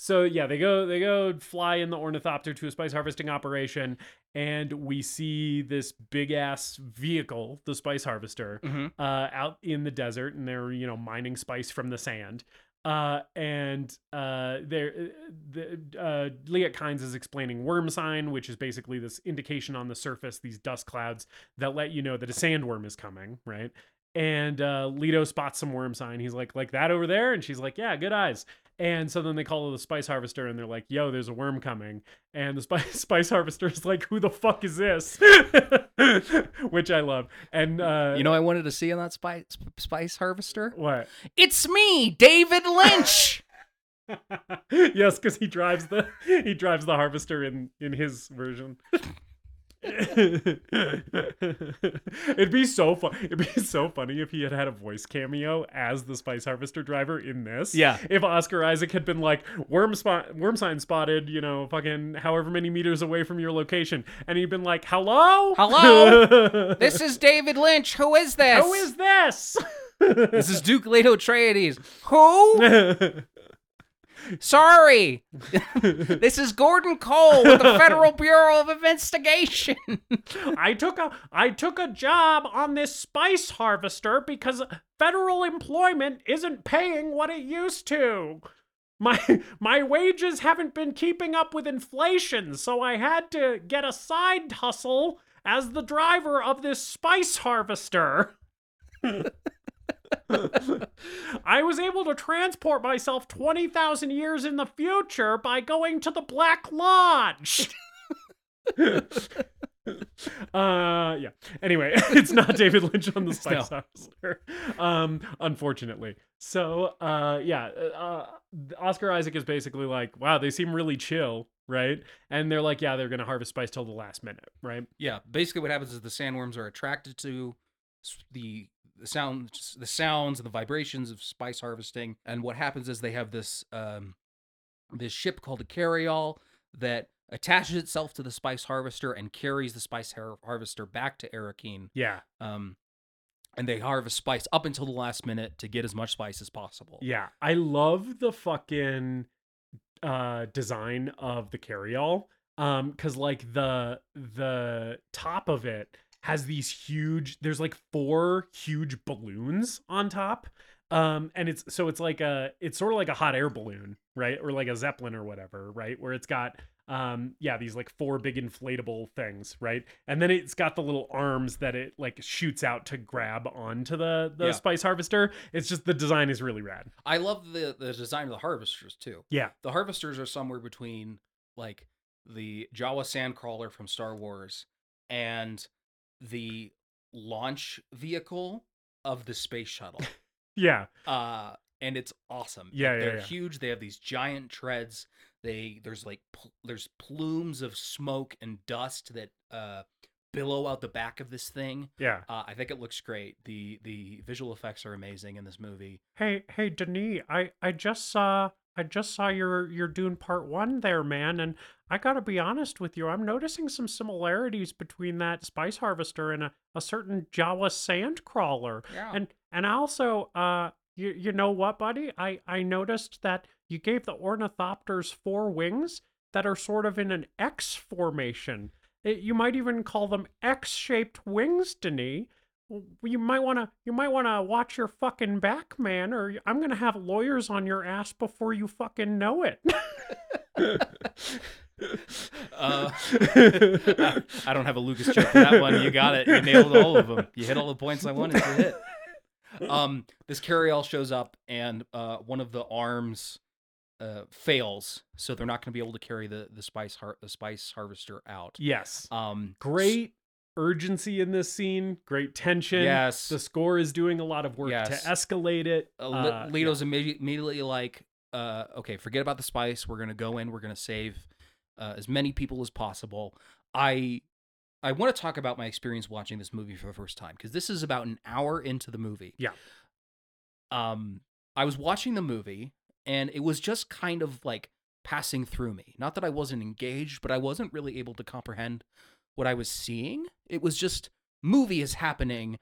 So yeah, they go they go fly in the ornithopter to a spice harvesting operation, and we see this big ass vehicle, the spice harvester, Mhm. uh, out in the desert, and they're you know mining spice from the sand. Uh, and uh, there, the uh, Liet Kynes is explaining worm sign, which is basically this indication on the surface, these dust clouds that let you know that a sandworm is coming, right? and uh, Leto spots some worm sign. He's like, like that over there, and she's like, yeah, good eyes. And so then they call the spice harvester, and they're like, "Yo, there's a worm coming." And the spice *laughs* spice harvester is like, "Who the fuck is this?" *laughs* Which I love. And uh, You know, I wanted to see in that spice spice harvester. what? It's me, David Lynch. *laughs* yes, because he drives the he drives the harvester in in his version. *laughs* It'd be so fun. It'd be so funny if he had had a voice cameo as the spice harvester driver in this. Yeah. If Oscar Isaac had been like worm spot, worm sign spotted, you know, fucking however many meters away from your location, and he'd been like, "Hello, Hello? *laughs* this is David Lynch. Who is this? Who is this?" This is Duke Leto Atreides. Who? *laughs* Sorry. this is Gordon Cole with the Federal Bureau of Investigation. I took a I took a job on this spice harvester because federal employment isn't paying what it used to. My my wages haven't been keeping up with inflation, so I had to get a side hustle as the driver of this spice harvester. *laughs* *laughs* I was able to transport myself 20,000 years in the future by going to the Black Lodge. *laughs* uh yeah. Anyway *laughs* it's not david lynch on the spice harvester um unfortunately. So uh yeah uh oscar isaac is basically like wow they seem really chill right? And they're like yeah they're gonna harvest spice till the last minute right? Yeah, basically what happens is the sandworms are attracted to the the sounds, the sounds and the vibrations of spice harvesting. And what happens is they have this um, this ship called a carryall that attaches itself to the spice harvester and carries the spice har- harvester back to Arrakeen. yeah Um, and they harvest spice up until the last minute to get as much spice as possible. yeah i love the fucking uh design of the carryall um because like the the top of it has these huge there's like four huge balloons on top um and it's so it's like a it's sort of like a hot air balloon right? Or like a zeppelin or whatever right? Where it's got um yeah these like four big inflatable things right? And then it's got the little arms that it like shoots out to grab onto the the Yeah. spice harvester. It's just the design is really rad. I love the the design of the harvesters too. yeah. The harvesters are somewhere between like the Jawa sandcrawler from Star Wars and the launch vehicle of the space shuttle. *laughs* yeah uh and it's awesome. Yeah, yeah, they're yeah. huge. They have these giant treads. They there's like pl- there's plumes of smoke and dust that uh billow out the back of this thing. yeah Uh, I think it looks great. The the visual effects are amazing in this movie. Hey, hey, Denis, I, I just saw I just saw your your Dune Part One there, man, and I gotta be honest with you. I'm noticing some similarities between that spice harvester and a, a certain Jawa sand crawler. Yeah. And and also, uh, you you know what, buddy? I I noticed that you gave the ornithopters four wings that are sort of in an X formation. It, you might even call them X-shaped wings, Denis. You might want to you might want to watch your fucking back, man, or I'm going to have lawyers on your ass before you fucking know it. *laughs* Uh, *laughs* I, I don't have a Lucas joke for that one. You got it. You nailed all of them. You hit all the points I wanted to hit. Um, this carryall shows up, and uh, one of the arms uh, fails, so they're not going to be able to carry the the spice har- the spice harvester out. yes Um, great urgency in this scene great tension Yes. the score is doing a lot of work Yes. to escalate it uh, Uh, Le- Leto's immediately, immediately like, uh, okay, forget about the spice. We're gonna go in. We're gonna save uh, as many people as possible. I I want to talk about my experience watching this movie for the first time because this is about an hour into the movie. Yeah. Um, I was watching the movie and it was just kind of like passing through me. Not that I wasn't engaged, but I wasn't really able to comprehend what I was seeing. It was just movie is happening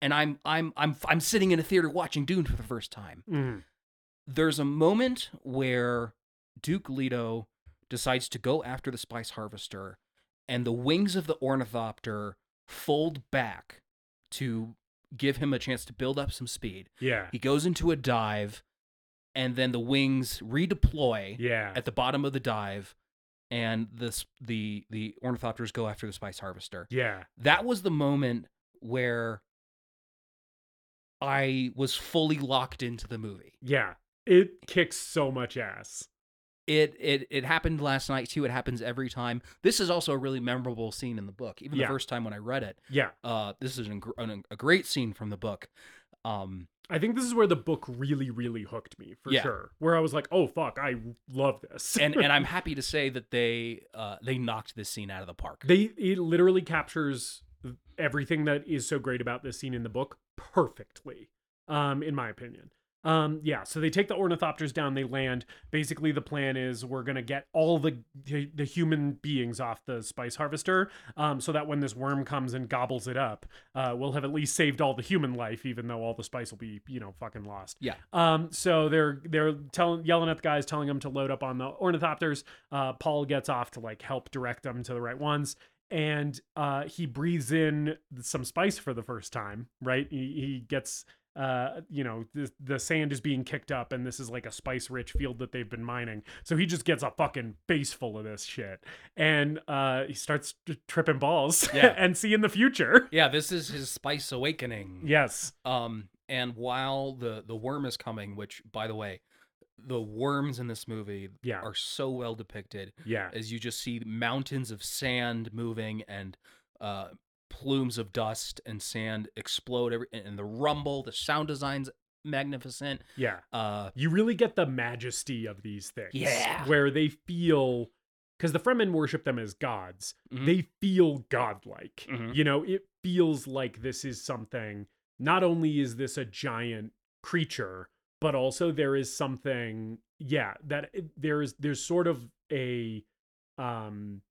and I'm I'm I'm I'm sitting in a theater watching Dune for the first time. Mhm. There's a moment where Duke Leto decides to go after the spice harvester and the wings of the ornithopter fold back to give him a chance to build up some speed. yeah He goes into a dive and then the wings redeploy yeah at the bottom of the dive and this the the ornithopters go after the spice harvester yeah that was the moment where I was fully locked into the movie. Yeah. It kicks so much ass. It it it happened last night too. It happens every time. This is also a really memorable scene in the book. Even Yeah. the first time when I read it, Yeah. uh, this is an, an, a great scene from the book. Um, I think this is where the book really, really hooked me for Yeah. sure. Where I was like, "Oh fuck, I love this." *laughs* and and I'm happy to say that they uh, they knocked this scene out of the park. they it literally captures everything that is so great about this scene in the book perfectly, um, in my opinion. Um, yeah, so they take the ornithopters down, they land. Basically, the plan is we're gonna get all the the, the human beings off the spice harvester, um, so that when this worm comes and gobbles it up, uh, we'll have at least saved all the human life, even though all the spice will be, you know, fucking lost. Yeah. Um, so they're they're telling yelling at the guys, telling them to load up on the ornithopters. Uh, Paul gets off to like help direct them to the right ones, and uh, he breathes in some spice for the first time. Right? He, he gets uh you know the, the sand is being kicked up and this is like a spice rich field that they've been mining so he just gets a fucking base full of this shit and uh he starts t- tripping balls *laughs* Yeah. and seeing the future yeah, this is his spice awakening. yes Um, and while the the worm is coming, which by the way, the worms in this movie Yeah. are so well depicted. yeah as you just see mountains of sand moving and uh, plumes of dust and sand explode every and the rumble the sound design's magnificent yeah uh you really get the majesty of these things. Yeah. Where they feel because the Fremen worship them as gods. Mhm. They feel godlike. Mhm. You know, it feels like this is something not only is this a giant creature, but also there is something, yeah, that there is there's sort of a um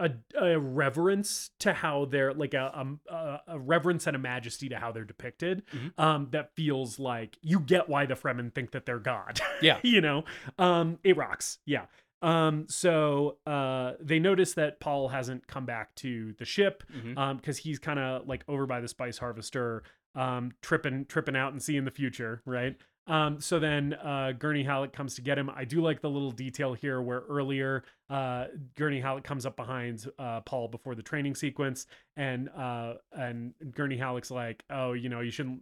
a, a reverence to how they're like a, um, a a reverence and a majesty to how they're depicted Mhm. um that feels like you get why the fremen think that they're god *laughs* Yeah. you know um it rocks yeah um so uh they notice that paul hasn't come back to the ship mhm. um because he's kind of like over by the spice harvester um tripping tripping out and seeing the future right um so then uh gurney halleck comes to get him. I do like the little detail here where earlier uh gurney halleck comes up behind uh paul before the training sequence and uh and gurney halleck's like oh you know you shouldn't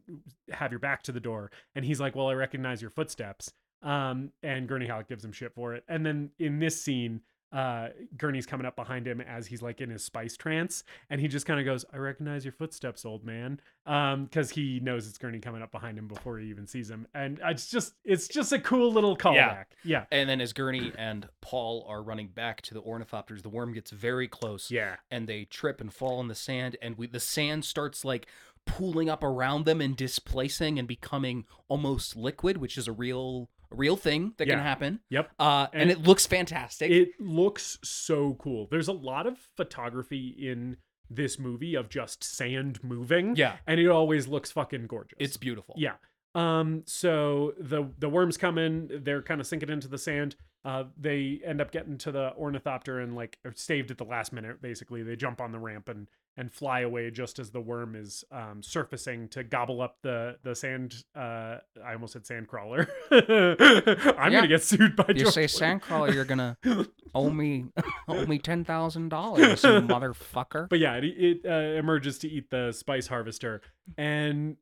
have your back to the door. And he's like well i recognize your footsteps. Um and gurney halleck gives him shit for it. And then in this scene uh gurney's coming up behind him as he's like in his spice trance and he just kind of goes i recognize your footsteps old man um because he knows it's gurney coming up behind him before he even sees him and it's just it's just a cool little callback. Yeah. And then as gurney and paul are running back to the ornithopters the worm gets very close yeah. and they trip and fall in the sand and we the sand starts like pooling up around them and displacing and becoming almost liquid which is a real a real thing that Yeah. can happen yep uh and, And it looks fantastic it looks so cool there's a lot of photography in this movie of just sand moving yeah and it always looks fucking gorgeous it's beautiful Yeah. Um. So the the worms come in. They're kind of sinking into the sand. Uh. They end up getting to the ornithopter and like are saved at the last minute. Basically, they jump on the ramp and and fly away just as the worm is um surfacing to gobble up the the sand. Uh. I almost said sand crawler. *laughs* I'm Yeah. gonna get sued by. You George say. Sandcrawler, you're gonna *laughs* owe me *laughs* owe me ten thousand dollars, you motherfucker. But yeah, it, it uh, emerges to eat the spice harvester, and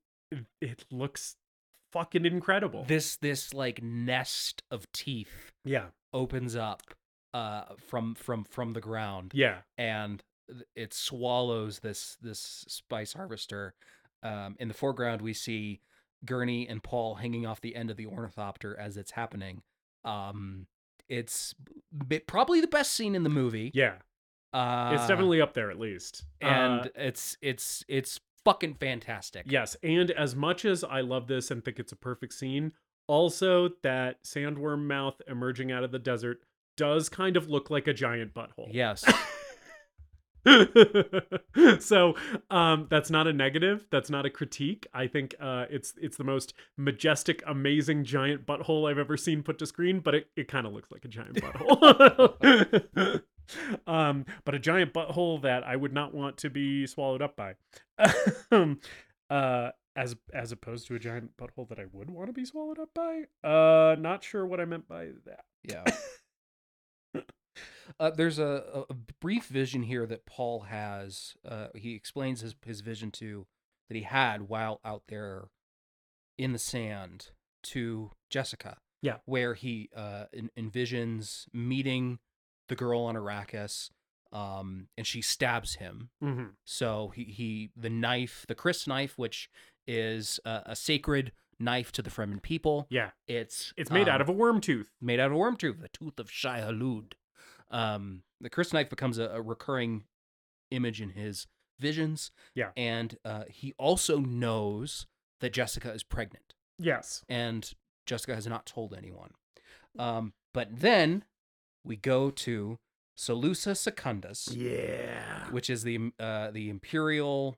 it, looks fucking incredible. this this like nest of teeth yeah. opens up uh from from from the ground Yeah. and it swallows this this spice harvester um in the foreground we see gurney and paul hanging off the end of the ornithopter as it's happening um it's probably the best scene in the movie Yeah. uh it's definitely up there at least. and Uh, it's it's it's fucking fantastic yes, and as much as I love this and think it's a perfect scene, also that sandworm mouth emerging out of the desert does kind of look like a giant butthole. yes *laughs* so um that's not a negative that's not a critique. I think uh it's it's the most majestic amazing giant butthole i've ever seen put to screen but it, it kind of looks like a giant butthole. *laughs* Um but a giant butthole that i would not want to be swallowed up by. Um *laughs* uh as as opposed to a giant butthole that i would want to be swallowed up by? Uh not sure what i meant by that. Yeah. Uh, there's a, a- a brief vision here that Paul has. Uh, he explains his, his vision to that he had while out there in the sand to Jessica. Yeah. Where he uh, en- envisions meeting the girl on Arrakis, um, and she stabs him. Mhm. So he, he the knife, the crysknife, which is a, a sacred knife to the Fremen people. Yeah. It's It's made out um, of a worm tooth. made out of worm tooth, the tooth of Shai Hulud. Um, the crysknife becomes a, a recurring image in his visions. Yeah. and uh, he also knows that Jessica is pregnant, Yes. and Jessica has not told anyone. Um, but then we go to Salusa Secundus, Yeah. which is the uh, the imperial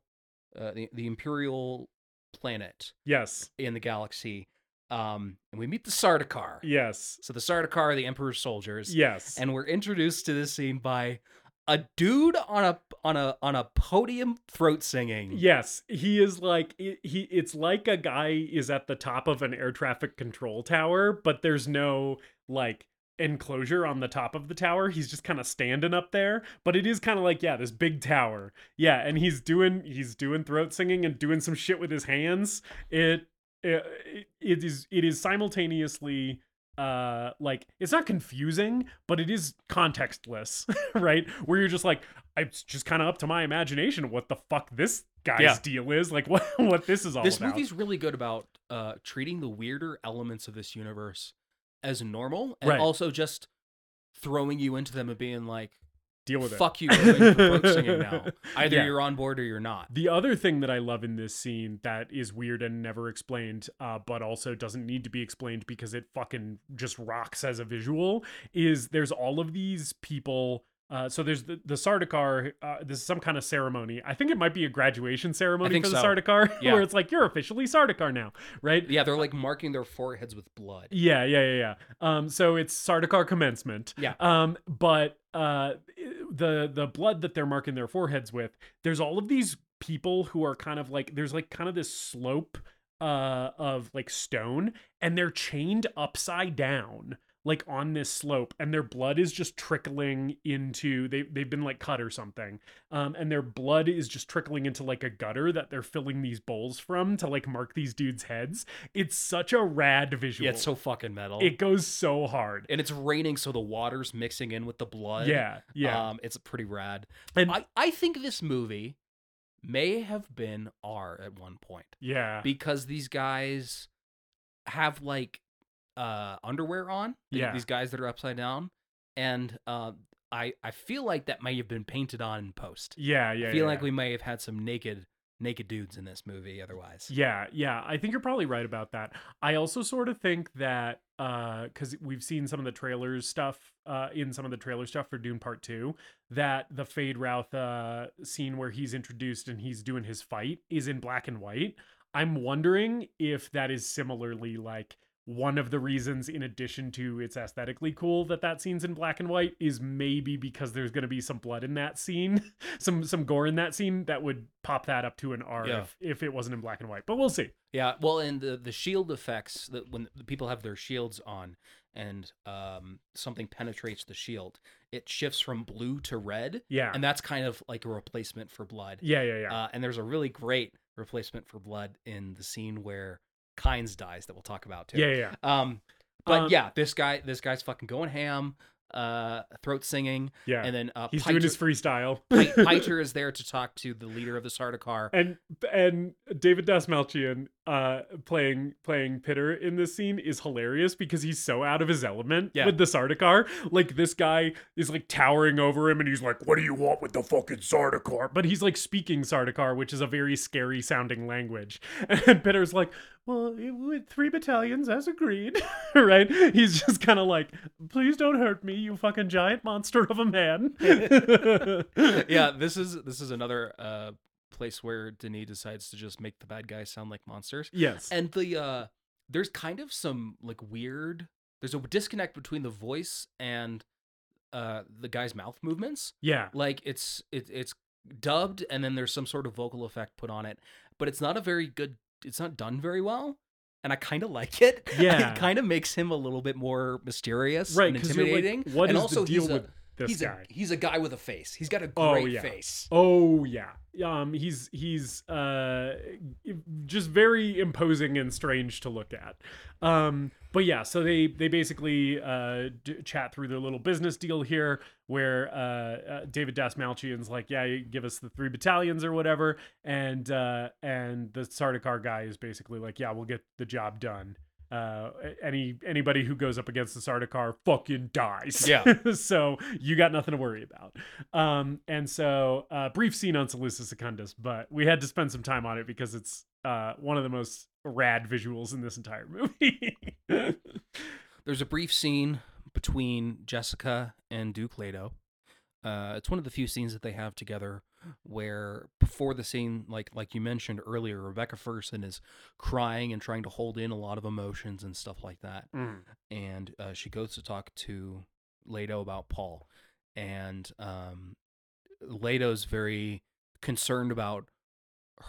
uh, the, the imperial planet Yes. in the galaxy. Um, and we meet the Sardaukar. Yes. So the Sardaukar are the Emperor's soldiers. Yes. And we're introduced to this scene by a dude on a on a on a podium throat singing. Yes, he is like he he- it's like a guy is at the top of an air traffic control tower, but there's no like enclosure on the top of the tower. He's just kind of standing up there, but it is kind of like yeah, this big tower. Yeah, and he's doing he's doing throat singing and doing some shit with his hands. It it, it is it is simultaneously uh like it's not confusing but it is contextless *laughs* right where you're just like it's just kind of up to my imagination what the fuck this guy's Yeah. deal is like *laughs* what what this is all this about movie's really good about uh treating the weirder elements of this universe as normal and Right. also just throwing you into them and being like deal with it fuck you throat singing *laughs* now. Either Yeah. you're on board or you're not. The other thing that I love in this scene that is weird and never explained, uh, but also doesn't need to be explained because it fucking just rocks as a visual, is there's all of these people. Uh, so there's the, the Sardaukar. Uh, this is some kind of ceremony. I think it might be a graduation ceremony for the so. Sardaukar, *laughs* Yeah. where it's like you're officially Sardaukar now, right? Yeah, they're like marking their foreheads with blood. Yeah, yeah, yeah, yeah. Um, so it's Sardaukar commencement. Yeah. Um, but uh, the the blood that they're marking their foreheads with, there's all of these people who are kind of like there's like kind of this slope uh of like stone, and they're chained upside down like on this slope and their blood is just trickling into they they've been like cut or something um and their blood is just trickling into like a gutter that they're filling these bowls from to like mark these dudes heads it's such a rad visual Yeah, it's so fucking metal. it goes so hard. and it's raining, so the water's mixing in with the blood. Yeah, yeah. Um, it's pretty rad. and I, I think this movie may have been R at one point yeah. because these guys have like uh underwear on. the- Yeah. These guys that are upside down. And uh, I I feel like that may have been painted on in post. yeah, yeah. I feel yeah, like yeah. we may have had some naked naked dudes in this movie otherwise. Yeah, yeah. I think you're probably right about that. I also sort of think that uh cuz we've seen some of the trailers stuff uh in some of the trailer stuff for Dune Part 2 that the Feyd-Rautha uh scene where he's introduced and he's doing his fight is in black and white. I'm wondering if that is similarly like one of the reasons in addition to it's aesthetically cool that that scene's in black and white is maybe because there's going to be some blood in that scene *laughs* some some gore in that scene that would pop that up to an r Yeah. if, if it wasn't in black and white but we'll see Yeah, well, and the the shield effects that when the people have their shields on and um something penetrates the shield, it shifts from blue to red, yeah and that's kind of like a replacement for blood. yeah yeah yeah Uh, and there's a really great replacement for blood in the scene where Kynes dies that we'll talk about too. yeah yeah Um, but Um, yeah, this guy this guy's fucking going ham, uh, throat singing, yeah and then uh, he's Piter, doing his freestyle Pi- *laughs* Piter is there to talk to the leader of the Sardaukar. and and David Dastmalchian uh playing playing Piter in this scene is hilarious because he's so out of his element Yeah. with the Sardaukar. Like this guy is like towering over him and he's like, "What do you want with the fucking Sardaukar?" But he's like speaking Sardaukar, which is a very scary sounding language. *laughs* And Piter's like, "Well, it- with three battalions as agreed." *laughs* right? He's just kind of like, "Please don't hurt me, you fucking giant monster of a man." *laughs* yeah, this is this is another uh place where Denis decides to just make the bad guys sound like monsters. Yes. And the uh there's kind of some like weird there's a disconnect between the voice and uh the guy's mouth movements. yeah. Like it's it, it's dubbed and then there's some sort of vocal effect put on it, but it's not a very good it's not done very well. And I kind of like it. *laughs* Yeah. it kind of makes him a little bit more mysterious Right, and you're like, intimidating. what and is the also deal he's a- with this he's guy. a he's a guy with a face. He's got a great Oh, great yeah. face. Oh yeah. Um he's he's uh just very imposing and strange to look at. Um but yeah, so they they basically uh d- chat through their little business deal here where uh, uh David Dastmalchian's like, "Yeah, you give us the three battalions or whatever." And uh and the Sardaukar guy is basically like, "Yeah, we'll get the job done." Uh, any anybody who goes up against the Sardaukar fucking dies. Yeah. *laughs* so you got nothing to worry about. Um, and so uh, brief scene on Salusa Secundus, but we had to spend some time on it because it's uh one of the most rad visuals in this entire movie. *laughs* There's a brief scene between Jessica and Duke Leto. Uh, it's one of the few scenes that they have together where before the scene, like like you mentioned earlier, Rebecca Ferguson is crying and trying to hold in a lot of emotions and stuff like that. Mm. And uh, she goes to talk to Leto about Paul, and um, Leto's very concerned about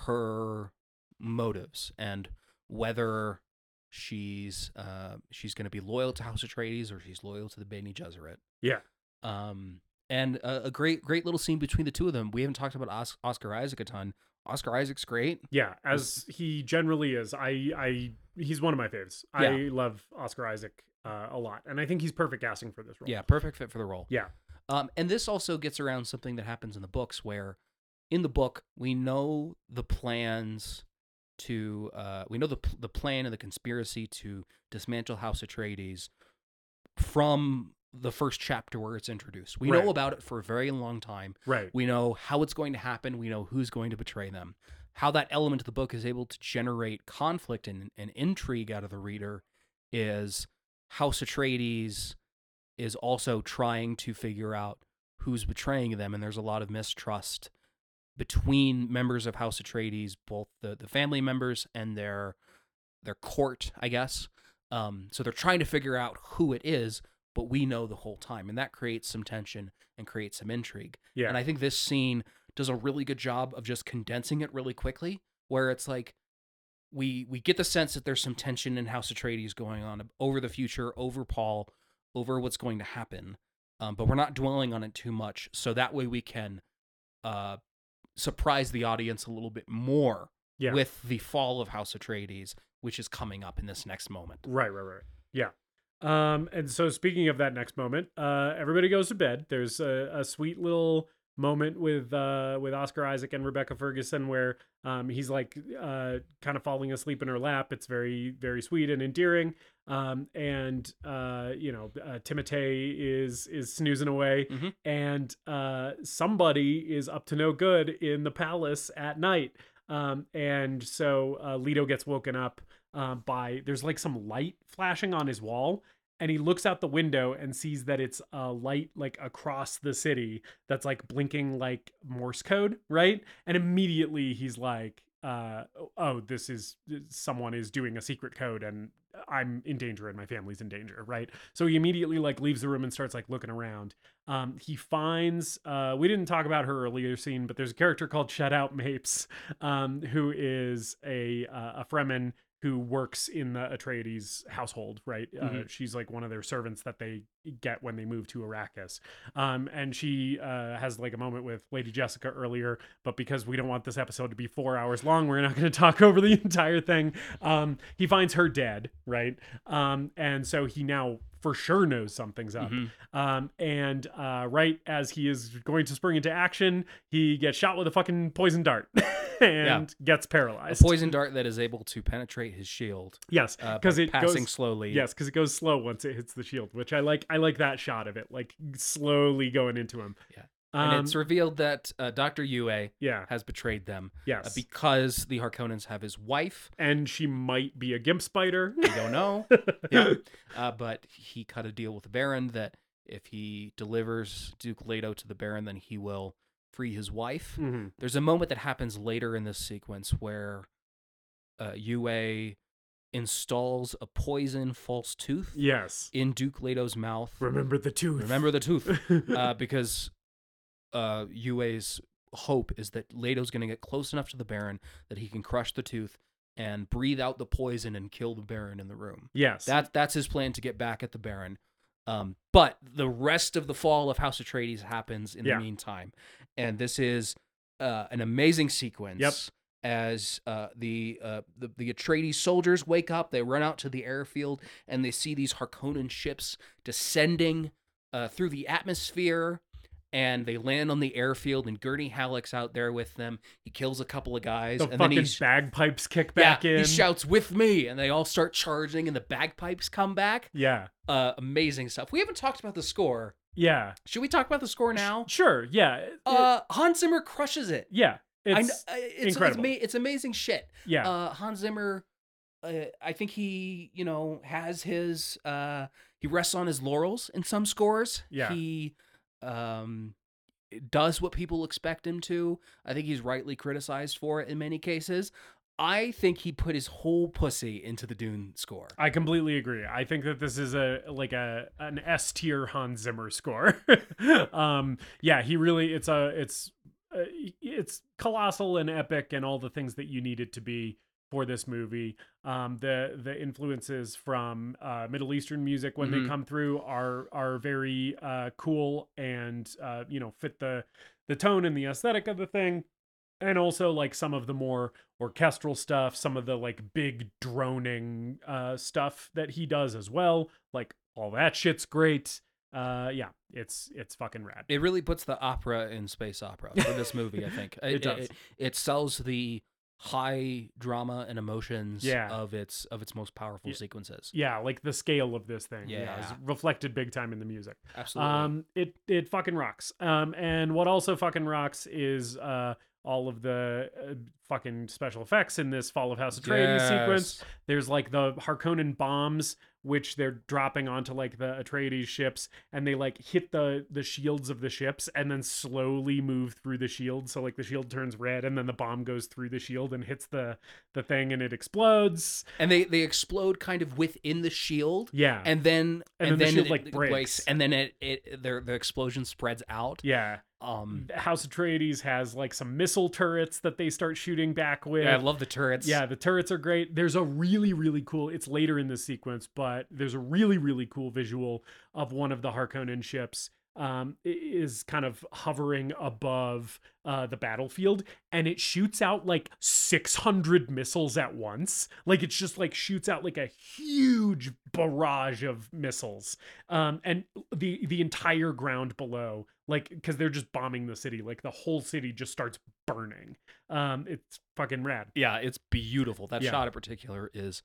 her motives and whether she's uh, she's going to be loyal to House Atreides or she's loyal to the Bene Gesserit. Yeah. Um, and a, a great great little scene between the two of them. We haven't talked about Os- Oscar Isaac a ton. Oscar Isaac's great. Yeah, as he generally is. I I he's one of my faves. I love Oscar Isaac uh, a lot, and I think he's perfect casting for this role. Yeah, perfect fit for the role. Yeah. Um, and this also gets around something that happens in the books where in the book we know the plans to uh, we know the the plan and the conspiracy to dismantle House Atreides from the first chapter where it's introduced. We Right. know about it for a very long time. Right. We know how it's going to happen. We know who's going to betray them. How that element of the book is able to generate conflict and, and intrigue out of the reader is House Atreides is also trying to figure out who's betraying them, and there's a lot of mistrust between members of House Atreides, both the, the family members and their their court, I guess. Um, so they're trying to figure out who it is, but we know the whole time, and that creates some tension and creates some intrigue. Yeah. And I think this scene does a really good job of just condensing it really quickly, where it's like we we get the sense that there's some tension in House Atreides going on over the future, over Paul, over what's going to happen. Um, but we're not dwelling on it too much, so that way we can uh, surprise the audience a little bit more Yeah. with the fall of House Atreides, which is coming up in this next moment. Right, right, right. Yeah. Um, and so speaking of that next moment, uh, everybody goes to bed. There's a, a sweet little moment with uh with Oscar Isaac and Rebecca Ferguson where um he's like uh kind of falling asleep in her lap. It's very very sweet and endearing. Um and uh you know uh, Timothée is is snoozing away Mhm. and uh somebody is up to no good in the palace at night. Um and so uh Leto gets woken up uh, by there's like some light flashing on his wall and he looks out the window and sees that it's a light like across the city that's like blinking like morse code right? And immediately he's like uh oh this is someone is doing a secret code and i'm in danger and my family's in danger right? So he immediately like leaves the room and starts like looking around. Um he finds uh we didn't talk about her earlier scene but there's a character called Shadout Mapes um who is a uh, a fremen who works in the Atreides household, right? Uh, Mhm. she's like one of their servants that they get when they move to Arrakis. Um, and she uh, has like a moment with Lady Jessica earlier, but because we don't want this episode to be four hours long, we're not *laughs* going to talk over the entire thing. Um, he finds her dead, right? Um, and so he now for sure knows something's up. Mhm. Um, and uh, right as he is going to spring into action, he gets shot with a fucking poison dart *laughs* *laughs* and gets paralyzed. A poison dart that is able to penetrate his shield Yes, uh, because by it passing goes slowly. Yes, because it goes slow once it hits the shield, which I like. I like that shot of it, like slowly going into him. Yeah. um, and it's revealed that uh, Doctor Yue yeah, has betrayed them yes, uh, because the Harkonnens have his wife. and she might be a gimp spider. We don't know. *laughs* yeah. Uh, but he cut a deal with the Baron that if he delivers Duke Leto to the Baron, then he will free his wife. Mhm. There's a moment that happens later in this sequence where uh, Yue installs a poison false tooth Yes, in Duke Leto's mouth. remember the tooth. Remember the tooth. *laughs* uh, because uh, Yue's hope is that Leto's going to get close enough to the Baron that he can crush the tooth and breathe out the poison and kill the Baron in the room. yes, That that's his plan to get back at the Baron. Um, but the rest of the fall of House Atreides happens in Yeah. the meantime, and this is uh, an amazing sequence. As uh, the, uh, the the Atreides soldiers wake up, they run out to the airfield and they see these Harkonnen ships descending uh, through the atmosphere, and they land on the airfield. And Gurney Halleck's out there with them. He kills a couple of guys, The and then fucking he's bagpipes kick back yeah, in. he shouts with me, and they all start charging, and the bagpipes come back. yeah, Uh, amazing stuff. We haven't talked about the score. yeah. Should we talk about the score now? Sure, yeah. Uh, Hans Zimmer crushes it. yeah. It's uh, it's, incredible. It's, it's amazing shit. yeah. Uh, Hans Zimmer, uh, I think he, you know, has his, uh, he rests on his laurels in some scores. Yeah. He, um, does what people expect him to. I think he's rightly criticized for it in many cases. I think he put his whole pussy into the Dune score. I completely agree. I think that this is a like a an S tier Hans Zimmer score. *laughs* um, yeah, he really it's a it's uh, it's colossal and epic and all the things that you need it to be for this movie. Um, the the influences from uh, Middle Eastern music when Mhm. they come through are are very uh, cool and uh, you know fit the the tone and the aesthetic of the thing and also like some of the more orchestral stuff some of the like big droning uh stuff that he does as well like all that shit's great uh yeah it's it's fucking rad It really puts the opera in space opera for this movie. I think *laughs* It does. It, it sells the high drama and emotions Yeah. of its of its most powerful Yeah. sequences. yeah like the scale of this thing yeah, is Yeah. reflected big time in the music Absolutely. Um, it it fucking rocks. Um, and what also fucking rocks is uh all of the uh, fucking special effects in this Fall of House of Atreides sequence. There's like the Harkonnen bombs, which they're dropping onto like the Atreides ships, and they like hit the the shields of the ships, and then slowly move through the shield. So like the shield turns red, and then the bomb goes through the shield and hits the the thing, and it explodes. and they they explode kind of within the shield. Yeah, And then And then the shield, it- like, it breaks. and then it it their the explosion spreads out. yeah. Um, House Atreides has like some missile turrets that they start shooting back with. yeah, I love the turrets. Yeah, the turrets are great. There's a really, really cool. It's later in the sequence, but there's a really, really cool visual of one of the Harkonnen ships. Um, is kind of hovering above uh, the battlefield, and it shoots out like 600 missiles at once. Like it's just like shoots out like a huge barrage of missiles, um, and the the entire ground below, like because they're just bombing the city. Like the whole city just starts burning. Um, it's fucking rad. yeah, it's beautiful. That Yeah. shot in particular is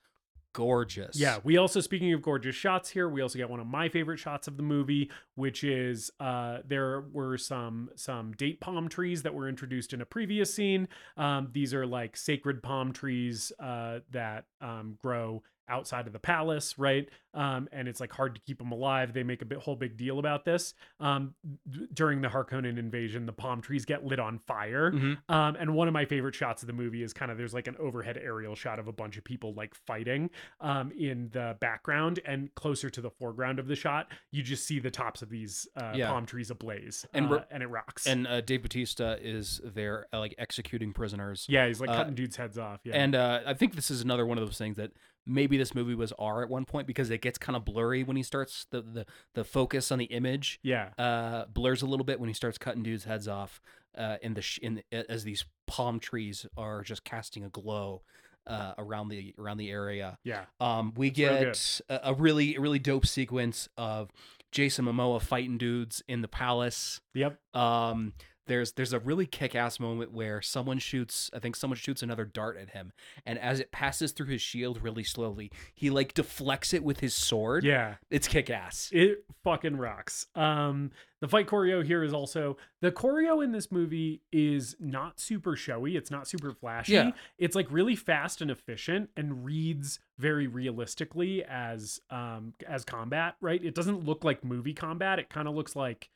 gorgeous. Yeah, we also speaking of gorgeous shots here, we also get one of my favorite shots of the movie, which is uh there were some some date palm trees that were introduced in a previous scene. Um these are like sacred palm trees uh that um grow outside of the palace, right? Um and it's like hard to keep them alive. They make a bit, whole big deal about this. Um d- during the Harkonnen invasion, the palm trees get lit on fire. Mhm. Um, and one of my favorite shots of the movie is kind of there's like an overhead aerial shot of a bunch of people like fighting um, in the background, and closer to the foreground of the shot, you just see the tops of these uh, Yeah. palm trees ablaze, And and and it rocks. And uh, Dave Batista is there, uh, like executing prisoners. yeah, he's like uh, cutting dudes' heads off. Yeah, And uh, I think this is another one of those things that maybe this movie was R at one point because it gets kind of blurry when he starts the the, the focus on the image yeah, uh, blurs a little bit when he starts cutting dudes' heads off. Uh, in the sh- in as these palm trees are just casting a glow uh, around the around the area. yeah, Um, we get a, a really a really dope sequence of Jason Momoa fighting dudes in the palace. yep, Um, there's there's a really kick-ass moment where someone shoots I think someone shoots another dart at him and as it passes through his shield really slowly he like deflects it with his sword yeah. it's kick-ass It fucking rocks. Um, the fight choreo here is also the choreo in this movie is not super showy. It's not super flashy. Yeah. It's like really fast and efficient and reads very realistically as um as combat. Right? It doesn't look like movie combat. It kind of looks like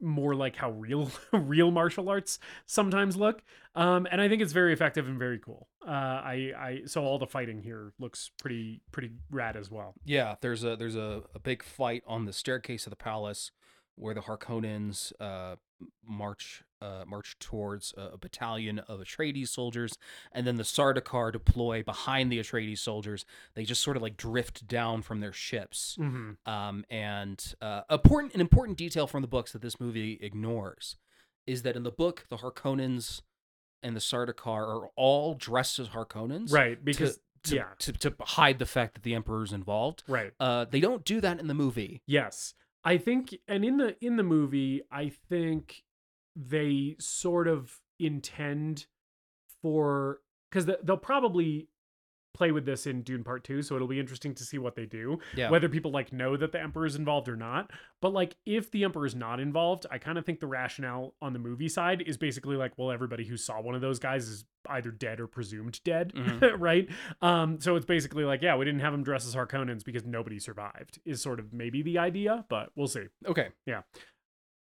more like how real *laughs* real martial arts sometimes look. Um and i think it's very effective and very cool. Uh i i so all the fighting here looks pretty pretty rad as well. Yeah there's a there's a, a big fight on the staircase of the palace where the Harkonnens uh march uh, march towards a, a battalion of Atreides soldiers, and then the Sardaukar deploy behind the Atreides soldiers. They just sort of like drift down from their ships. hmm Um, and uh, important an important detail from the books that this movie ignores is that in the book, the Harkonnens and the Sardaukar are all dressed as Harkonnens, Right, because to, yeah, to, to hide the fact that the Emperor's involved. right. Uh, they don't do that in the movie. Yes. I think and in the in the movie, I think they sort of intend for cuz they'll probably play with this in Dune Part 2, so it'll be interesting to see what they do. Yeah. Whether people like know that the emperor is involved or not. But like if the emperor is not involved, I kind of think the rationale on the movie side is basically like well everybody who saw one of those guys is either dead or presumed dead, Mhm. *laughs* right? Um so it's basically like yeah, we didn't have them dress as Harkonnens because nobody survived is sort of maybe the idea, but we'll see. Okay. Yeah.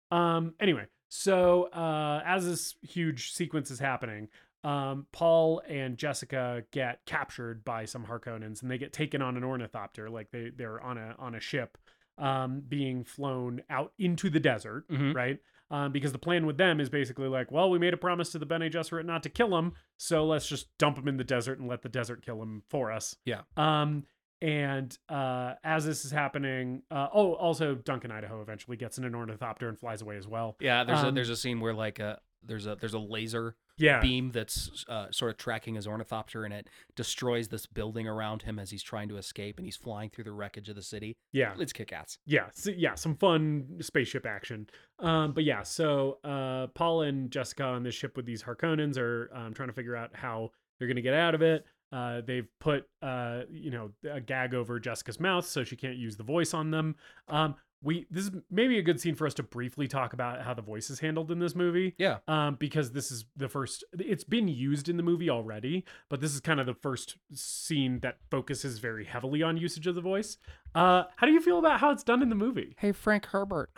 Um, anyway, so uh, as this huge sequence is happening, um, Paul and Jessica get captured by some Harkonnens, and they get taken on an ornithopter, like they they're on a on a ship, um, being flown out into the desert, Mhm. right? Um, because the plan with them is basically like, well, we made a promise to the Bene Gesserit not to kill him, so let's just dump him in the desert and let the desert kill him for us. Yeah. Um, and uh, as this is happening, uh, oh, also Duncan Idaho eventually gets in an ornithopter and flies away as well. Yeah. There's a Um, there's a scene where like a there's a there's a laser Yeah, beam that's uh, sort of tracking his ornithopter and it destroys this building around him as he's trying to escape and he's flying through the wreckage of the city. yeah, It's kick ass. yeah, so, yeah. Some fun spaceship action. Um, but yeah, so uh, Paul and Jessica on this ship with these Harkonnens are um, trying to figure out how they're gonna get out of it. Uh, they've put uh, you know a gag over Jessica's mouth so she can't use the voice on them. Um, we this is maybe a good scene for us to briefly talk about how the voice is handled in this movie. Yeah. um, because this is the first. It's been used in the movie already, but this is kind of the first scene that focuses very heavily on usage of the voice. Uh, how do you feel about how it's done in the movie? Hey, Frank Herbert.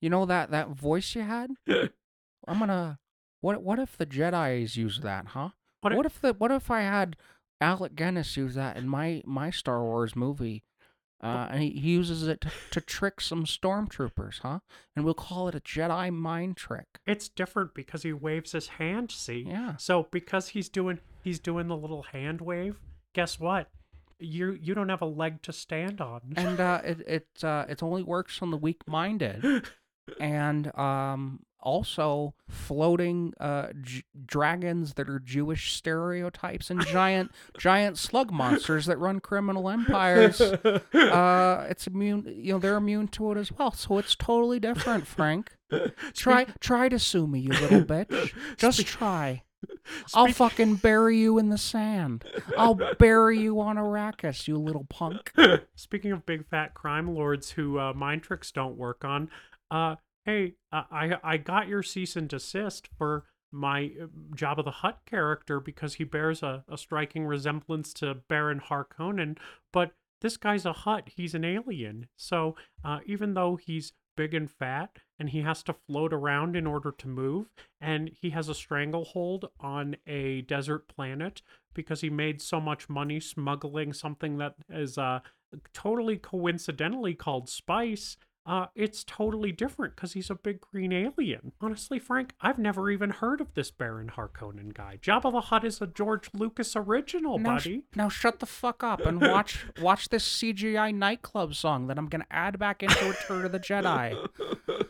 You know that that voice you had? *laughs* I'm gonna. What what if the Jedi's use that, huh? What What, if- if the what if I had Alec Guinness use that in my my Star Wars movie? Uh, and he, he uses it to, to trick some stormtroopers, huh? And we'll call it a Jedi mind trick. It's different because he waves his hand, see? Yeah. So because he's doing he's doing the little hand wave, guess what? You you don't have a leg to stand on. and uh, it it uh, it only works on the weak-minded, *laughs* and um, also floating uh, j- dragons that are Jewish stereotypes and giant *laughs* giant slug monsters that run criminal empires. *laughs* Uh, it's immune. You know they're immune to it as well, so it's totally different. Frank, *laughs* try try to sue me, you little bitch. Just try. I'll fucking bury you in the sand. I'll bury you on Arrakis, you little punk. Speaking of big fat crime lords who uh, mind tricks don't work on, uh, hey, I I got your cease and desist for my uh, Jabba the Hutt character because he bears a, a striking resemblance to Baron Harkonnen, but this guy's a Hutt. He's an alien. So uh, even though he's big and fat and he has to float around in order to move, and he has a stranglehold on a desert planet because he made so much money smuggling something that is uh, totally coincidentally called spice. Uh, it's totally different because he's a big green alien. Honestly, Frank, I've never even heard of this Baron Harkonnen guy. Jabba the Hutt is a George Lucas original, now, sh- buddy. now shut the fuck up and watch *laughs* watch this CGI nightclub song that I'm gonna add back into Return of the Jedi. *laughs*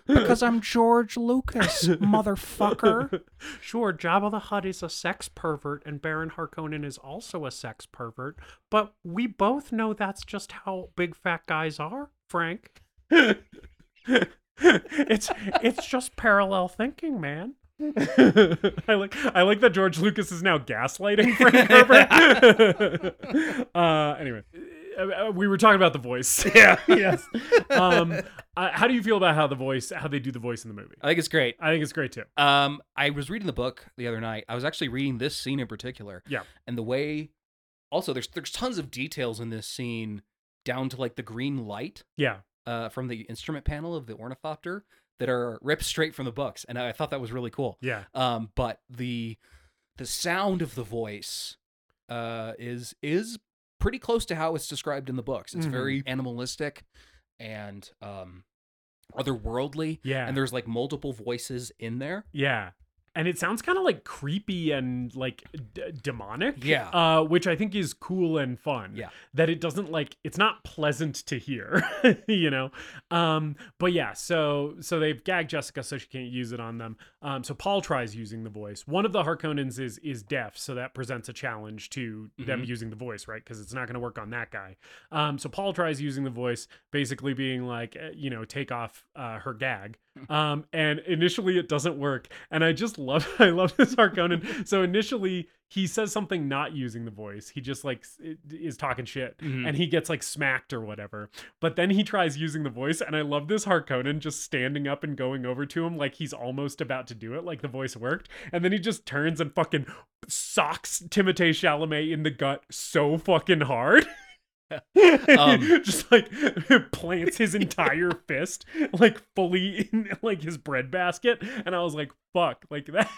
Because I'm George Lucas, motherfucker. *laughs* Sure, Jabba the Hutt is a sex pervert and Baron Harkonnen is also a sex pervert, but we both know that's just how big fat guys are, Frank. It's it's just parallel thinking, man. *laughs* I like I like that George Lucas is now gaslighting *laughs* Frank Herbert. *laughs* uh, anyway, uh, uh, we were talking about the voice. Yeah. Yes. um, uh, how do you feel about how the voice, how they do the voice in the movie? I think it's great. I think it's great too. Um, I was reading the book the other night. I was actually reading this scene in particular. Yeah. And the way, also, there's there's tons of details in this scene, down to like the green light Yeah, uh, from the instrument panel of the ornithopter that are ripped straight from the books, and I thought that was really cool. yeah, Um, but the the sound of the voice uh, is is pretty close to how it's described in the books. It's Mhm. very animalistic, and um, otherworldly. Yeah. And there's like multiple voices in there. Yeah. And it sounds kind of like creepy and like d- demonic. Yeah. Uh, which I think is cool and fun. Yeah. That it doesn't like it's not pleasant to hear, *laughs* you know. Um, but yeah, so so they've gagged Jessica so she can't use it on them. Um, so Paul tries using the voice. One of the Harkonnens is is deaf, so that presents a challenge to them Mhm. using the voice, right? Because it's not going to work on that guy. Um, so Paul tries using the voice, basically being like, eh, you know, take off uh, her gag. Um, and initially it doesn't work. And I just love, *laughs* I love this Harkonnen. *laughs* So initially he says something not using the voice. He just like is talking shit Mhm. and he gets like smacked or whatever. But then he tries using the voice. And I love this Harkonnen just standing up and going over to him like he's almost about to do it, like the voice worked. And then he just turns and fucking socks Timothée Chalamet in the gut so fucking hard. *laughs* *laughs* Um, *laughs* just like *laughs* plants his entire fist like fully in like his breadbasket and i was like fuck like that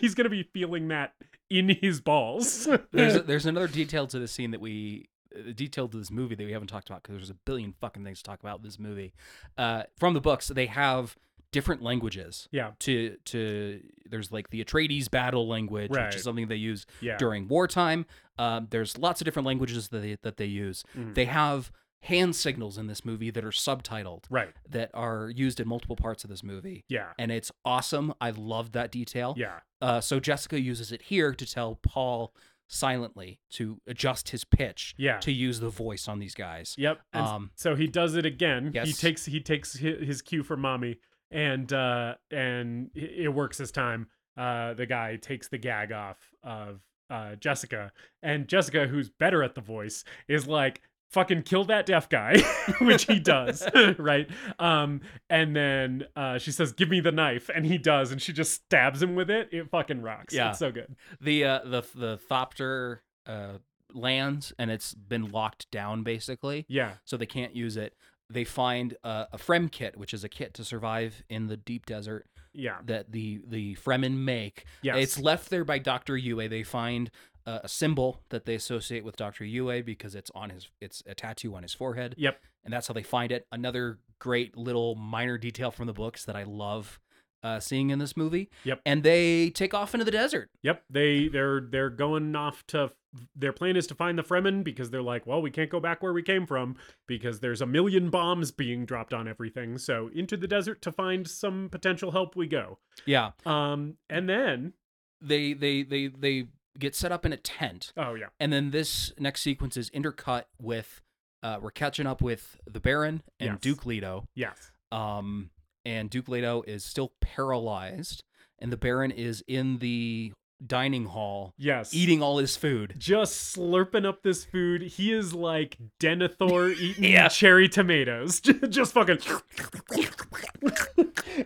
he's gonna be feeling that in his balls There's there's another detail to the scene that we uh, detail to this movie that we haven't talked about because there's a billion fucking things to talk about in this movie. Uh, from the books, they have different languages. yeah To to there's like the Atreides battle language, which is something they use yeah during wartime. Um, there's lots of different languages that they, that they use. Mhm. They have hand signals in this movie that are subtitled right that are used in multiple parts of this movie. yeah And it's awesome. I love that detail. yeah Uh, so Jessica uses it here to tell Paul silently to adjust his pitch Yeah. to use the voice on these guys. Yep. And Um, so he does it again. He takes he takes hi- his cue from mommy, and uh, and it works this time. Uh, the guy takes the gag off of uh, Jessica, and Jessica, who's better at the voice, is like. Fucking kill that deaf guy, *laughs* which he does, *laughs* right? Um, and then uh, she says, "Give me the knife," and he does, and she just stabs him with it. It fucking rocks. Yeah. it's so good. The uh, the the thopter uh, lands and it's been locked down basically, Yeah, so they can't use it. They find uh, a Fremkit, which is a kit to survive in the deep desert yeah, that the the Fremen make. yes. It's left there by Doctor Yue. They find uh, a symbol that they associate with Doctor Yue because it's on his it's a tattoo on his forehead. Yep. and that's how they find it. Another great little minor detail from the books that I love uh, seeing in this movie. Yep. And they take off into the desert. Yep, they they're they're going off to their plan is to find the Fremen because they're like, well, we can't go back where we came from because there's a million bombs being dropped on everything. So into the desert to find some potential help we go. Yeah, Um, and then they they they they get set up in a tent, oh yeah, and then this next sequence is intercut with uh, we're catching up with the Baron and Yes. Duke Leto. yes, um, and Duke Leto is still paralyzed, and the Baron is in the dining hall yes, eating all his food. just slurping up this food. He is like Denethor *laughs* eating Yeah. cherry tomatoes. *laughs* just fucking.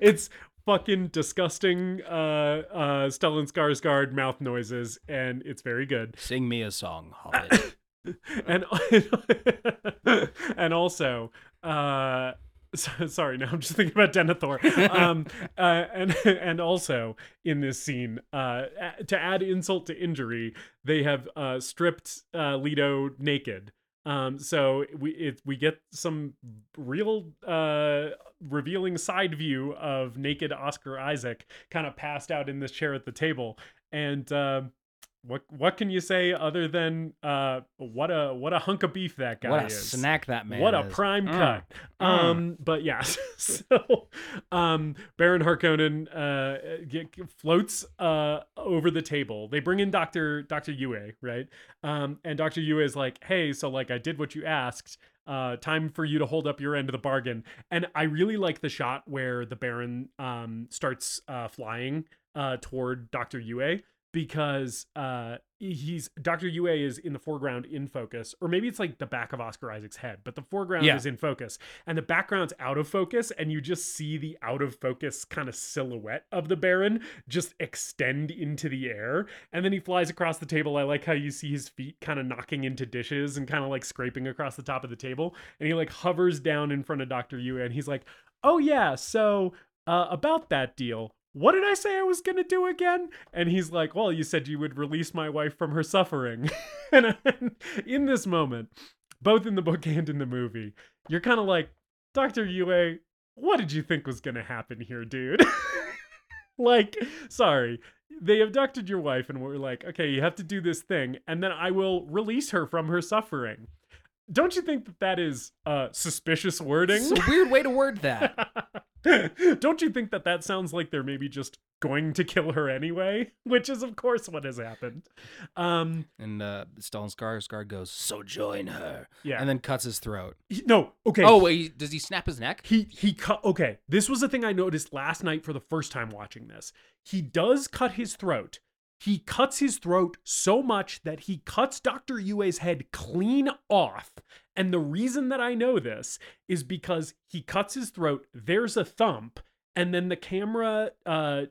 it's fucking disgusting. Uh, uh, Stellan Skarsgård mouth noises, and it's very good. Sing me a song, *coughs* Hobbit. *laughs* and and also uh *laughs* so- sorry now i'm just thinking about denethor. Um *laughs* uh, and and also in this scene uh to add insult to injury they have uh stripped uh leto naked. Um so we it we get some real uh revealing side view of naked oscar isaac kind of passed out in this chair at the table. And um what what can you say other than uh what a what a hunk of beef that guy what a is. snack that man what a prime Mm. cut. Mm. um but yeah *laughs* so um baron harkonnen uh get, floats uh over the table. They bring in dr dr yue right? Um and dr yue is like hey so like i did what you asked. Uh time for you to hold up your end of the bargain. And i really like the shot where the baron um starts uh flying uh toward dr yue because uh he's Dr. Yue is in the foreground in focus or maybe it's like the back of Oscar Isaac's head but the foreground Yeah. is in focus and the background's out of focus and you just see the out of focus kind of silhouette of the Baron just extend into the air and then he flies across the table I like how you see his feet kind of knocking into dishes and kind of like scraping across the top of the table and he like hovers down in front of Dr. Yue and he's like oh yeah so uh, about that deal what did I say I was gonna do again? And he's like, Well, you said you would release my wife from her suffering. *laughs* and, *laughs* in this moment, both in the book and in the movie, you're kind of like, Dr. Yue, what did you think was gonna happen here, dude? *laughs* like, sorry. They abducted your wife and were like, okay, you have to do this thing, and then I will release her from her suffering. Don't you think that that is uh, suspicious wording? It's a weird way to word that. *laughs* Don't you think that that sounds like they're maybe just going to kill her anyway? *laughs* Which is, of course, what has happened. Um, And uh, Stellan Skarsgård goes, "So join her," yeah. and then cuts his throat. He- no, okay. Oh, wait, does he snap his neck? He he cut. Okay, this was the thing I noticed last night for the first time watching this. He does cut his throat. He cuts his throat so much that he cuts Dr. Yue's head clean off. And the reason that I know this is because he cuts his throat, there's a thump, and then the camera uh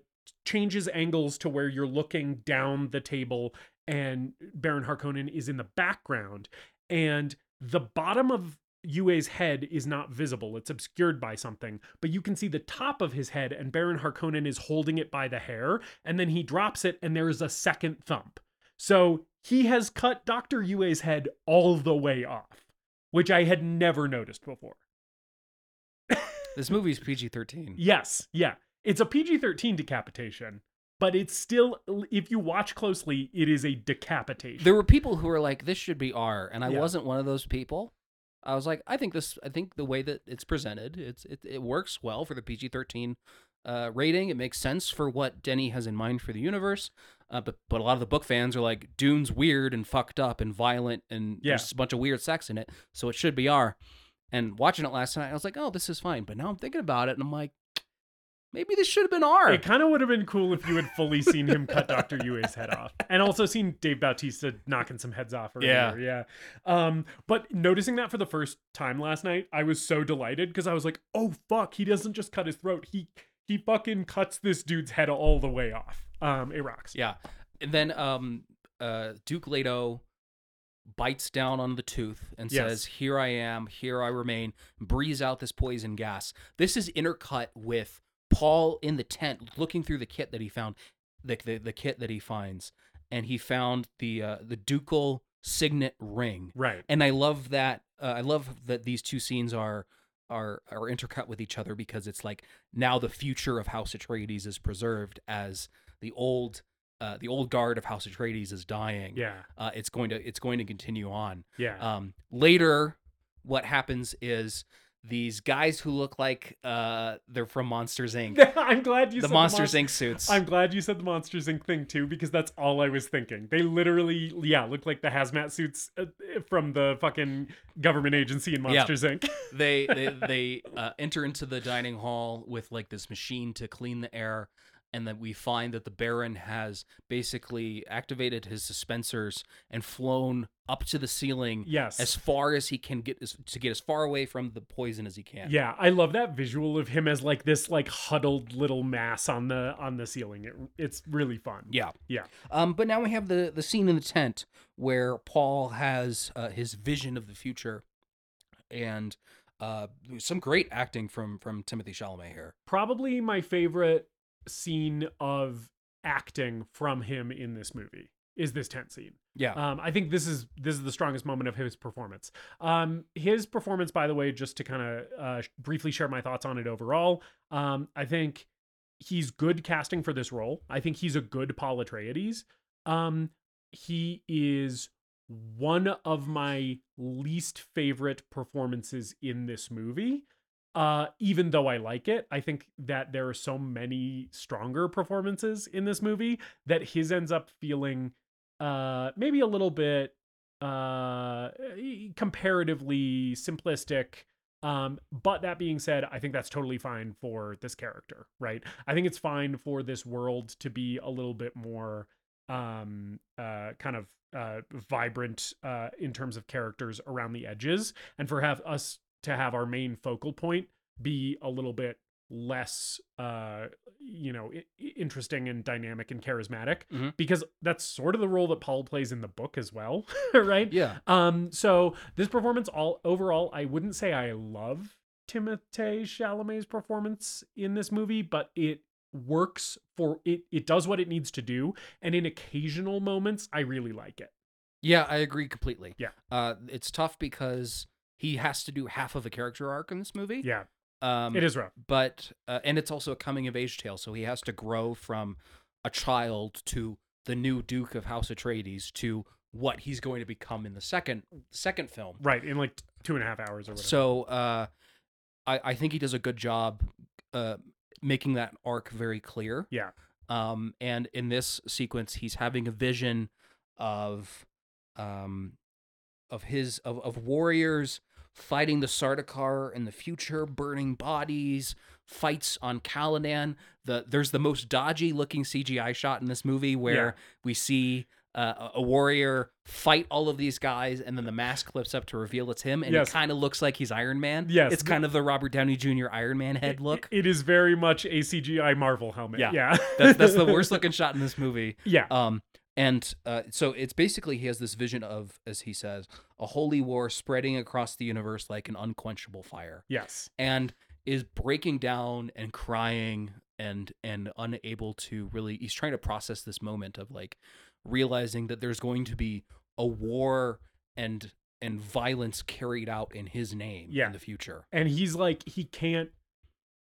changes angles to where you're looking down the table and Baron Harkonnen is in the background and the bottom of Yue's head is not visible. It's obscured by something, but you can see the top of his head, and Baron Harkonnen is holding it by the hair, and then he drops it, and there is a second thump. So he has cut Dr. Yue's head all the way off, which I had never noticed before. This movie's PG thirteen. Yes, yeah. It's a PG 13 decapitation, but it's still, if you watch closely, it is a decapitation. There were people who were like, "This should be R," and I Yeah. wasn't one of those people. I was like, I think this. I think the way that it's presented, it's it, it works well for the PG thirteen uh, rating. It makes sense for what Denny has in mind for the universe. Uh, but but a lot of the book fans are like, Dune's weird and fucked up and violent, and Yeah. there's a bunch of weird sex in it, so it should be R. And watching it last night, I was like, oh, this is fine. But now I'm thinking about it, and I'm like, maybe this should have been R. It kind of would have been cool if you had fully seen him cut *laughs* Dr. Yueh's head off, and also seen Dave Bautista knocking some heads off. Yeah. Yeah. Um, but noticing that for the first time last night, I was so delighted because I was like, "Oh fuck, he doesn't just cut his throat; he he fucking cuts this dude's head all the way off." Um, it rocks. Yeah. And then um uh Duke Leto bites down on the tooth and Yes. says, Here I am, here I remain, breathes out this poison gas. This is intercut with Paul in the tent looking through the kit that he found, the the, the kit that he finds. And he found the uh, the ducal signet ring. Right. And I love that uh, I love that these two scenes are are are intercut with each other because it's like now the future of House Atreides is preserved as the old uh, the old guard of House Atreides is dying. Yeah. Uh, it's going to it's going to continue on. Yeah. Um, later, what happens is these guys who look like uh, they're from Monsters Inc. *laughs* I'm glad you the said Monsters the Mon- Inc. suits. I'm glad you said the Monsters Inc. thing too, because that's all I was thinking. They literally, yeah, look like the hazmat suits uh, from the fucking government agency in Yeah. Monsters Inc. *laughs* they they, they uh, enter into the dining hall with like this machine to clean the air and that we find that the baron has basically activated his suspensors and flown up to the ceiling Yes. as far as he can get as, to get as far away from the poison as he can Yeah, I love that visual of him as like this like huddled little mass on the on the ceiling. It, it's really fun. yeah Yeah. um but now we have the the scene in the tent where paul has uh, his vision of the future and uh some great acting from from timothée chalamet here Probably my favorite scene of acting from him in this movie is this tent scene. yeah Um, I think this is this is the strongest moment of his performance. Um, his performance, by the way, just to kind of uh, briefly share my thoughts on it overall. Um, I think he's good casting for this role. I think he's a good Paul Atreides. Um, he is one of my least favorite performances in this movie. Uh, even though I like it, I think that there are so many stronger performances in this movie that his ends up feeling uh maybe a little bit uh comparatively simplistic. Um but that being said i think that's totally fine for this character right? I think it's fine for this world to be a little bit more um uh kind of uh vibrant uh in terms of characters around the edges and for have us to have our main focal point be a little bit less uh you know interesting and dynamic and charismatic Mhm. because that's sort of the role that Paul plays in the book as well *laughs* right yeah um so this performance all overall I wouldn't say I love Timothée Chalamet's performance in this movie but it works for it it does what it needs to do and in occasional moments I really like it Yeah, I agree completely. Yeah. Uh, it's tough because he has to do half of a character arc in this movie. yeah Um, it is rough. but uh, and it's also a coming of age tale, so he has to grow from a child to the new Duke of House Atreides to what he's going to become in the second second film. Right, in like two and a half hours or whatever. So uh, I I think he does a good job uh, making that arc very clear. yeah. Um, and in this sequence, he's having a vision of um, of his of, of warriors fighting the Sardaukar in the future, burning bodies, fights on Caladan. The there's the most dodgy looking CGI shot in this movie where we see uh, a warrior fight all of these guys, and then the mask clips up to reveal it's him, and Yes. it kind of looks like he's Iron Man. Yes. it's kind of the Robert Downey Jr. Iron Man head look. It is very much a CGI Marvel helmet. Yeah. Yeah. That's that's the *laughs* worst looking shot in this movie. Yeah. Um, and uh, so it's basically he has this vision of, as he says, a holy war spreading across the universe like an unquenchable fire, yes. and is breaking down and crying and and unable to really. He's trying to process this moment of like realizing that there's going to be a war and and violence carried out in his name Yeah. in the future. And he's like he can't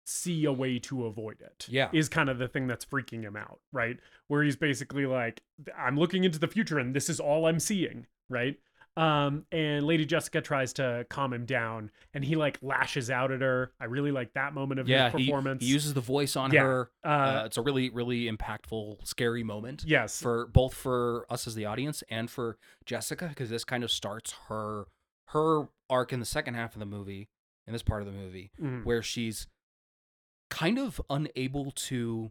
see a way to avoid it. Yeah. Is kind of the thing that's freaking him out, right? Where he's basically like I'm looking into the future and this is all I'm seeing, right? Um and Lady Jessica tries to calm him down and he like lashes out at her. I really like that moment of Yeah, his performance. he uses the voice on Yeah. her. uh, Uh, it's a really really impactful, scary moment. yes. for both for us as the audience and for Jessica because this kind of starts her her arc in the second half of the movie in this part of the movie Mhm. where she's kind of unable to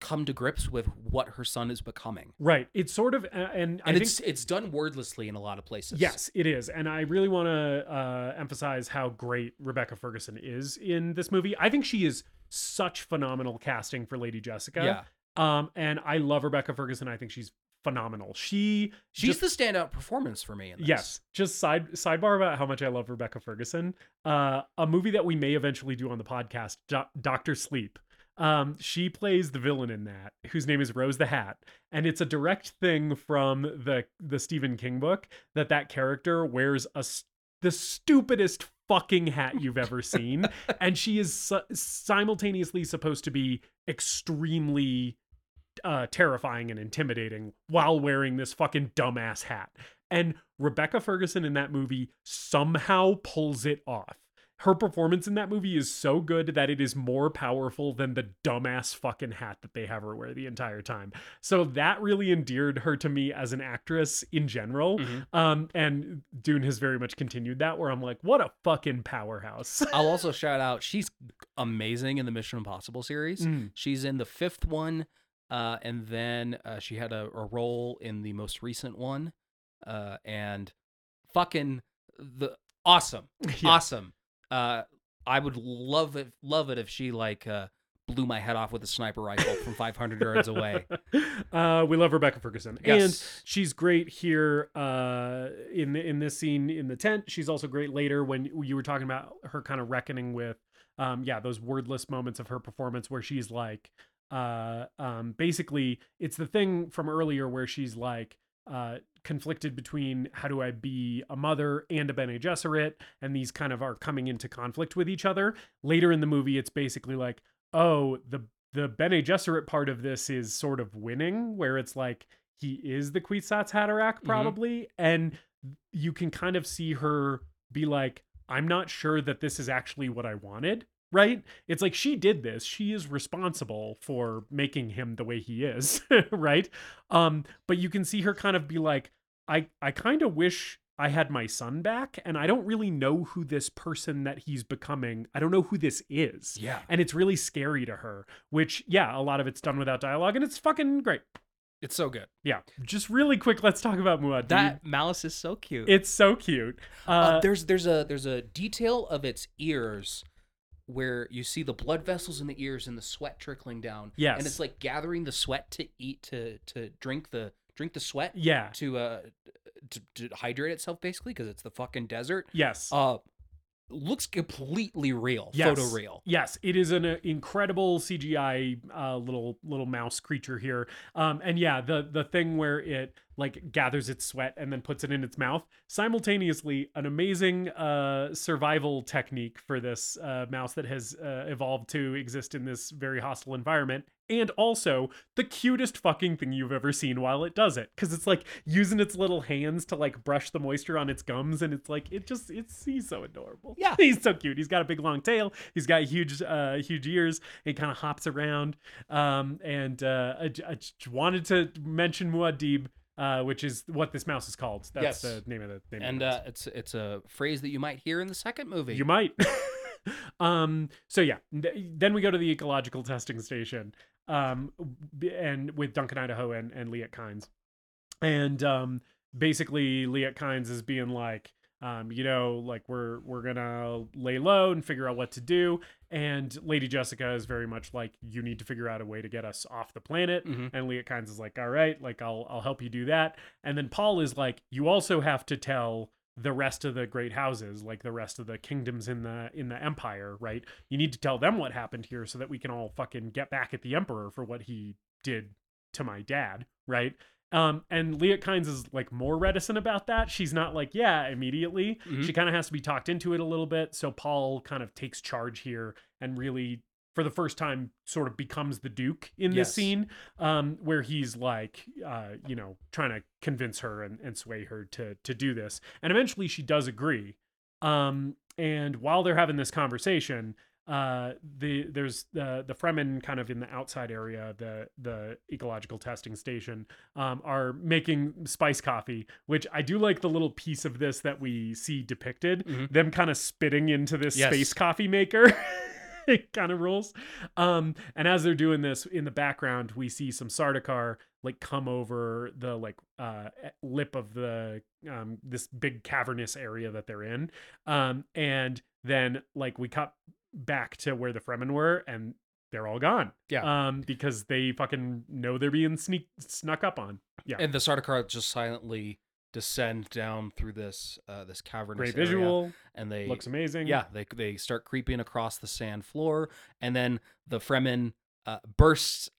come to grips with what her son is becoming Right. It's sort of and, I and think it's it's done wordlessly in a lot of places Yes, it is. And I really want to uh, emphasize how great Rebecca Ferguson is in this movie. I think she is such phenomenal casting for Lady Jessica. yeah Um, and I love Rebecca Ferguson. I think she's phenomenal. She she's just- the standout performance for me in this. Yes. Just side sidebar about how much I love Rebecca Ferguson. Uh, a movie that we may eventually do on the podcast, Do- Doctor Sleep. Um, she plays the villain in that, whose name is Rose the Hat, and it's a direct thing from the the Stephen King book that that character wears a the stupidest fucking hat you've ever seen, *laughs* and she is si- simultaneously supposed to be extremely uh, terrifying and intimidating while wearing this fucking dumbass hat. And Rebecca Ferguson in that movie somehow pulls it off. Her performance in that movie is so good that it is more powerful than the dumbass fucking hat that they have her wear the entire time. So that really endeared her to me as an actress in general. Mhm. Um, and Dune has very much continued that, where I'm like, what a fucking powerhouse. *laughs* I'll also shout out she's amazing in the Mission Impossible series. Mm. She's in the fifth one, uh, and then uh, she had a, a role in the most recent one, uh, and fucking the awesome, *laughs* Yeah. awesome. Uh, I would love it, love it if she like uh, blew my head off with a sniper rifle from 500 yards away. *laughs* Uh, we love Rebecca Ferguson, yes. and she's great here uh, in the, in this scene in the tent. She's also great later when you were talking about her kind of reckoning with, um, yeah, those wordless moments of her performance where she's like, uh, um, basically, it's the thing from earlier where she's like. Uh, conflicted between how do I be a mother and a Bene Gesserit, and these kind of are coming into conflict with each other. Later in the movie, it's basically like, oh, the the Bene Gesserit part of this is sort of winning, where it's like he is the Kwisatz Haderach probably, and you can kind of see her be like, I'm not sure that this is actually what I wanted. Right? It's like she did this. She is responsible for making him the way he is, *laughs* right? Um, but you can see her kind of be like, I I kind of wish I had my son back, and I don't really know who this person that he's becoming. I don't know who this is Yeah, and it's really scary to her which yeah a lot of it's done without dialogue and it's fucking great it's so good. yeah just really quick let's talk about muad That malice is so cute. it's so cute uh, Uh, there's there's a there's a detail of its ears where you see the blood vessels in the ears and the sweat trickling down. Yes. and it's like gathering the sweat to eat to to drink the drink the sweat yeah to uh to, to hydrate itself basically because it's the fucking desert. yes Uh, looks completely real, Yes. photo real. Yes, it is an uh, incredible CGI uh, little little mouse creature here. Um, and yeah, the the thing where it like gathers its sweat and then puts it in its mouth. Simultaneously, an amazing uh, survival technique for this uh, mouse that has uh, evolved to exist in this very hostile environment. And also the cutest fucking thing you've ever seen while it does it. Cause it's like using its little hands to like brush the moisture on its gums. And it's like, it just, it's, he's so adorable. Yeah. *laughs* He's so cute. He's got a big long tail. He's got huge, uh, huge ears. He kind of hops around. Um, and uh, I, I just wanted to mention Muad'Dib, uh, which is what this mouse is called. That's Yes. the name of the name. And of the uh, it's it's a phrase that you might hear in the second movie. you might. *laughs* um. So yeah. Then we go to the ecological testing station. Um. And with Duncan Idaho and and Liet Kynes, and um. Basically, Liet Kynes is being like, um, you know, like we're we're gonna lay low and figure out what to do. And Lady Jessica is very much like, you need to figure out a way to get us off the planet. Mhm. And Liet Kynes is like, all right, like I'll I'll help you do that. And then Paul is like, you also have to tell the rest of the great houses, like the rest of the kingdoms in the in the empire, right? You need to tell them what happened here so that we can all fucking get back at the emperor for what he did to my dad, right? Um, and Liet Kynes is like more reticent about that. She's not like, yeah, immediately. Mhm. She kind of has to be talked into it a little bit. So Paul kind of takes charge here and really, for the first time, sort of becomes the Duke in this Yes. scene, um, where he's like, uh, you know, trying to convince her and, and sway her to to do this. And eventually, she does agree. Um, and while they're having this conversation, uh, the there's the the Fremen kind of in the outside area, the the ecological testing station, um, are making spice coffee, which I do like the little piece of this that we see depicted. Mhm. Them kind of spitting into this Yes. space coffee maker. *laughs* it kind of rules. Um, and as they're doing this in the background, we see some Sardaukar like come over the like uh lip of the um this big cavernous area that they're in. Um, and then like we cut back to where the Fremen were and they're all gone. Yeah. Um, because they fucking know they're being sneak snuck up on. Yeah. And the Sardaukar just silently descend down through this uh, this cavernous Great area, visual. and they Looks amazing. yeah they they start creeping across the sand floor, and then the Fremen uh, bursts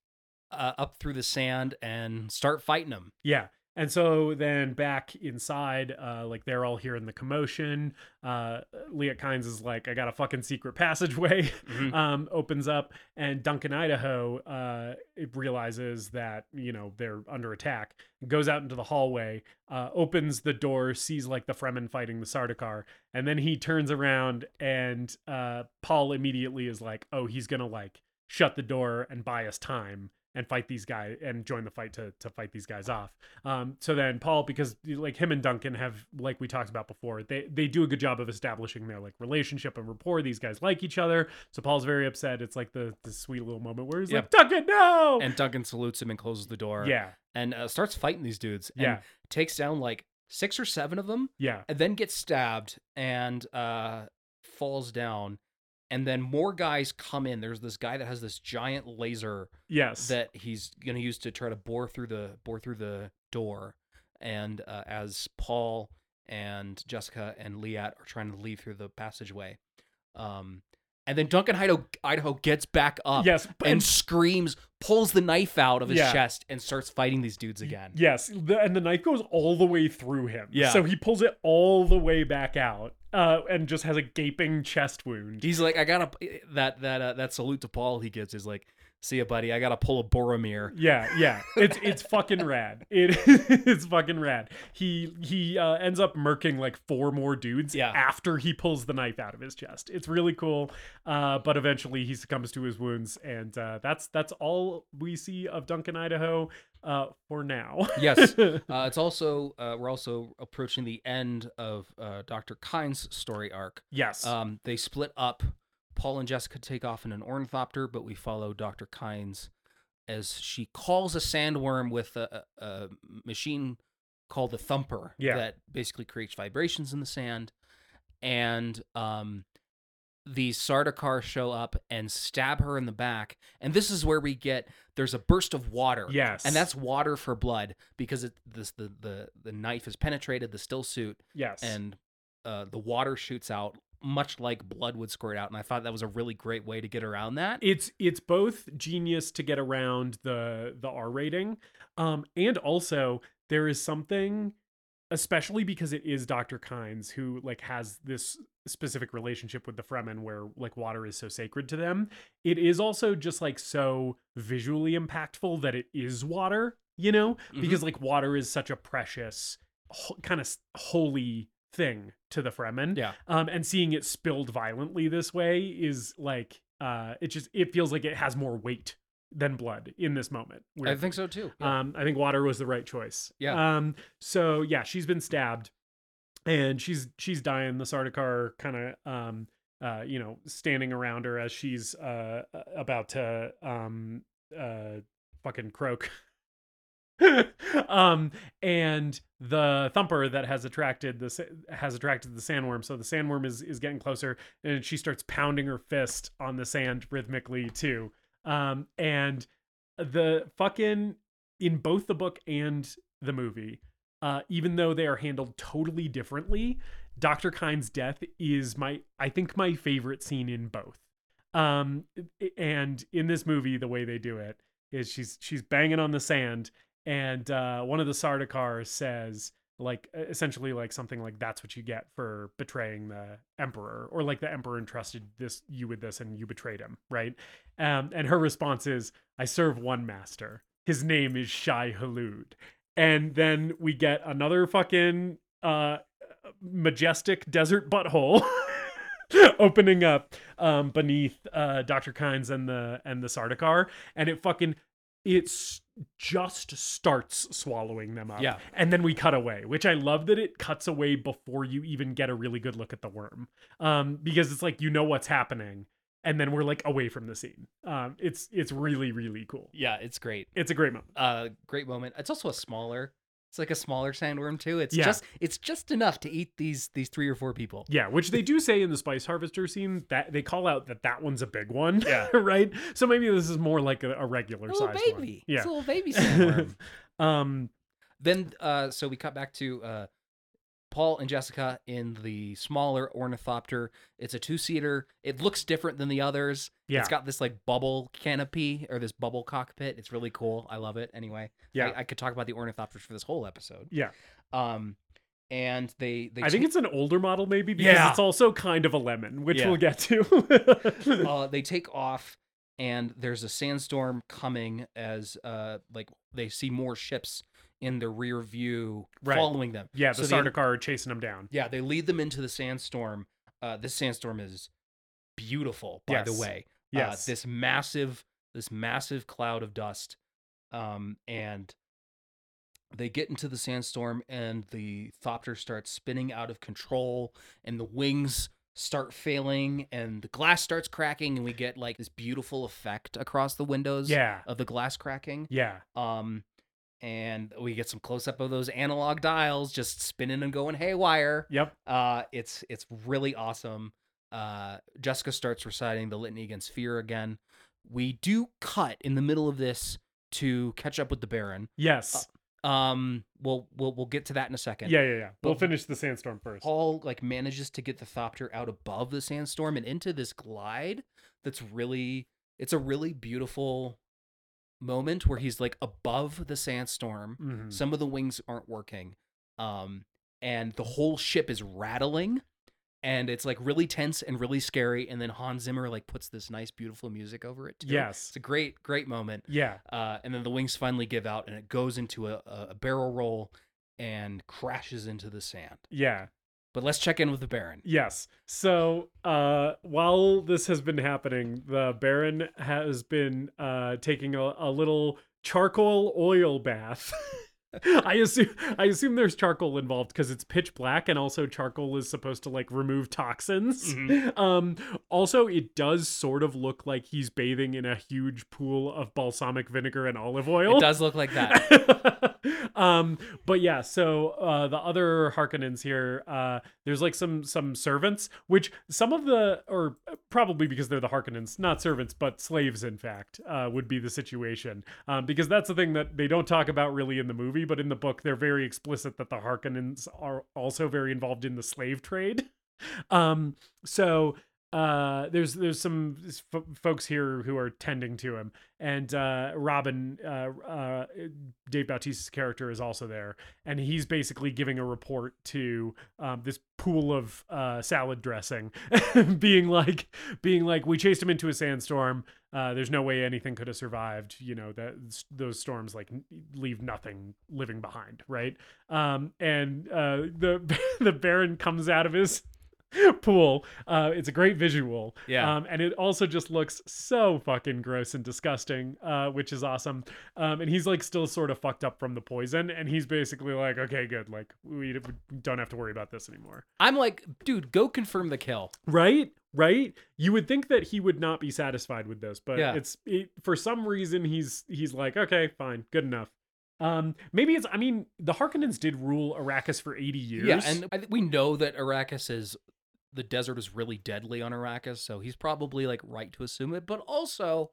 uh, up through the sand and start fighting them. Yeah. And so then back inside, uh, like they're all hearing the commotion. Uh, Liet Kynes is like, I got a fucking secret passageway. Mhm. *laughs* um, opens up, and Duncan Idaho uh, realizes that you know they're under attack. Goes out into the hallway, uh, opens the door, sees like the Fremen fighting the Sardaukar, and then he turns around, and uh, Paul immediately is like, oh, he's gonna like shut the door and buy us time and fight these guys and join the fight to to fight these guys off. Um, so then Paul, because like him and Duncan have, like we talked about before, they they do a good job of establishing their like relationship and rapport. These guys like each other. So Paul's very upset. It's like the the sweet little moment where he's Yeah. like, Duncan, no. And Duncan salutes him and closes the door. yeah, and uh, starts fighting these dudes. And Yeah. takes down like six or seven of them, yeah, and then gets stabbed and uh, falls down. And then more guys come in. There's this guy that has this giant laser yes, that he's gonna use to try to bore through the bore through the door. And uh, as Paul and Jessica and Liet are trying to leave through the passageway, um, and then Duncan Idaho, Idaho gets back up yes, and screams, pulls the knife out of his Yeah. chest, and starts fighting these dudes again. Yes, the, and the knife goes all the way through him. Yeah. So he pulls it all the way back out, uh, and just has a gaping chest wound. He's like, I gotta that that uh, that salute to Paul he gives is like, see ya, buddy. I gotta pull a Boromir. Yeah, yeah, it's it's fucking rad. *laughs* It is fucking rad. He he uh, ends up murking like four more dudes Yeah. after he pulls the knife out of his chest. It's really cool. Uh, but eventually he succumbs to his wounds, and uh, that's that's all we see of Duncan Idaho uh, for now. Yes. *laughs* Uh, it's also uh, we're also approaching the end of uh, Doctor Kynes' story arc. yes. Um, they split up. Paul and Jessica take off in an ornithopter, but we follow Doctor Kynes as she calls a sandworm with a, a, a machine called the Thumper Yeah. that basically creates vibrations in the sand. And um, these Sardaukar show up and stab her in the back. And this is where we get there's a burst of water. yes. And that's water for blood because it, this the, the the knife has penetrated the still suit yes. and uh, the water shoots out much like blood would squirt out and i thought that was a really great way to get around that it's it's both genius to get around the the R rating, um, and also there is something especially because it is Dr. Kynes who like has this specific relationship with the Fremen where like water is so sacred to them. It is also just like so visually impactful that it is water, you know? Mhm. Because like water is such a precious ho- kind of holy thing to the Fremen. Yeah. Um and seeing it spilled violently this way is like uh it just it feels like it has more weight than blood in this moment. I think so too. Yeah. Um, I think water was the right choice. Yeah. Um, so yeah, she's been stabbed, and she's she's dying. The Sardaukar kind of um, uh, you know, standing around her as she's uh about to um uh fucking croak. *laughs* um and the thumper that has attracted the has attracted the sandworm so the sandworm is is getting closer and she starts pounding her fist on the sand rhythmically too um and the fucking in both the book and the movie uh even though they are handled totally differently dr kynes' death is my i think my favorite scene in both. Um and in this movie the way they do it is she's she's banging on the sand and uh one of the sardaukar says like essentially like something like that's what you get for betraying the emperor or like the emperor entrusted this you with this and you betrayed him right? Um and her response is i serve one master. His name is shai hulud. And then we get another fucking uh majestic desert butthole *laughs* opening up um beneath uh dr kynes and the and the sardaukar and it fucking it's just starts swallowing them up Yeah. and then we cut away which i love that it cuts away before you even get a really good look at the worm um because it's like you know what's happening and then we're like away from the scene um it's it's really really cool yeah, it's great. it's a great moment Uh, great moment. It's also a smaller. It's like a smaller sandworm too. It's Yeah. just it's just enough to eat these these three or four people. Yeah, which they do say in the spice harvester scene that they call out that that one's a big one. Yeah. *laughs* right. So maybe this is more like a, a regular A little size baby. One. It's a Yeah. little baby *laughs* sandworm. um. then uh so we cut back to uh Paul and Jessica in the smaller ornithopter. It's a two-seater. It looks different than the others. Yeah. It's got this like bubble canopy or this bubble cockpit. It's really cool. I love it. Anyway, Yeah. I, I could talk about the ornithopters for this whole episode. Yeah. Um, and they they I think ta- it's an older model, maybe because Yeah. it's also kind of a lemon, which Yeah. we'll get to. *laughs* uh, they take off and there's a sandstorm coming as uh like they see more ships in the rear view Right. following them. yeah, the So Sardaukar are chasing them down. Yeah, they lead them into the sandstorm. Uh, this sandstorm is beautiful, by the way. Yes. Uh, this massive, this massive cloud of dust, um, and they get into the sandstorm, and the thopter starts spinning out of control, and the wings start failing, and the glass starts cracking, and we get like this beautiful effect across the windows Yeah. of the glass cracking. Yeah. Um, and we get some close up of those analog dials just spinning and going haywire. Yep. Uh, it's it's really awesome. Uh, Jessica starts reciting the litany against fear again. We do cut in the middle of this to catch up with the Baron. Yes. Um, we'll we'll we'll get to that in a second. yeah. Yeah. Yeah. We'll finish the sandstorm first. Paul like manages to get the Thopter out above the sandstorm and into this glide that's really it's a really beautiful moment where he's like above the sandstorm. Mhm. Some of the wings aren't working. Um and the whole ship is rattling and it's like really tense and really scary and then Hans Zimmer like puts this nice beautiful music over it too. Yes. It's a great great moment. Yeah. Uh, and then the wings finally give out and it goes into a, a barrel roll and crashes into the sand. Yeah. But let's check in with the Baron. Yes. So uh, while this has been happening, the Baron has been uh, taking a, a little charcoal oil bath. *laughs* I assume I assume there's charcoal involved because it's pitch black and also charcoal is supposed to like remove toxins. Mhm. Um also it does sort of look like he's bathing in a huge pool of balsamic vinegar and olive oil It does look like that. *laughs* um but yeah so uh the other harkonnens here uh there's like some some servants which some of the or probably because they're the harkonnens not servants but slaves in fact uh would be the situation um because that's the thing that they don't talk about really in the movie but in the book they're very explicit that the harkonnens are also very involved in the slave trade. *laughs* Um so uh there's there's some f- folks here who are tending to him. And uh rabban uh uh dave bautista's character is also there. And he's basically giving a report to um this pool of uh salad dressing *laughs* being like being like we chased him into a sandstorm. Uh there's no way anything could have survived. You know that those storms like leave nothing living behind. Right? Um and uh the *laughs* the baron comes out of his *laughs* pool. Uh, it's a great visual. Yeah. Um, and it also just looks so fucking gross and disgusting, uh, which is awesome. Um, and he's like still sort of fucked up from the poison, and he's basically like, okay, good, like we don't have to worry about this anymore. I'm like, dude, go confirm the kill. Right? Right? You would think that he would not be satisfied with this, but Yeah. it's it, for some reason he's he's like, okay, fine, good enough. Um, maybe it's. I mean, the Harkonnens did rule Arrakis for eighty years. Yeah, and we know that Arrakis is the desert is really deadly on Arrakis, so he's probably like right to assume it, but also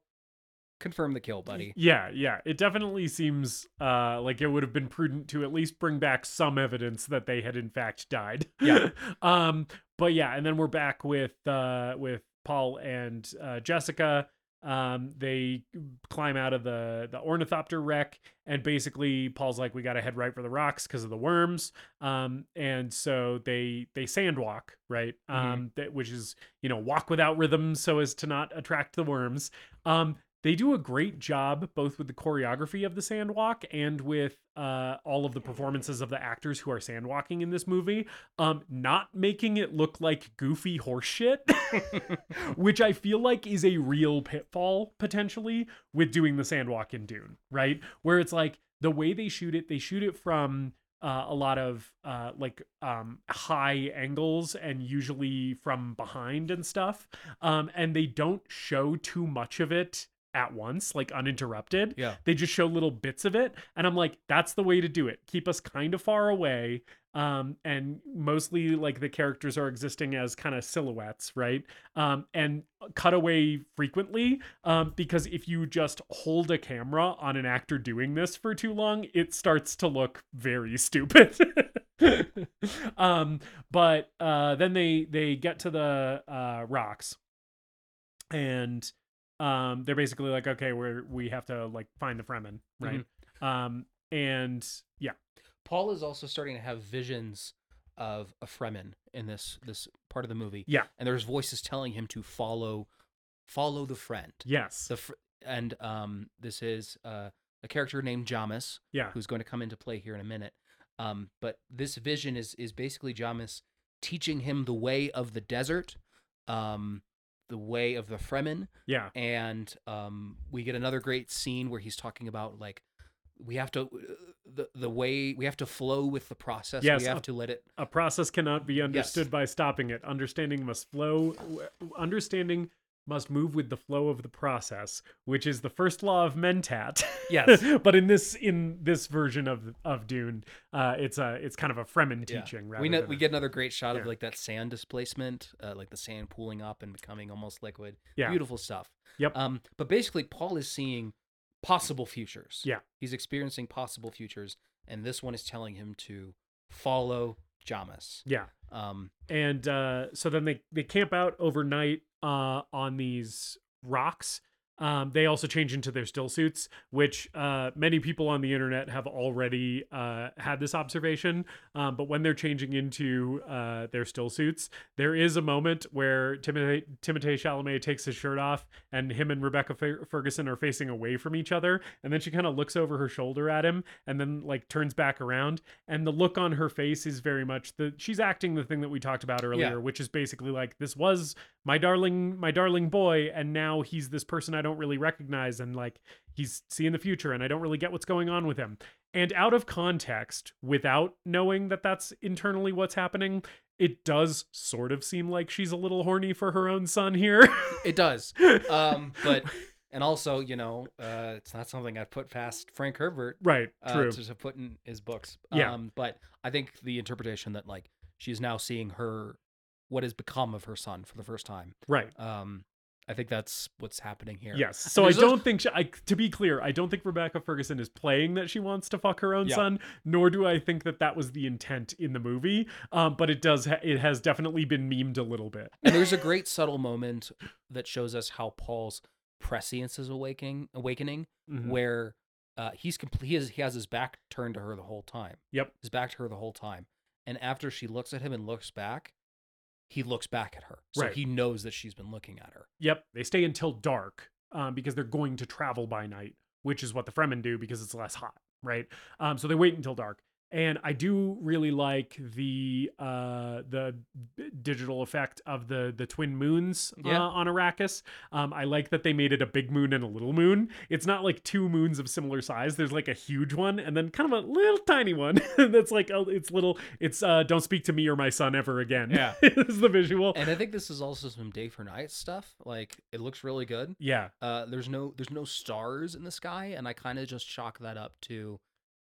confirm the kill, buddy. Yeah, yeah. It definitely seems uh like it would have been prudent to at least bring back some evidence that they had in fact died. Yeah. *laughs* um but yeah, and then we're back with uh with Paul and uh Jessica. Um they climb out of the the ornithopter wreck and basically Paul's like we got to head right for the rocks because of the worms. Um and so they they sandwalk, right? Um that which is, you know, walk without rhythm so as to not attract the worms. Um they do a great job both with the choreography of the sandwalk and with uh, all of the performances of the actors who are sandwalking in this movie. Um, not making it look like goofy horseshit *laughs* which i feel like is a real pitfall potentially with doing the sandwalk in dune right? Where it's like the way they shoot it they shoot it from uh, a lot of uh, like um, high angles and usually from behind and stuff. Um, and they don't show too much of it at once like uninterrupted. Yeah. they just show little bits of it and i'm like that's the way to do it. Keep us kind of far away um and mostly like the characters are existing as kind of silhouettes right? Um and cut away frequently um because if you just hold a camera on an actor doing this for too long it starts to look very *laughs* stupid. *laughs* Um but uh then they they get to the uh rocks and um they're basically like okay we're we have to like find the fremen right um and yeah Paul is also starting to have visions of a Fremen in this this part of the movie. Yeah. and there's voices telling him to follow follow the friend. yes The fr- and um this is uh, a character named Jamis yeah who's going to come into play here in a minute. Um, but this vision is is basically Jamis teaching him the way of the desert, um, the way of the Fremen, yeah and um, we get another great scene where he's talking about like we have to the the way we have to flow with the process. Yes, we have uh, to let it. a process cannot be understood by stopping it understanding must flow understanding must move with the flow of the process which is the first law of mentat Yes. *laughs* but in this in this version of of dune uh it's a it's kind of a fremen Yeah. teaching We know, we a- get another great shot of like that sand displacement, uh, like the sand pooling up and becoming almost liquid. Yeah. beautiful stuff. Yep. Um, but basically, Paul is seeing possible futures. Yeah. he's experiencing possible futures, and this one is telling him to follow Jamis. yeah Um, and uh, so then they they camp out overnight uh, on these rocks. Um, they also change into their still suits, which uh, many people on the internet have already uh, had this observation. Um, but when they're changing into uh, their still suits, there is a moment where Timothée, Timothée Chalamet takes his shirt off, and him and Rebecca Fer- Ferguson are facing away from each other. And then she kind of looks over her shoulder at him, and then like turns back around. And the look on her face is very much the she's acting the thing that we talked about earlier, which is basically like this was my darling, my darling boy, and now he's this person I don't really recognize, and like he's seeing the future, and I don't really get what's going on with him. And out of context, without knowing that that's internally what's happening, it does sort of seem like she's a little horny for her own son here. *laughs* it does. Um, but and also, you know, uh, it's not something I'd put past Frank Herbert. right, uh, true. to, to put in his books. Yeah. Um, but I think the interpretation that like she's now seeing her what has become of her son for the first time right. um, I think that's what's happening here. Yes. So I there's also- don't think she, I to be clear, I don't think Rebecca Ferguson is playing that she wants to fuck her own Yeah. son, nor do I think that that was the intent in the movie. Um, but it does ha- it has definitely been memed a little bit. and there's a great subtle moment that shows us how Paul's prescience is awakening, awakening, Mhm. where uh, he's complete. He has, he has his back turned to her the whole time. Yep. his back to her the whole time. And after she looks at him and looks back, he looks back at her. So Right. he knows that she's been looking at her. Yep. They stay until dark um, because they're going to travel by night, which is what the Fremen do because it's less hot, right? Um, so they wait until dark. And I do really like the uh, the digital effect of the the twin moons uh, Yeah. on Arrakis. Um, I like that they made it a big moon and a little moon. It's not like two moons of similar size. There's like a huge one and then kind of a little tiny one *laughs* that's like oh, it's little. It's uh, don't speak to me or my son ever again. Yeah. *laughs* is the visual. And I think this is also some day for night stuff. Like it looks really good. yeah. Uh, there's no there's no stars in the sky, and I kind of just chalk that up to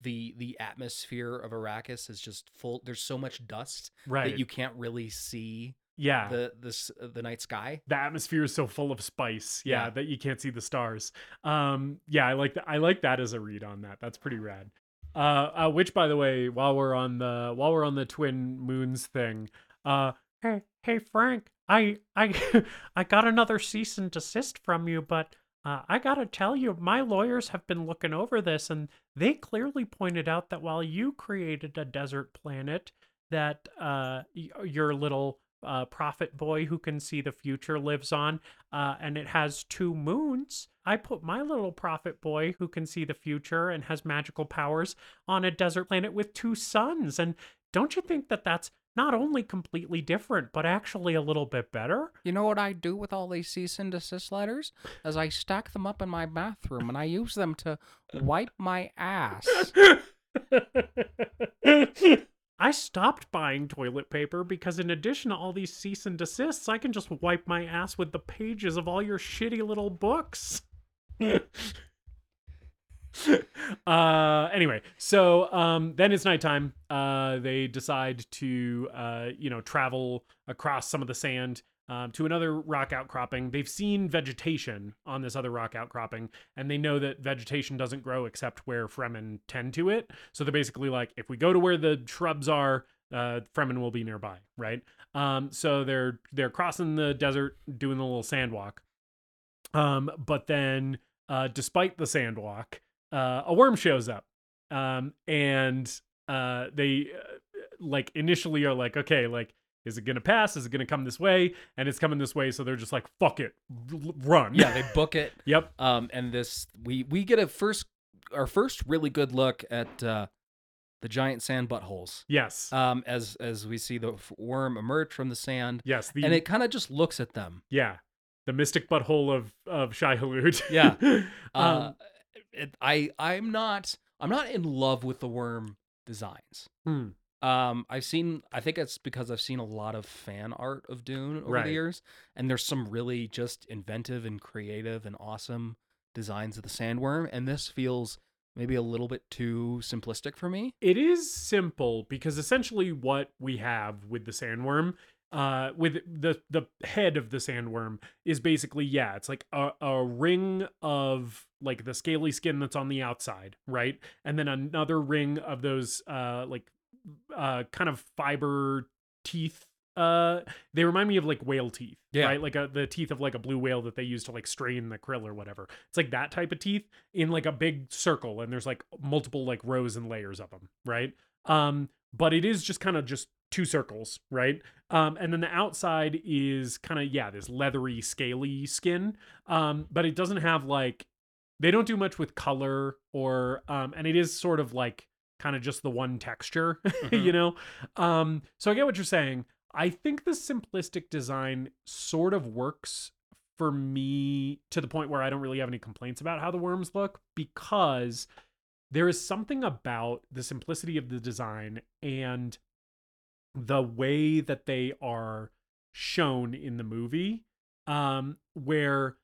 the the atmosphere of Arrakis is just full. There's so much dust Right. that you can't really see yeah. the this uh, the night sky. the atmosphere is so full of spice yeah, Yeah. that you can't see the stars um yeah i like that i like that as a read on that that's pretty rad uh, uh which by the way while we're on the while we're on the twin moons thing uh Hey, hey, Frank, I, I, *laughs* I got another cease and desist from you, but uh, I gotta tell you, my lawyers have been looking over this, and they clearly pointed out that while you created a desert planet that uh, y- your little uh, prophet boy who can see the future lives on, uh, and it has two moons. I put my little prophet boy who can see the future and has magical powers on a desert planet with two suns. And don't you think that that's not only completely different, but actually a little bit better? You know what I do with all these cease and desist letters? Is I stack them up in my bathroom and I use them to wipe my ass. *laughs* I stopped buying toilet paper because, in addition to all these cease and desists, I can just wipe my ass with the pages of all your shitty little books. *laughs* *laughs* uh anyway so um then it's nighttime. Uh they decide to uh you know travel across some of the sand um, to another rock outcropping. They've seen vegetation on this other rock outcropping and they know that vegetation doesn't grow except where fremen tend to it. So they're basically like if we go to where the shrubs are uh fremen will be nearby right? Um so they're they're crossing the desert doing the little sand walk. Um but then uh despite the sand walk uh, a worm shows up um, and uh, they uh, like initially are like okay like is it gonna pass is it gonna come this way and it's coming this way so they're just like fuck it run Yeah, they book it. *laughs* yep Um, and this we we get a first our first really good look at uh, the giant sand buttholes. yes Um, as as we see the worm emerge from the sand, yes the and it kind of just looks at them. yeah the mystic butthole of of Shai Hulud Yeah. *laughs* Uh, um, it, I I'm not I'm not in love with the worm designs. hmm, Um, I've seen. I think it's because I've seen a lot of fan art of Dune over Right. the years, and there's some really just inventive and creative and awesome designs of the sandworm, and this feels maybe a little bit too simplistic for me. it is simple because essentially what we have with the sandworm uh with the the head of the sandworm is basically yeah it's like a, a ring of like the scaly skin that's on the outside right? And then another ring of those uh like uh kind of fiber teeth uh they remind me of like whale teeth Yeah. right? Like a, the teeth of like a blue whale that they use to like strain the krill or whatever. It's like that type of teeth in like a big circle and there's like multiple like rows and layers of them right? Um but it is just kind of just two circles right? Um and then the outside is kind of yeah this leathery scaly skin. Um but it doesn't have like they don't do much with color or um and it is sort of like kind of just the one texture *laughs* you know? Um so i get what you're saying. I think the simplistic design sort of works for me to the point where i don't really have any complaints about how the worms look because there is something about the simplicity of the design and the way that they are shown in the movie um where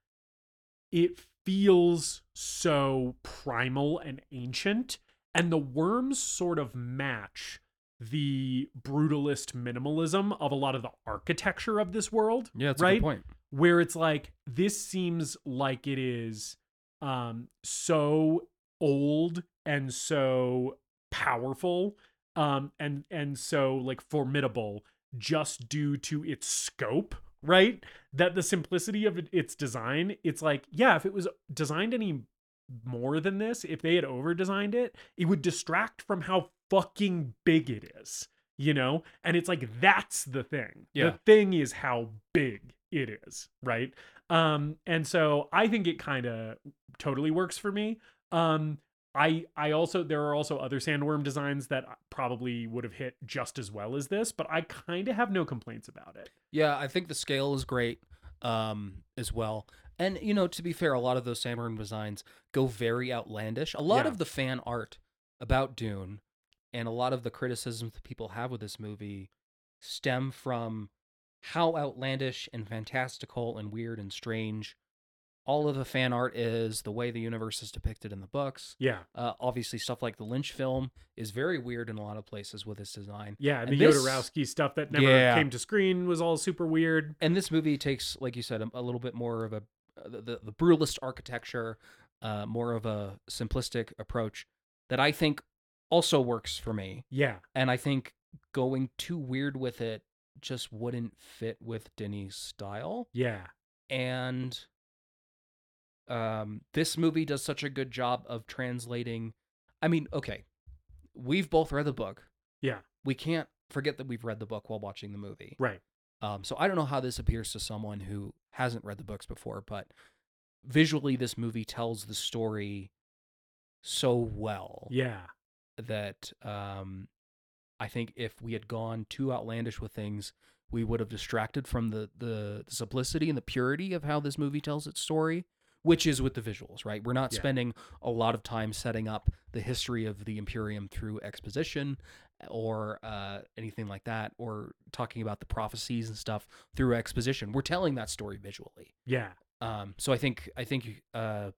it feels so primal and ancient and the worms sort of match the brutalist minimalism of a lot of the architecture of this world Yeah, that's right a good point. where it's like this seems like it is um so old and so powerful um and and so like formidable just due to its scope right? That the simplicity of its design it's like yeah if it was designed any more than this if they had over designed it it would distract from how fucking big it is you know? And it's like that's the thing. Yeah. the thing is how big it is right? Um and so i think it kind of totally works for me. Um i i also there are also other sandworm designs that probably would have hit just as well as this but i kind of have no complaints about it Yeah, I think the scale is great um, as well. And, you know, to be fair, a lot of those Sandworm designs go very outlandish. A lot Yeah. of the fan art about Dune and a lot of the criticisms that people have with this movie stem from how outlandish and fantastical and weird and strange all of the fan art is, the way the universe is depicted in the books. yeah Uh, obviously, stuff like the Lynch film is very weird in a lot of places with this design. yeah and And the this- Jodorowsky stuff that never Yeah. came to screen was all super weird and this movie takes like you said a, a little bit more of a uh, the, the, the brutalist architecture uh more of a simplistic approach that i think also works for me yeah and i think going too weird with it just wouldn't fit with Denny's style yeah and um this movie does such a good job of translating i mean okay we've both read the book. Yeah. We can't forget that we've read the book while watching the movie. Right. Um, so I don't know how this appears to someone who hasn't read the books before, but visually, this movie tells the story so well yeah. that um, I think if we had gone too outlandish with things, we would have distracted from the, the the simplicity and the purity of how this movie tells its story, which is with the visuals, right? We're not Yeah. spending a lot of time setting up the history of the Imperium through exposition or uh, anything like that, or talking about the prophecies and stuff through exposition. We're telling that story visually. yeah Um, so I think I think uh,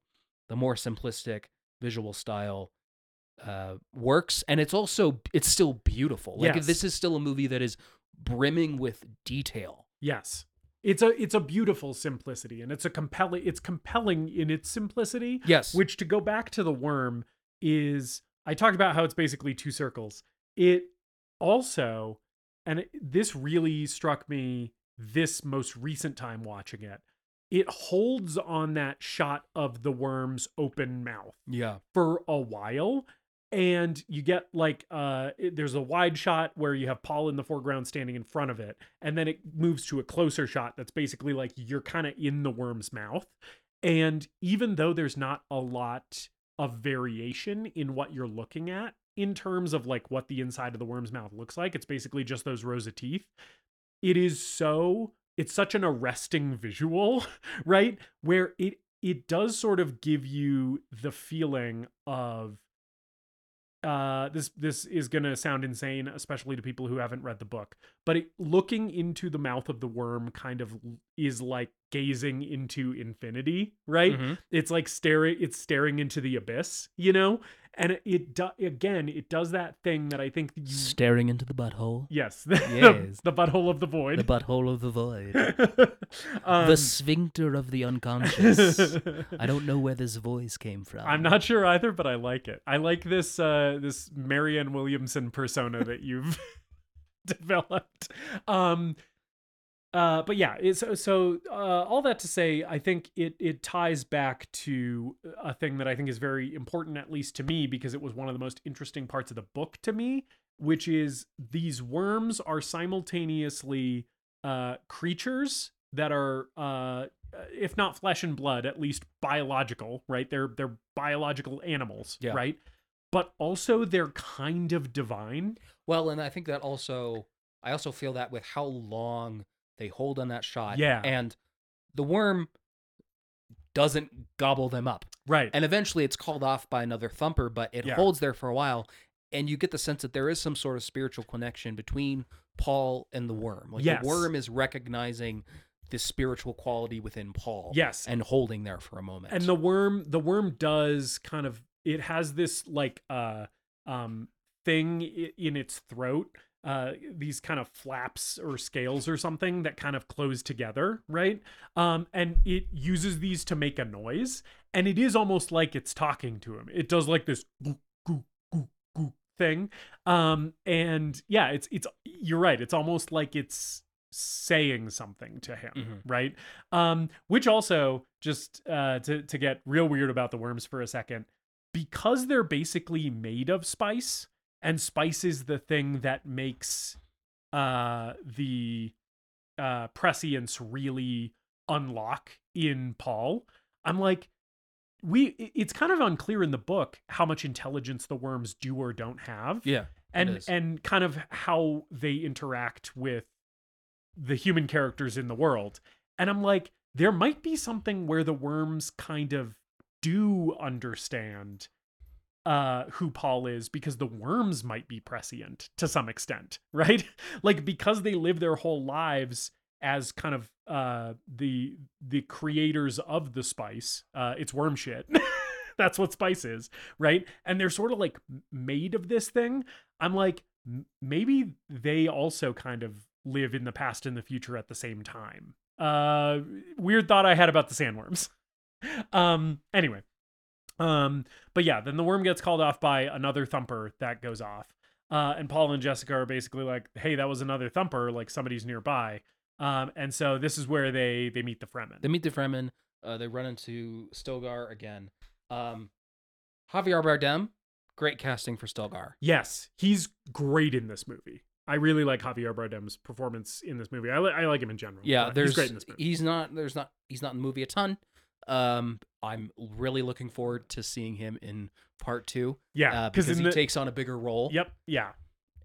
the more simplistic visual style uh, works, and it's also it's still beautiful. Like Yes. this is still a movie that is brimming with detail. Yes. It's a it's a beautiful simplicity and it's a compelling it's compelling in its simplicity. Yes, Which to go back to the worm is I talked about how it's basically two circles. It also and it, this really struck me this most recent time watching it. It holds on that shot of the worm's open mouth yeah, for a while and you get like uh there's a wide shot where you have Paul in the foreground standing in front of it and then it moves to a closer shot that's basically like you're kind of in the worm's mouth and even though there's not a lot of variation in what you're looking at in terms of like what the inside of the worm's mouth looks like it's basically just those rows of teeth it is so it's such an arresting visual *laughs* right? Where it it does sort of give you the feeling of uh this this is going to sound insane especially to people who haven't read the book but it, looking into the mouth of the worm kind of is like gazing into infinity right Mhm. it's like staring it's staring into the abyss you know and it, it do, again it does that thing that i think you staring into the butthole, yes *laughs* the, Yes. the butthole of the void, the butthole of the void, *laughs* um, the sphincter of the unconscious. *laughs* I don't know where this voice came from. I'm not sure either, but I like it. I like this uh this Marianne Williamson persona that you've developed. Um uh but yeah, it's so uh all that to say, I think it it ties back to a thing that I think is very important at least to me because it was one of the most interesting parts of the book to me, which is these worms are simultaneously uh creatures that are uh if not flesh and blood, at least biological, right? They're they're biological animals, Yeah. right? But also they're kind of divine. Well, and I think that also, I also feel that with how long they hold on that shot. Yeah. And the worm doesn't gobble them up. Right. And eventually it's called off by another thumper, but it Yeah. holds there for a while. And you get the sense that there is some sort of spiritual connection between Paul and the worm. Like Yes. the worm is recognizing this spiritual quality within Paul. Yes. And holding there for a moment. and the worm the worm does kind of it has this like uh um thing in its throat uh, these kind of flaps or scales or something that kind of close together, right? Um, and it uses these to make a noise, and it is almost like it's talking to him. It does like this thing, um, and yeah, it's it's you're right. It's almost like it's saying something to him, Mhm. right? Um, which also just uh, to to get real weird about the worms for a second, because they're basically made of spice, and spice is the thing that makes uh the uh prescience really unlock in Paul. I'm like we it's kind of unclear in the book how much intelligence the worms do or don't have Yeah. and and kind of how they interact with the human characters in the world and i'm like there might be something where the worms kind of do understand uh who paul is because the worms might be prescient to some extent *laughs* right? Like because they live their whole lives as kind of uh the the creators of the spice uh it's worm shit. *laughs* That's what spice is right? And they're sort of like made of this thing. I'm like maybe they also kind of live in the past and the future at the same time. Uh weird thought i had about the sandworms. *laughs* Um anyway um but yeah then the worm gets called off by another thumper that goes off uh and paul and jessica are basically like hey that was another thumper like somebody's nearby um and so this is where they they meet the fremen They meet the Fremen. Uh, they run into Stilgar again. Um, Javier Bardem, great casting for Stilgar. Yes, he's great in this movie. I really like Javier Bardem's performance in this movie. I, li- I like him in general. Yeah, there's he's great in this movie. he's not there's not he's not in the movie a ton. Um, I'm really looking forward to seeing him in part two. yeah, uh, because he the, takes on a bigger role. Yep, yeah,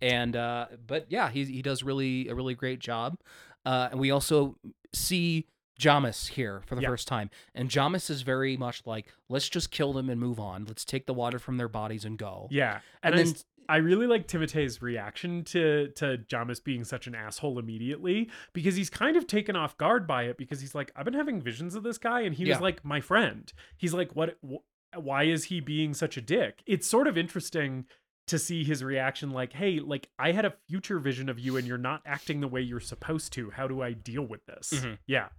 and uh but yeah he he does really a really great job uh and we also see Jamis here for the Yeah. first time and Jamis is very much like let's just kill them and move on let's take the water from their bodies and go yeah. and, And, then I, really like Timothée's reaction to to Jamis being such an asshole immediately because he's kind of taken off guard by it because he's like, I've been having visions of this guy, and he Yeah. was like my friend. He's like, what? Wh- why is he being such a dick? It's sort of interesting to see his reaction like hey like i had a future vision of you and you're not acting the way you're supposed to how do i deal with this Mhm. yeah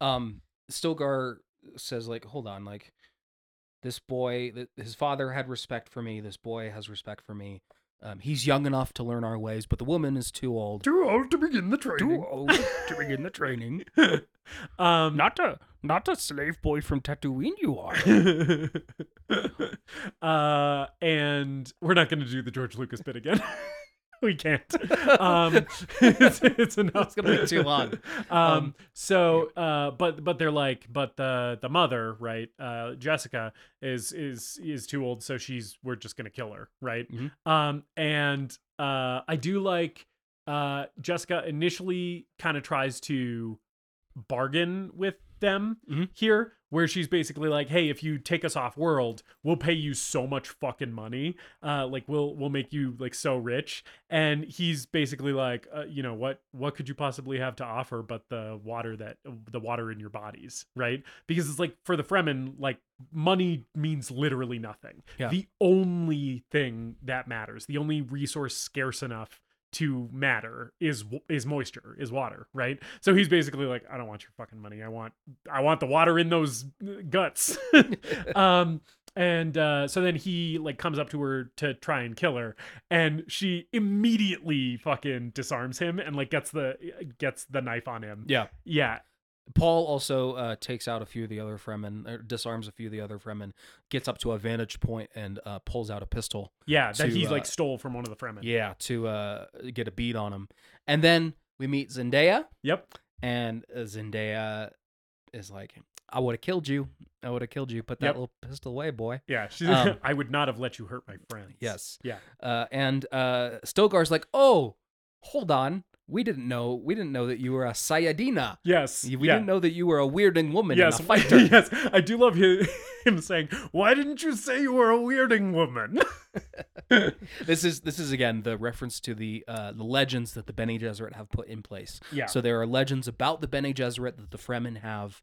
um Stilgar says like hold on like this boy th- his father had respect for me this boy has respect for me um he's young enough to learn our ways but the woman is too old. Too old to begin the training. too old to begin the training. *laughs* Um not a not a slave boy from Tatooine you are. *laughs* Uh and we're not going to do the george lucas bit again *laughs* *laughs* we can't *laughs* um *laughs* it's, it's enough It's gonna be too long. um, Um, so uh but but they're like but the the mother right uh jessica is is is too old so she's we're just gonna kill her right Mhm. um and uh i do like uh jessica initially kind of tries to bargain with them Mhm. here where she's basically like hey if you take us off world we'll pay you so much fucking money. Uh like we'll we'll make you like so rich. And he's basically like uh, you know what what could you possibly have to offer but the water that the water in your bodies? Right? Because it's like for the fremen like money means literally nothing. Yeah. the only thing that matters the only resource scarce enough to matter is is moisture is water right? So he's basically like i don't want your fucking money. I want i want the water in those uh, guts. *laughs* *laughs* Um and uh so then he like comes up to her to try and kill her and she immediately fucking disarms him and like gets the gets the knife on him. Yeah. Yeah Paul also uh, takes out a few of the other Fremen, or disarms a few of the other Fremen, gets up to a vantage point and uh, pulls out a pistol. yeah that To, he uh, like stole from one of the fremen Yeah, to uh, get a beat on him. And then we meet Zendaya, yep and uh, Zendaya is like, "I would have killed you. I would have killed you. Put that Yep. little pistol away, boy." yeah she's Um, *laughs* i would not have let you hurt my friends Yes. yeah Uh, and uh, Stilgar's like, "Oh, hold on." We didn't know. We didn't know that you were a Sayyadina. yes We yeah. didn't know that you were a weirding woman yes, and a *laughs* fighter. yes, I do love him, *laughs* him saying, "Why didn't you say you were a weirding woman?" *laughs* this is this is again the reference to the uh, the legends that the Bene Gesserit have put in place. Yeah. So there are legends about the Bene Gesserit that the Fremen have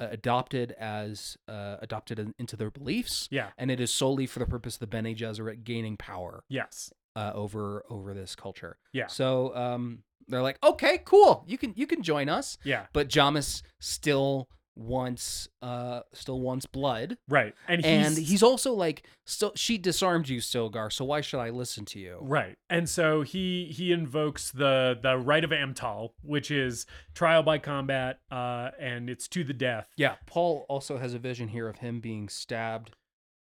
uh, adopted as uh, adopted in- into their beliefs, yeah. and it is solely for the purpose of the Bene Gesserit gaining power. Yes. uh, over over this culture. Yeah. So um, they're like, okay, cool, you can you can join us, Yeah. but Jamis still wants uh still wants blood, Right. And he's, and he's also like, still she disarmed you, Stilgar, so why should I listen to you? Right. And so he he invokes the the right of Amtal, which is trial by combat, uh, and it's to the death. Yeah, Paul also has a vision here of him being stabbed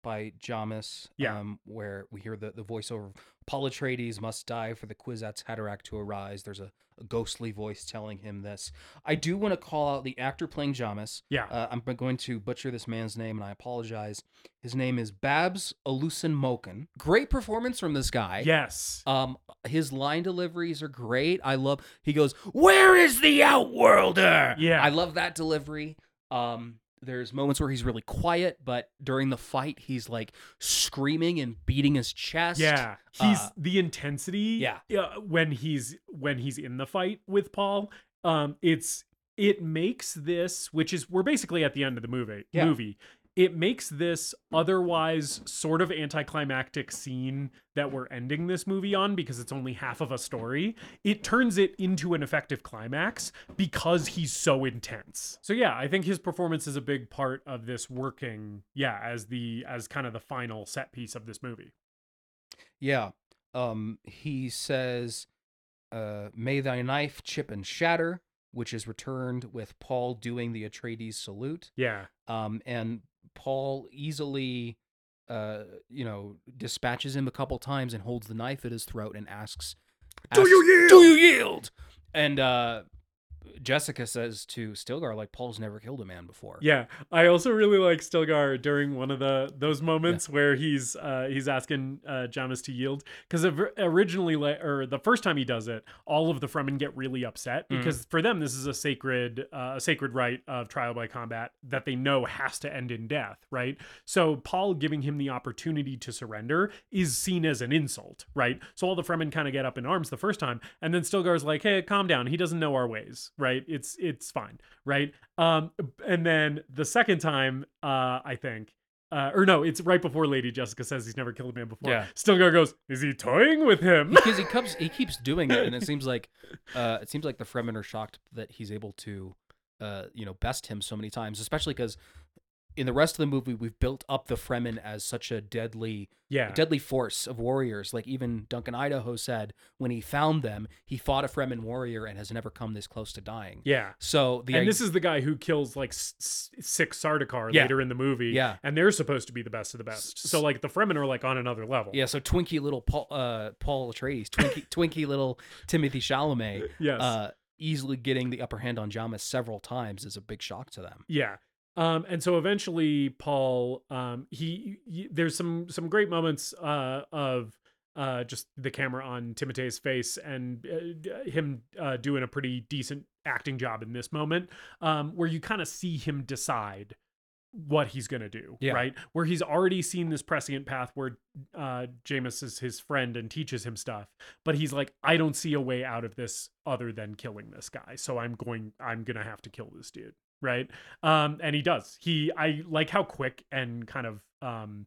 by Jamis. Yeah. Um, where we hear the, the voiceover Paul Atreides must die for the Kwisatz Haderach to arise. There's a, a ghostly voice telling him this. I do want to call out the actor playing Jamis. Yeah. Uh, I'm going to butcher this man's name, and I apologize. His name is Babs Olusanmokun. Great performance from this guy. yes. Um, his line deliveries are great. I love. He goes, "Where is the Outworlder?" Yeah. I love that delivery. Um, there's moments where he's really quiet, but during the fight, he's like screaming and beating his chest. Yeah, he's Uh, the intensity. yeah. uh, when he's when he's in the fight with Paul, um, it's it makes this, which is we're basically at the end of the movie. Yeah. Movie. It makes this otherwise sort of anticlimactic scene that we're ending this movie on because it's only half of a story. It turns it into an effective climax because he's so intense. So yeah, I think his performance is a big part of this working. Yeah, as the as kind of the final set piece of this movie. Yeah. Um, he says, uh, "May thy knife chip and shatter," which is returned with Paul doing the Atreides salute. Yeah. um, and Paul easily, uh, you know, dispatches him a couple times and holds the knife at his throat and asks, Do you yield?" Do you yield?" And uh, Jessica says to Stilgar, like, Paul's never killed a man before. Yeah, I also really like Stilgar during one of the those moments where he's uh, he's asking uh, Jamis to yield because originally, or the first time he does it, all of the Fremen get really upset Mhm. because for them this is a sacred uh, a sacred rite of trial by combat that they know has to end in death, right? So Paul giving him the opportunity to surrender is seen as an insult, right? So all the Fremen kind of get up in arms the first time, and then Stilgar's like, "Hey, calm down. He doesn't know our ways, right? It's it's fine, right?" Um, and then the second time, uh, I think, uh, or no, it's right before Lady Jessica says he's never killed a man before. Yeah. Stilgar goes, "Is he toying with him?" because he keeps he keeps doing it, and it seems like *laughs* uh, it seems like the Fremen are shocked that he's able to, uh, you know, best him so many times, especially because in the rest of the movie we've built up the Fremen as such a deadly yeah, deadly force of warriors. Like even Duncan Idaho said when he found them, he fought a Fremen warrior and has never come this close to dying. yeah. So the and this is the guy who kills like s- s- six Sardaukar Yeah. later in the movie. Yeah. and they're supposed to be the best of the best. So like the Fremen are like on another level. yeah, so Twinkie little Paul uh, Paul Atreides, Twinkie *laughs* Twinkie little Timothy Chalamet, Yes. uh, easily getting the upper hand on Jamis several times is a big shock to them. Yeah. Um, and so eventually Paul, um, he, he- there's some, some great moments, uh, of, uh, just the camera on Timothée's face and uh, him, uh, doing a pretty decent acting job in this moment, um, where you kind of see him decide what he's going to do, Yeah. right? Where he's already seen this prescient path where, uh, Jamis is his friend and teaches him stuff, but he's like, I don't see a way out of this other than killing this guy. So I'm going, I'm going to have to kill this dude right? Um and he does. He i like how quick and kind of um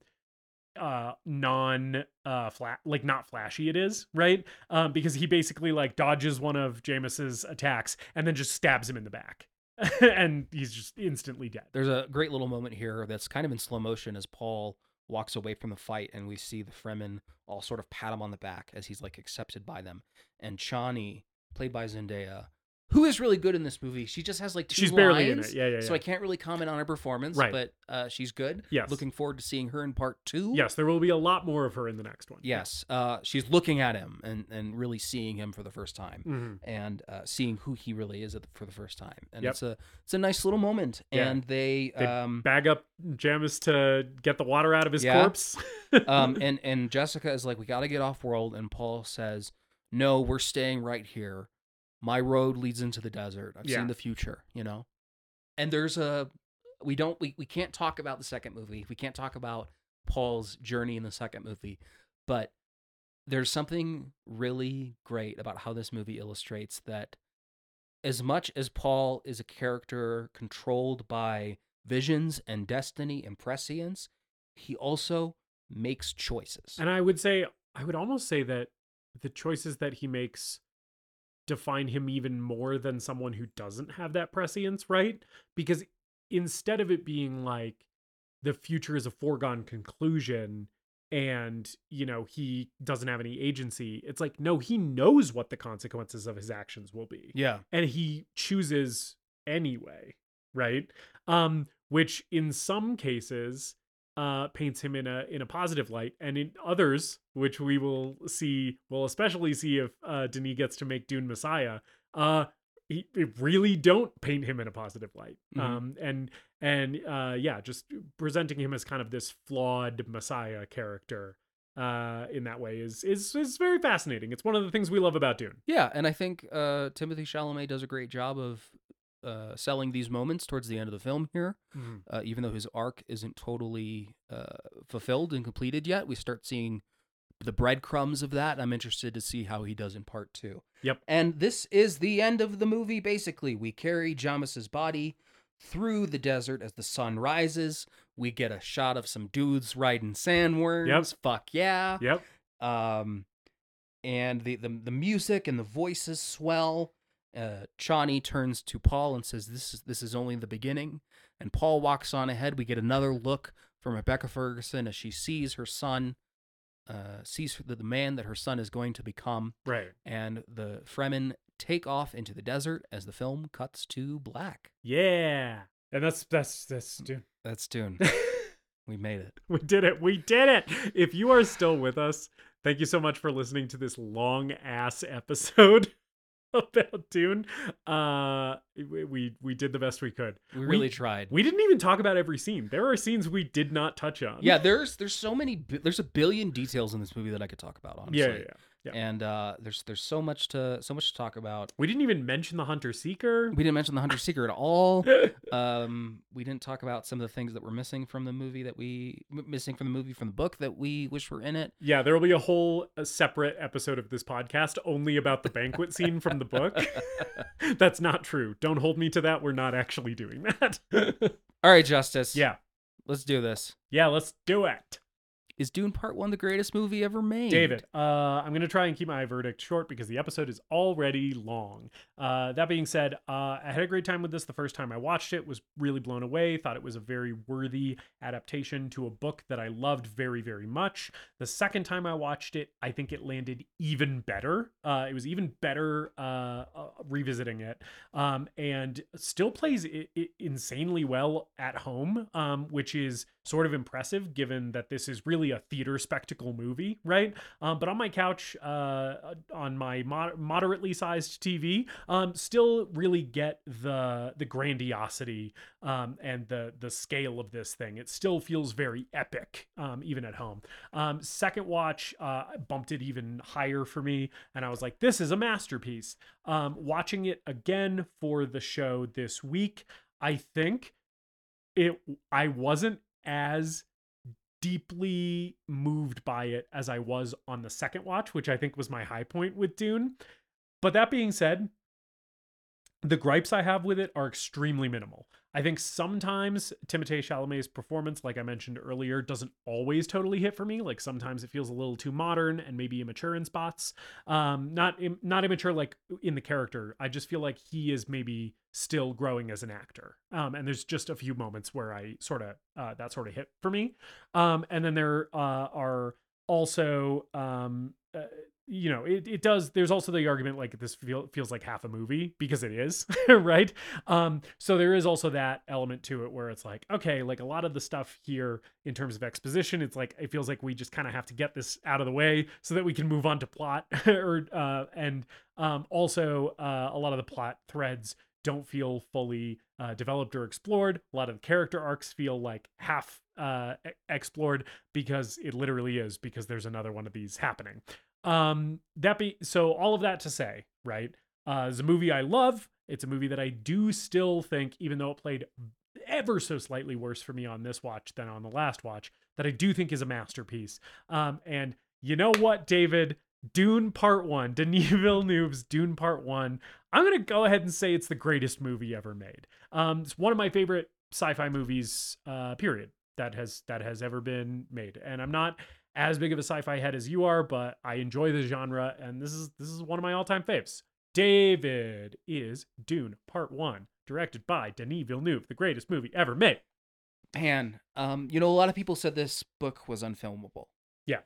uh non uh flat like not flashy it is right? Um because he basically like dodges one of Jamis's attacks and then just stabs him in the back. *laughs* And he's just instantly dead. There's a great little moment here that's kind of in slow motion as Paul walks away from the fight, and we see the Fremen all sort of pat him on the back as he's like accepted by them. And Chani, played by Zendaya, who is really good in this movie. She just has like two she's barely in lines, it yeah yeah, So. I can't really comment on her performance, Right. but uh, she's good. Yes. Looking forward to seeing her in part two. yes there will be a lot more of her in the next one Yes. Uh, she's looking at him and, and really seeing him for the first time. Mhm. And uh, seeing who he really is at the, for the first time, and Yep. it's a it's a nice little moment. Yeah. And they, They um, bag up Jamis to get the water out of his Yeah. corpse *laughs* um, *laughs* and and Jessica is like, we got to get off world, and Paul says, no, we're staying right here. My road leads into the desert. I've Yeah. seen the future, you know. And there's a, we don't, we we can't talk about the second movie. We can't talk about Paul's journey in the second movie, but there's something really great about how this movie illustrates that as much as Paul is a character controlled by visions and destiny and prescience, he also makes choices. And I would say, I would almost say that the choices that he makes define him even more than someone who doesn't have that prescience, right? Because instead of it being like the future is a foregone conclusion and you know he doesn't have any agency it's like no he knows what the consequences of his actions will be Yeah. and he chooses anyway right um which in some cases uh paints him in a in a positive light. And in others which we will see we'll especially see if uh denis gets to make dune messiah uh he, it really don't paint him in a positive light. Mhm. um and and uh yeah just presenting him as kind of this flawed messiah character uh in that way is is is very fascinating. It's one of the things we love about dune. Yeah, and I think uh, Timothy Chalamet does a great job of uh, selling these moments towards the end of the film here. Uh, even though his arc isn't totally uh, fulfilled and completed yet, we start seeing the breadcrumbs of that. I'm interested to see how he does in part two. Yep. And this is the end of the movie, basically. We carry Jamis's body through the desert as the sun rises. We get a shot of some dudes riding sandworms. Yep. Fuck yeah. yep Um, and the, the the music and the voices swell. Uh, Chani turns to Paul and says, "This is this is only the beginning." And Paul walks on ahead. We get another look from Rebecca Ferguson as she sees her son, uh, sees the, the man that her son is going to become, right and the Fremen take off into the desert as the film cuts to black. yeah and that's that's that's dune That's Dune. *laughs* we made it. We did it. We did it. If you are still with us, thank you so much for listening to this long ass episode *laughs* *laughs* about Dune. Uh we we, we did the best we could. We really tried. We didn't even talk about every scene. There are scenes we did not touch on. yeah, there's there's so many there's a billion details in this movie that I could talk about. Honestly. Yeah, yeah, yeah. Yeah. and uh, there's there's so much to so much to talk about. We didn't even mention the Hunter Seeker. We didn't mention the Hunter Seeker at all. *laughs* Um, we didn't talk about some of the things that were missing from the movie that we missing from the movie from the book that we wish were in it. Yeah, there will be a whole uh, separate episode of this podcast only about the banquet scene from the book. *laughs* That's not true. Don't hold me to that. We're not actually doing that. *laughs* All right, Justus. yeah. let's do this. Yeah, let's do it. Is Dune Part One the greatest movie ever made? David, uh, I'm going to try and keep my verdict short because the episode is already long. Uh, that being said, uh, I had a great time with this the first time I watched it, was really blown away, thought it was a very worthy adaptation to a book that I loved very, very much. The second time I watched it, I think it landed even better. Uh, it was even better uh, uh, revisiting it um, and still plays I- I- insanely well at home, um, which is sort of impressive given that this is really a theater spectacle movie, right? Um, but on my couch, uh, on my mod- moderately sized TV, um, still really get the the grandiosity um, and the the scale of this thing. It still feels very epic, um, even at home. Um, second watch uh, bumped it even higher for me, and I was like, "This is a masterpiece." Um, watching it again for the show this week, I think it. I wasn't as deeply moved by it as I was on the second watch, which I think was my high point with Dune. But that being said, the gripes I have with it are extremely minimal. I think sometimes Timothée Chalamet's performance, like I mentioned earlier, doesn't always totally hit for me. Like sometimes it feels a little too modern and maybe immature in spots. Um, not im- not immature like in the character. I just feel like he is maybe still growing as an actor. Um, and there's just a few moments where I sort of uh, that sort of hit for me. Um, and then there uh, are also um, uh, you know it, it does there's also the argument like this feel, feels like half a movie because it is *laughs* right um so there is also that element to it where it's like okay like a lot of the stuff here in terms of exposition it's like it feels like we just kind of have to get this out of the way so that we can move on to plot *laughs* or uh and um also uh a lot of the plot threads don't feel fully uh, developed or explored. A lot of character arcs feel like half uh, explored because it literally is because there's another one of these happening. Um, that be so. All of that to say, right? Uh, it's a movie I love. It's a movie that I do still think, even though it played ever so slightly worse for me on this watch than on the last watch, that I do think is a masterpiece. Um, and you know what, David? Dune Part 1, *laughs* Denis Villeneuve's Dune Part 1. I'm to go ahead and say it's the greatest movie ever made. Um, it's one of my favorite sci-fi movies, uh, period, that has that has ever been made. And I'm not as big of a sci-fi head as you are, but I enjoy the genre, and this is this is one of my all-time faves. David is Dune Part One, directed by Denis Villeneuve, the greatest movie ever made. Man, um, you know, a lot of people said this book was unfilmable. Yeah.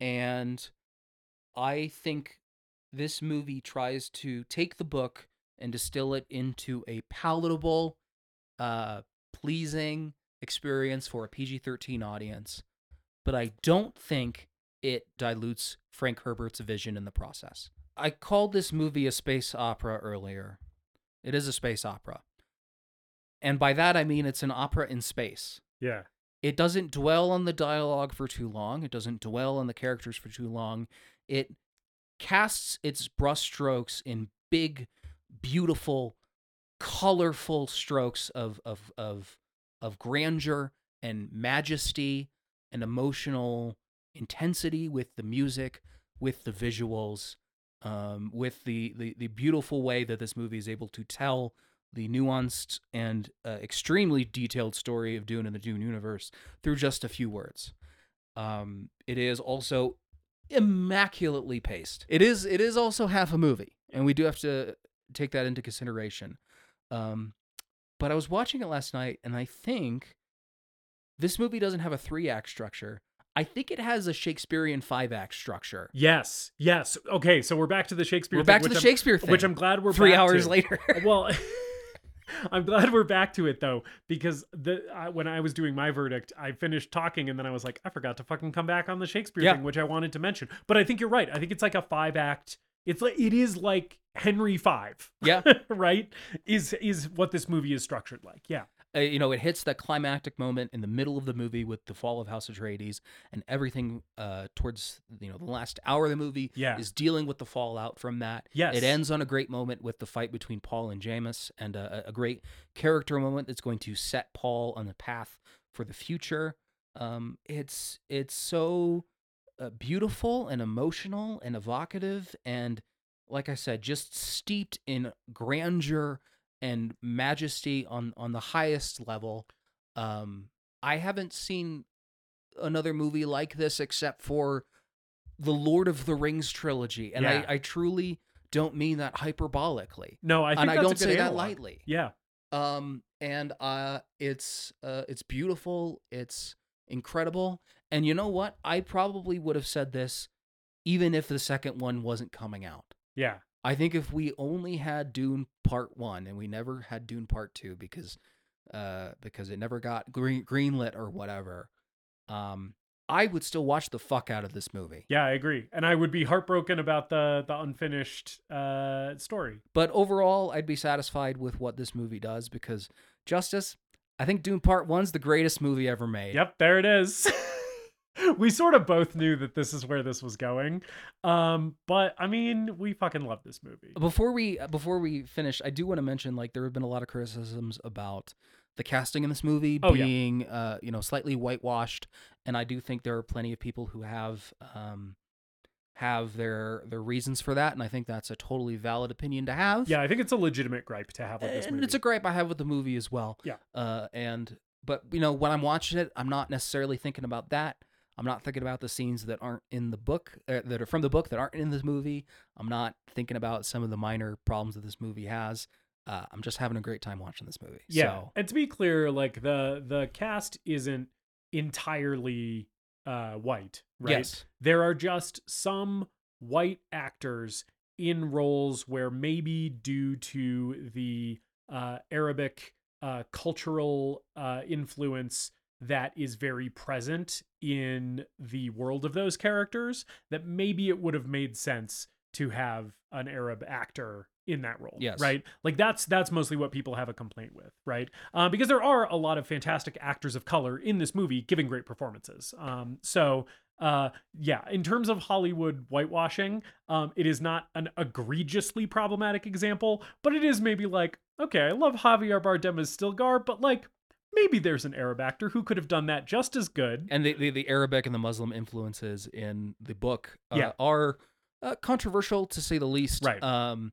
And I think this movie tries to take the book and distill it into a palatable, uh, pleasing experience for a PG 13 audience. But I don't think it dilutes Frank Herbert's vision in the process. I called this movie a space opera earlier. It is a space opera. And by that I mean it's an opera in space. Yeah. It doesn't dwell on the dialogue for too long. It doesn't dwell on the characters for too long. It casts its brushstrokes in big, beautiful, colorful strokes of of of of grandeur and majesty and emotional intensity with the music, with the visuals, um, with the, the the beautiful way that this movie is able to tell the nuanced and uh, extremely detailed story of Dune and the Dune universe through just a few words. Um, it is also immaculately paced. It is it is also half a movie, and we do have to take that into consideration. Um, but I was watching it last night, and I think this movie doesn't have a three act structure. I think it has a Shakespearean five act structure. Yes. Yes. Okay. So we're back to the Shakespeare. We're thing, back to which the I'm- Shakespeare thing, which I'm glad we're three hours to. later. *laughs* well *laughs* i'm glad we're back to it though because the I, when i was doing my verdict i finished talking and then i was like i forgot to fucking come back on the shakespeare Yeah. thing which i wanted to mention but i think you're right i think it's like a five act it's like it is like henry five yeah, *laughs* right is is what this movie is structured like yeah uh, you know, it hits that climactic moment in the middle of the movie with the fall of House Atreides, and everything uh, towards you know the last hour of the movie Yeah. is dealing with the fallout from that. Yes. it ends on a great moment with the fight between Paul and Jamis, and a, a great character moment that's going to set Paul on the path for the future. Um, it's it's so uh, beautiful and emotional and evocative, and like I said, just steeped in grandeur and majesty on on the highest level. Um, I haven't seen another movie like this except for the Lord of the Rings trilogy, and Yeah. I, I truly don't mean that hyperbolically, no i think and I don't say that lightly. yeah Um, and uh, it's uh, it's beautiful, it's incredible, and you know what? I probably would have said this even if the second one wasn't coming out. yeah I think if we only had Dune Part One and we never had Dune Part Two because uh because it never got green greenlit or whatever, um, I would still watch the fuck out of this movie. yeah i agree and i would be heartbroken about the the unfinished uh story But overall, I'd be satisfied with what this movie does because Justus, I think Dune Part One's the greatest movie ever made. Yep, there it is. *laughs* *laughs* we sort of both knew that this is where this was going. Um, but I mean, we fucking love this movie. Before we before we finish, I do want to mention like there have been a lot of criticisms about the casting in this movie Oh, yeah. being uh you know slightly whitewashed, and I do think there are plenty of people who have um have their their reasons for that, and I think that's a totally valid opinion to have. Yeah, I think it's a legitimate gripe to have with this and movie. it's a gripe I have with the movie as well. Yeah. Uh, and but you know when I'm watching it, I'm not necessarily thinking about that. I'm not thinking about the scenes that aren't in the book, uh, that are from the book that aren't in this movie. I'm not thinking about some of the minor problems that this movie has. Uh, I'm just having a great time watching this movie. yeah. So, And to be clear, like the the cast isn't entirely uh white, right? Yes. There are just some white actors in roles where maybe due to the uh Arabic uh cultural uh influence that is very present in the world of those characters that maybe it would have made sense to have an Arab actor in that role. Yes. Right. Like that's that's mostly what people have a complaint with, right? Um, because there are a lot of fantastic actors of color in this movie giving great performances. Um, so uh, yeah, in terms of Hollywood whitewashing, um, it is not an egregiously problematic example, but it is maybe like, okay, I love Javier Bardem as Stilgar, but like maybe there's an Arab actor who could have done that just as good. and the, the the Arabic and the Muslim influences in the book uh, Yeah. are uh, controversial to say the least. Right. Um,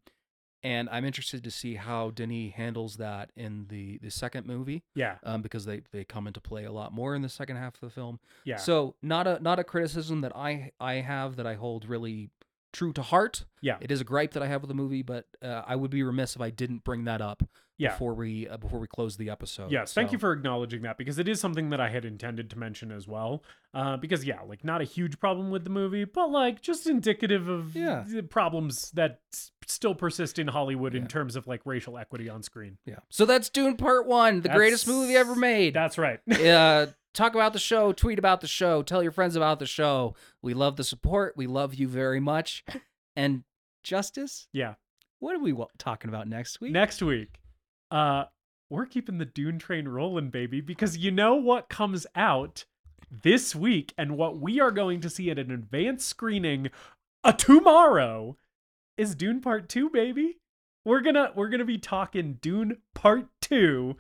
and I'm interested to see how Denis handles that in the the second movie, Yeah. um, because they they come into play a lot more in the second half of the film. Yeah. So not a not a criticism that I I have that I hold really true to heart. Yeah. It is a gripe that I have with the movie, but uh, I would be remiss if I didn't bring that up Yeah. before we uh, before we close the episode. Yes, thank you for acknowledging that because it is something that I had intended to mention as well. Uh, because yeah, like not a huge problem with the movie, but like just indicative of Yeah. the problems that s- still persist in Hollywood in terms of like racial equity on screen. Yeah. So that's Dune Part One, the greatest movie ever made. That's right. *laughs* uh, talk about the show, tweet about the show, tell your friends about the show. We love the support. We love you very much. And Justus, yeah. what are we talking about next week? Next week, uh, we're keeping the Dune train rolling, baby, because you know what comes out this week and what we are going to see at an advanced screening uh, tomorrow is Dune Part 2, baby. We're gonna we're gonna be talking Dune Part 2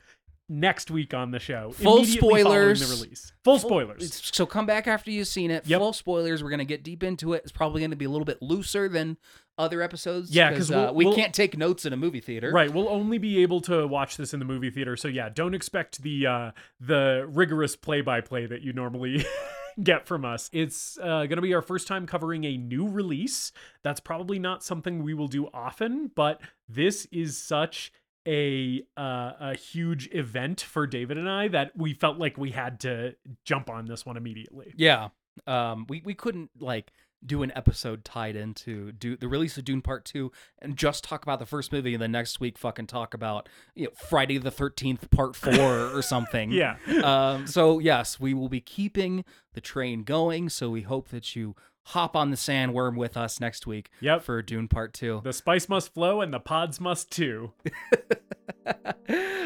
next week on the show. Full spoilers. The release. Full Full- spoilers. So come back after you've seen it. Yep. Full spoilers. We're gonna get deep into it. It's probably gonna be a little bit looser than other episodes. Yeah, because we'll- we we'll- can't take notes in a movie theater. Right, we'll only be able to watch this in the movie theater. So yeah, don't expect the uh the rigorous play-by-play that you normally *laughs* get from us. It's uh, going to be our first time covering a new release. That's probably not something we will do often, but this is such a uh, a huge event for David and I that we felt like we had to jump on this one immediately. Yeah. Um. We we couldn't like do an episode tied into do the release of Dune Part Two and just talk about the first movie, and then next week fucking talk about you know Friday the Thirteenth Part Four or *laughs* something. Yeah. um, so yes, we will be keeping the train going. So we hope that you hop on the sandworm with us next week Yep. for Dune Part Two. The spice must flow and the pods must too. *laughs*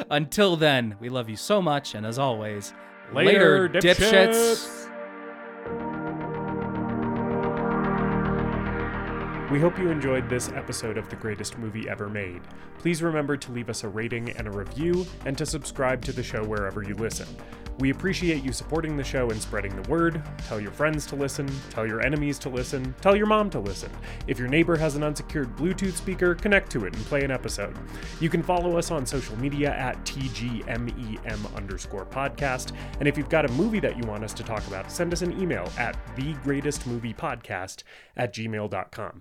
Until then, we love you so much, and as always, Later, dipshits. dipshits. We hope you enjoyed this episode of The Greatest Movie Ever Made. Please remember to leave us a rating and a review and to subscribe to the show wherever you listen. We appreciate you supporting the show and spreading the word. Tell your friends to listen, tell your enemies to listen, tell your mom to listen. If your neighbor has an unsecured Bluetooth speaker, connect to it and play an episode. You can follow us on social media at TGMEM underscore podcast. And if you've got a movie that you want us to talk about, send us an email at thegreatestmoviepodcast at gmail.com.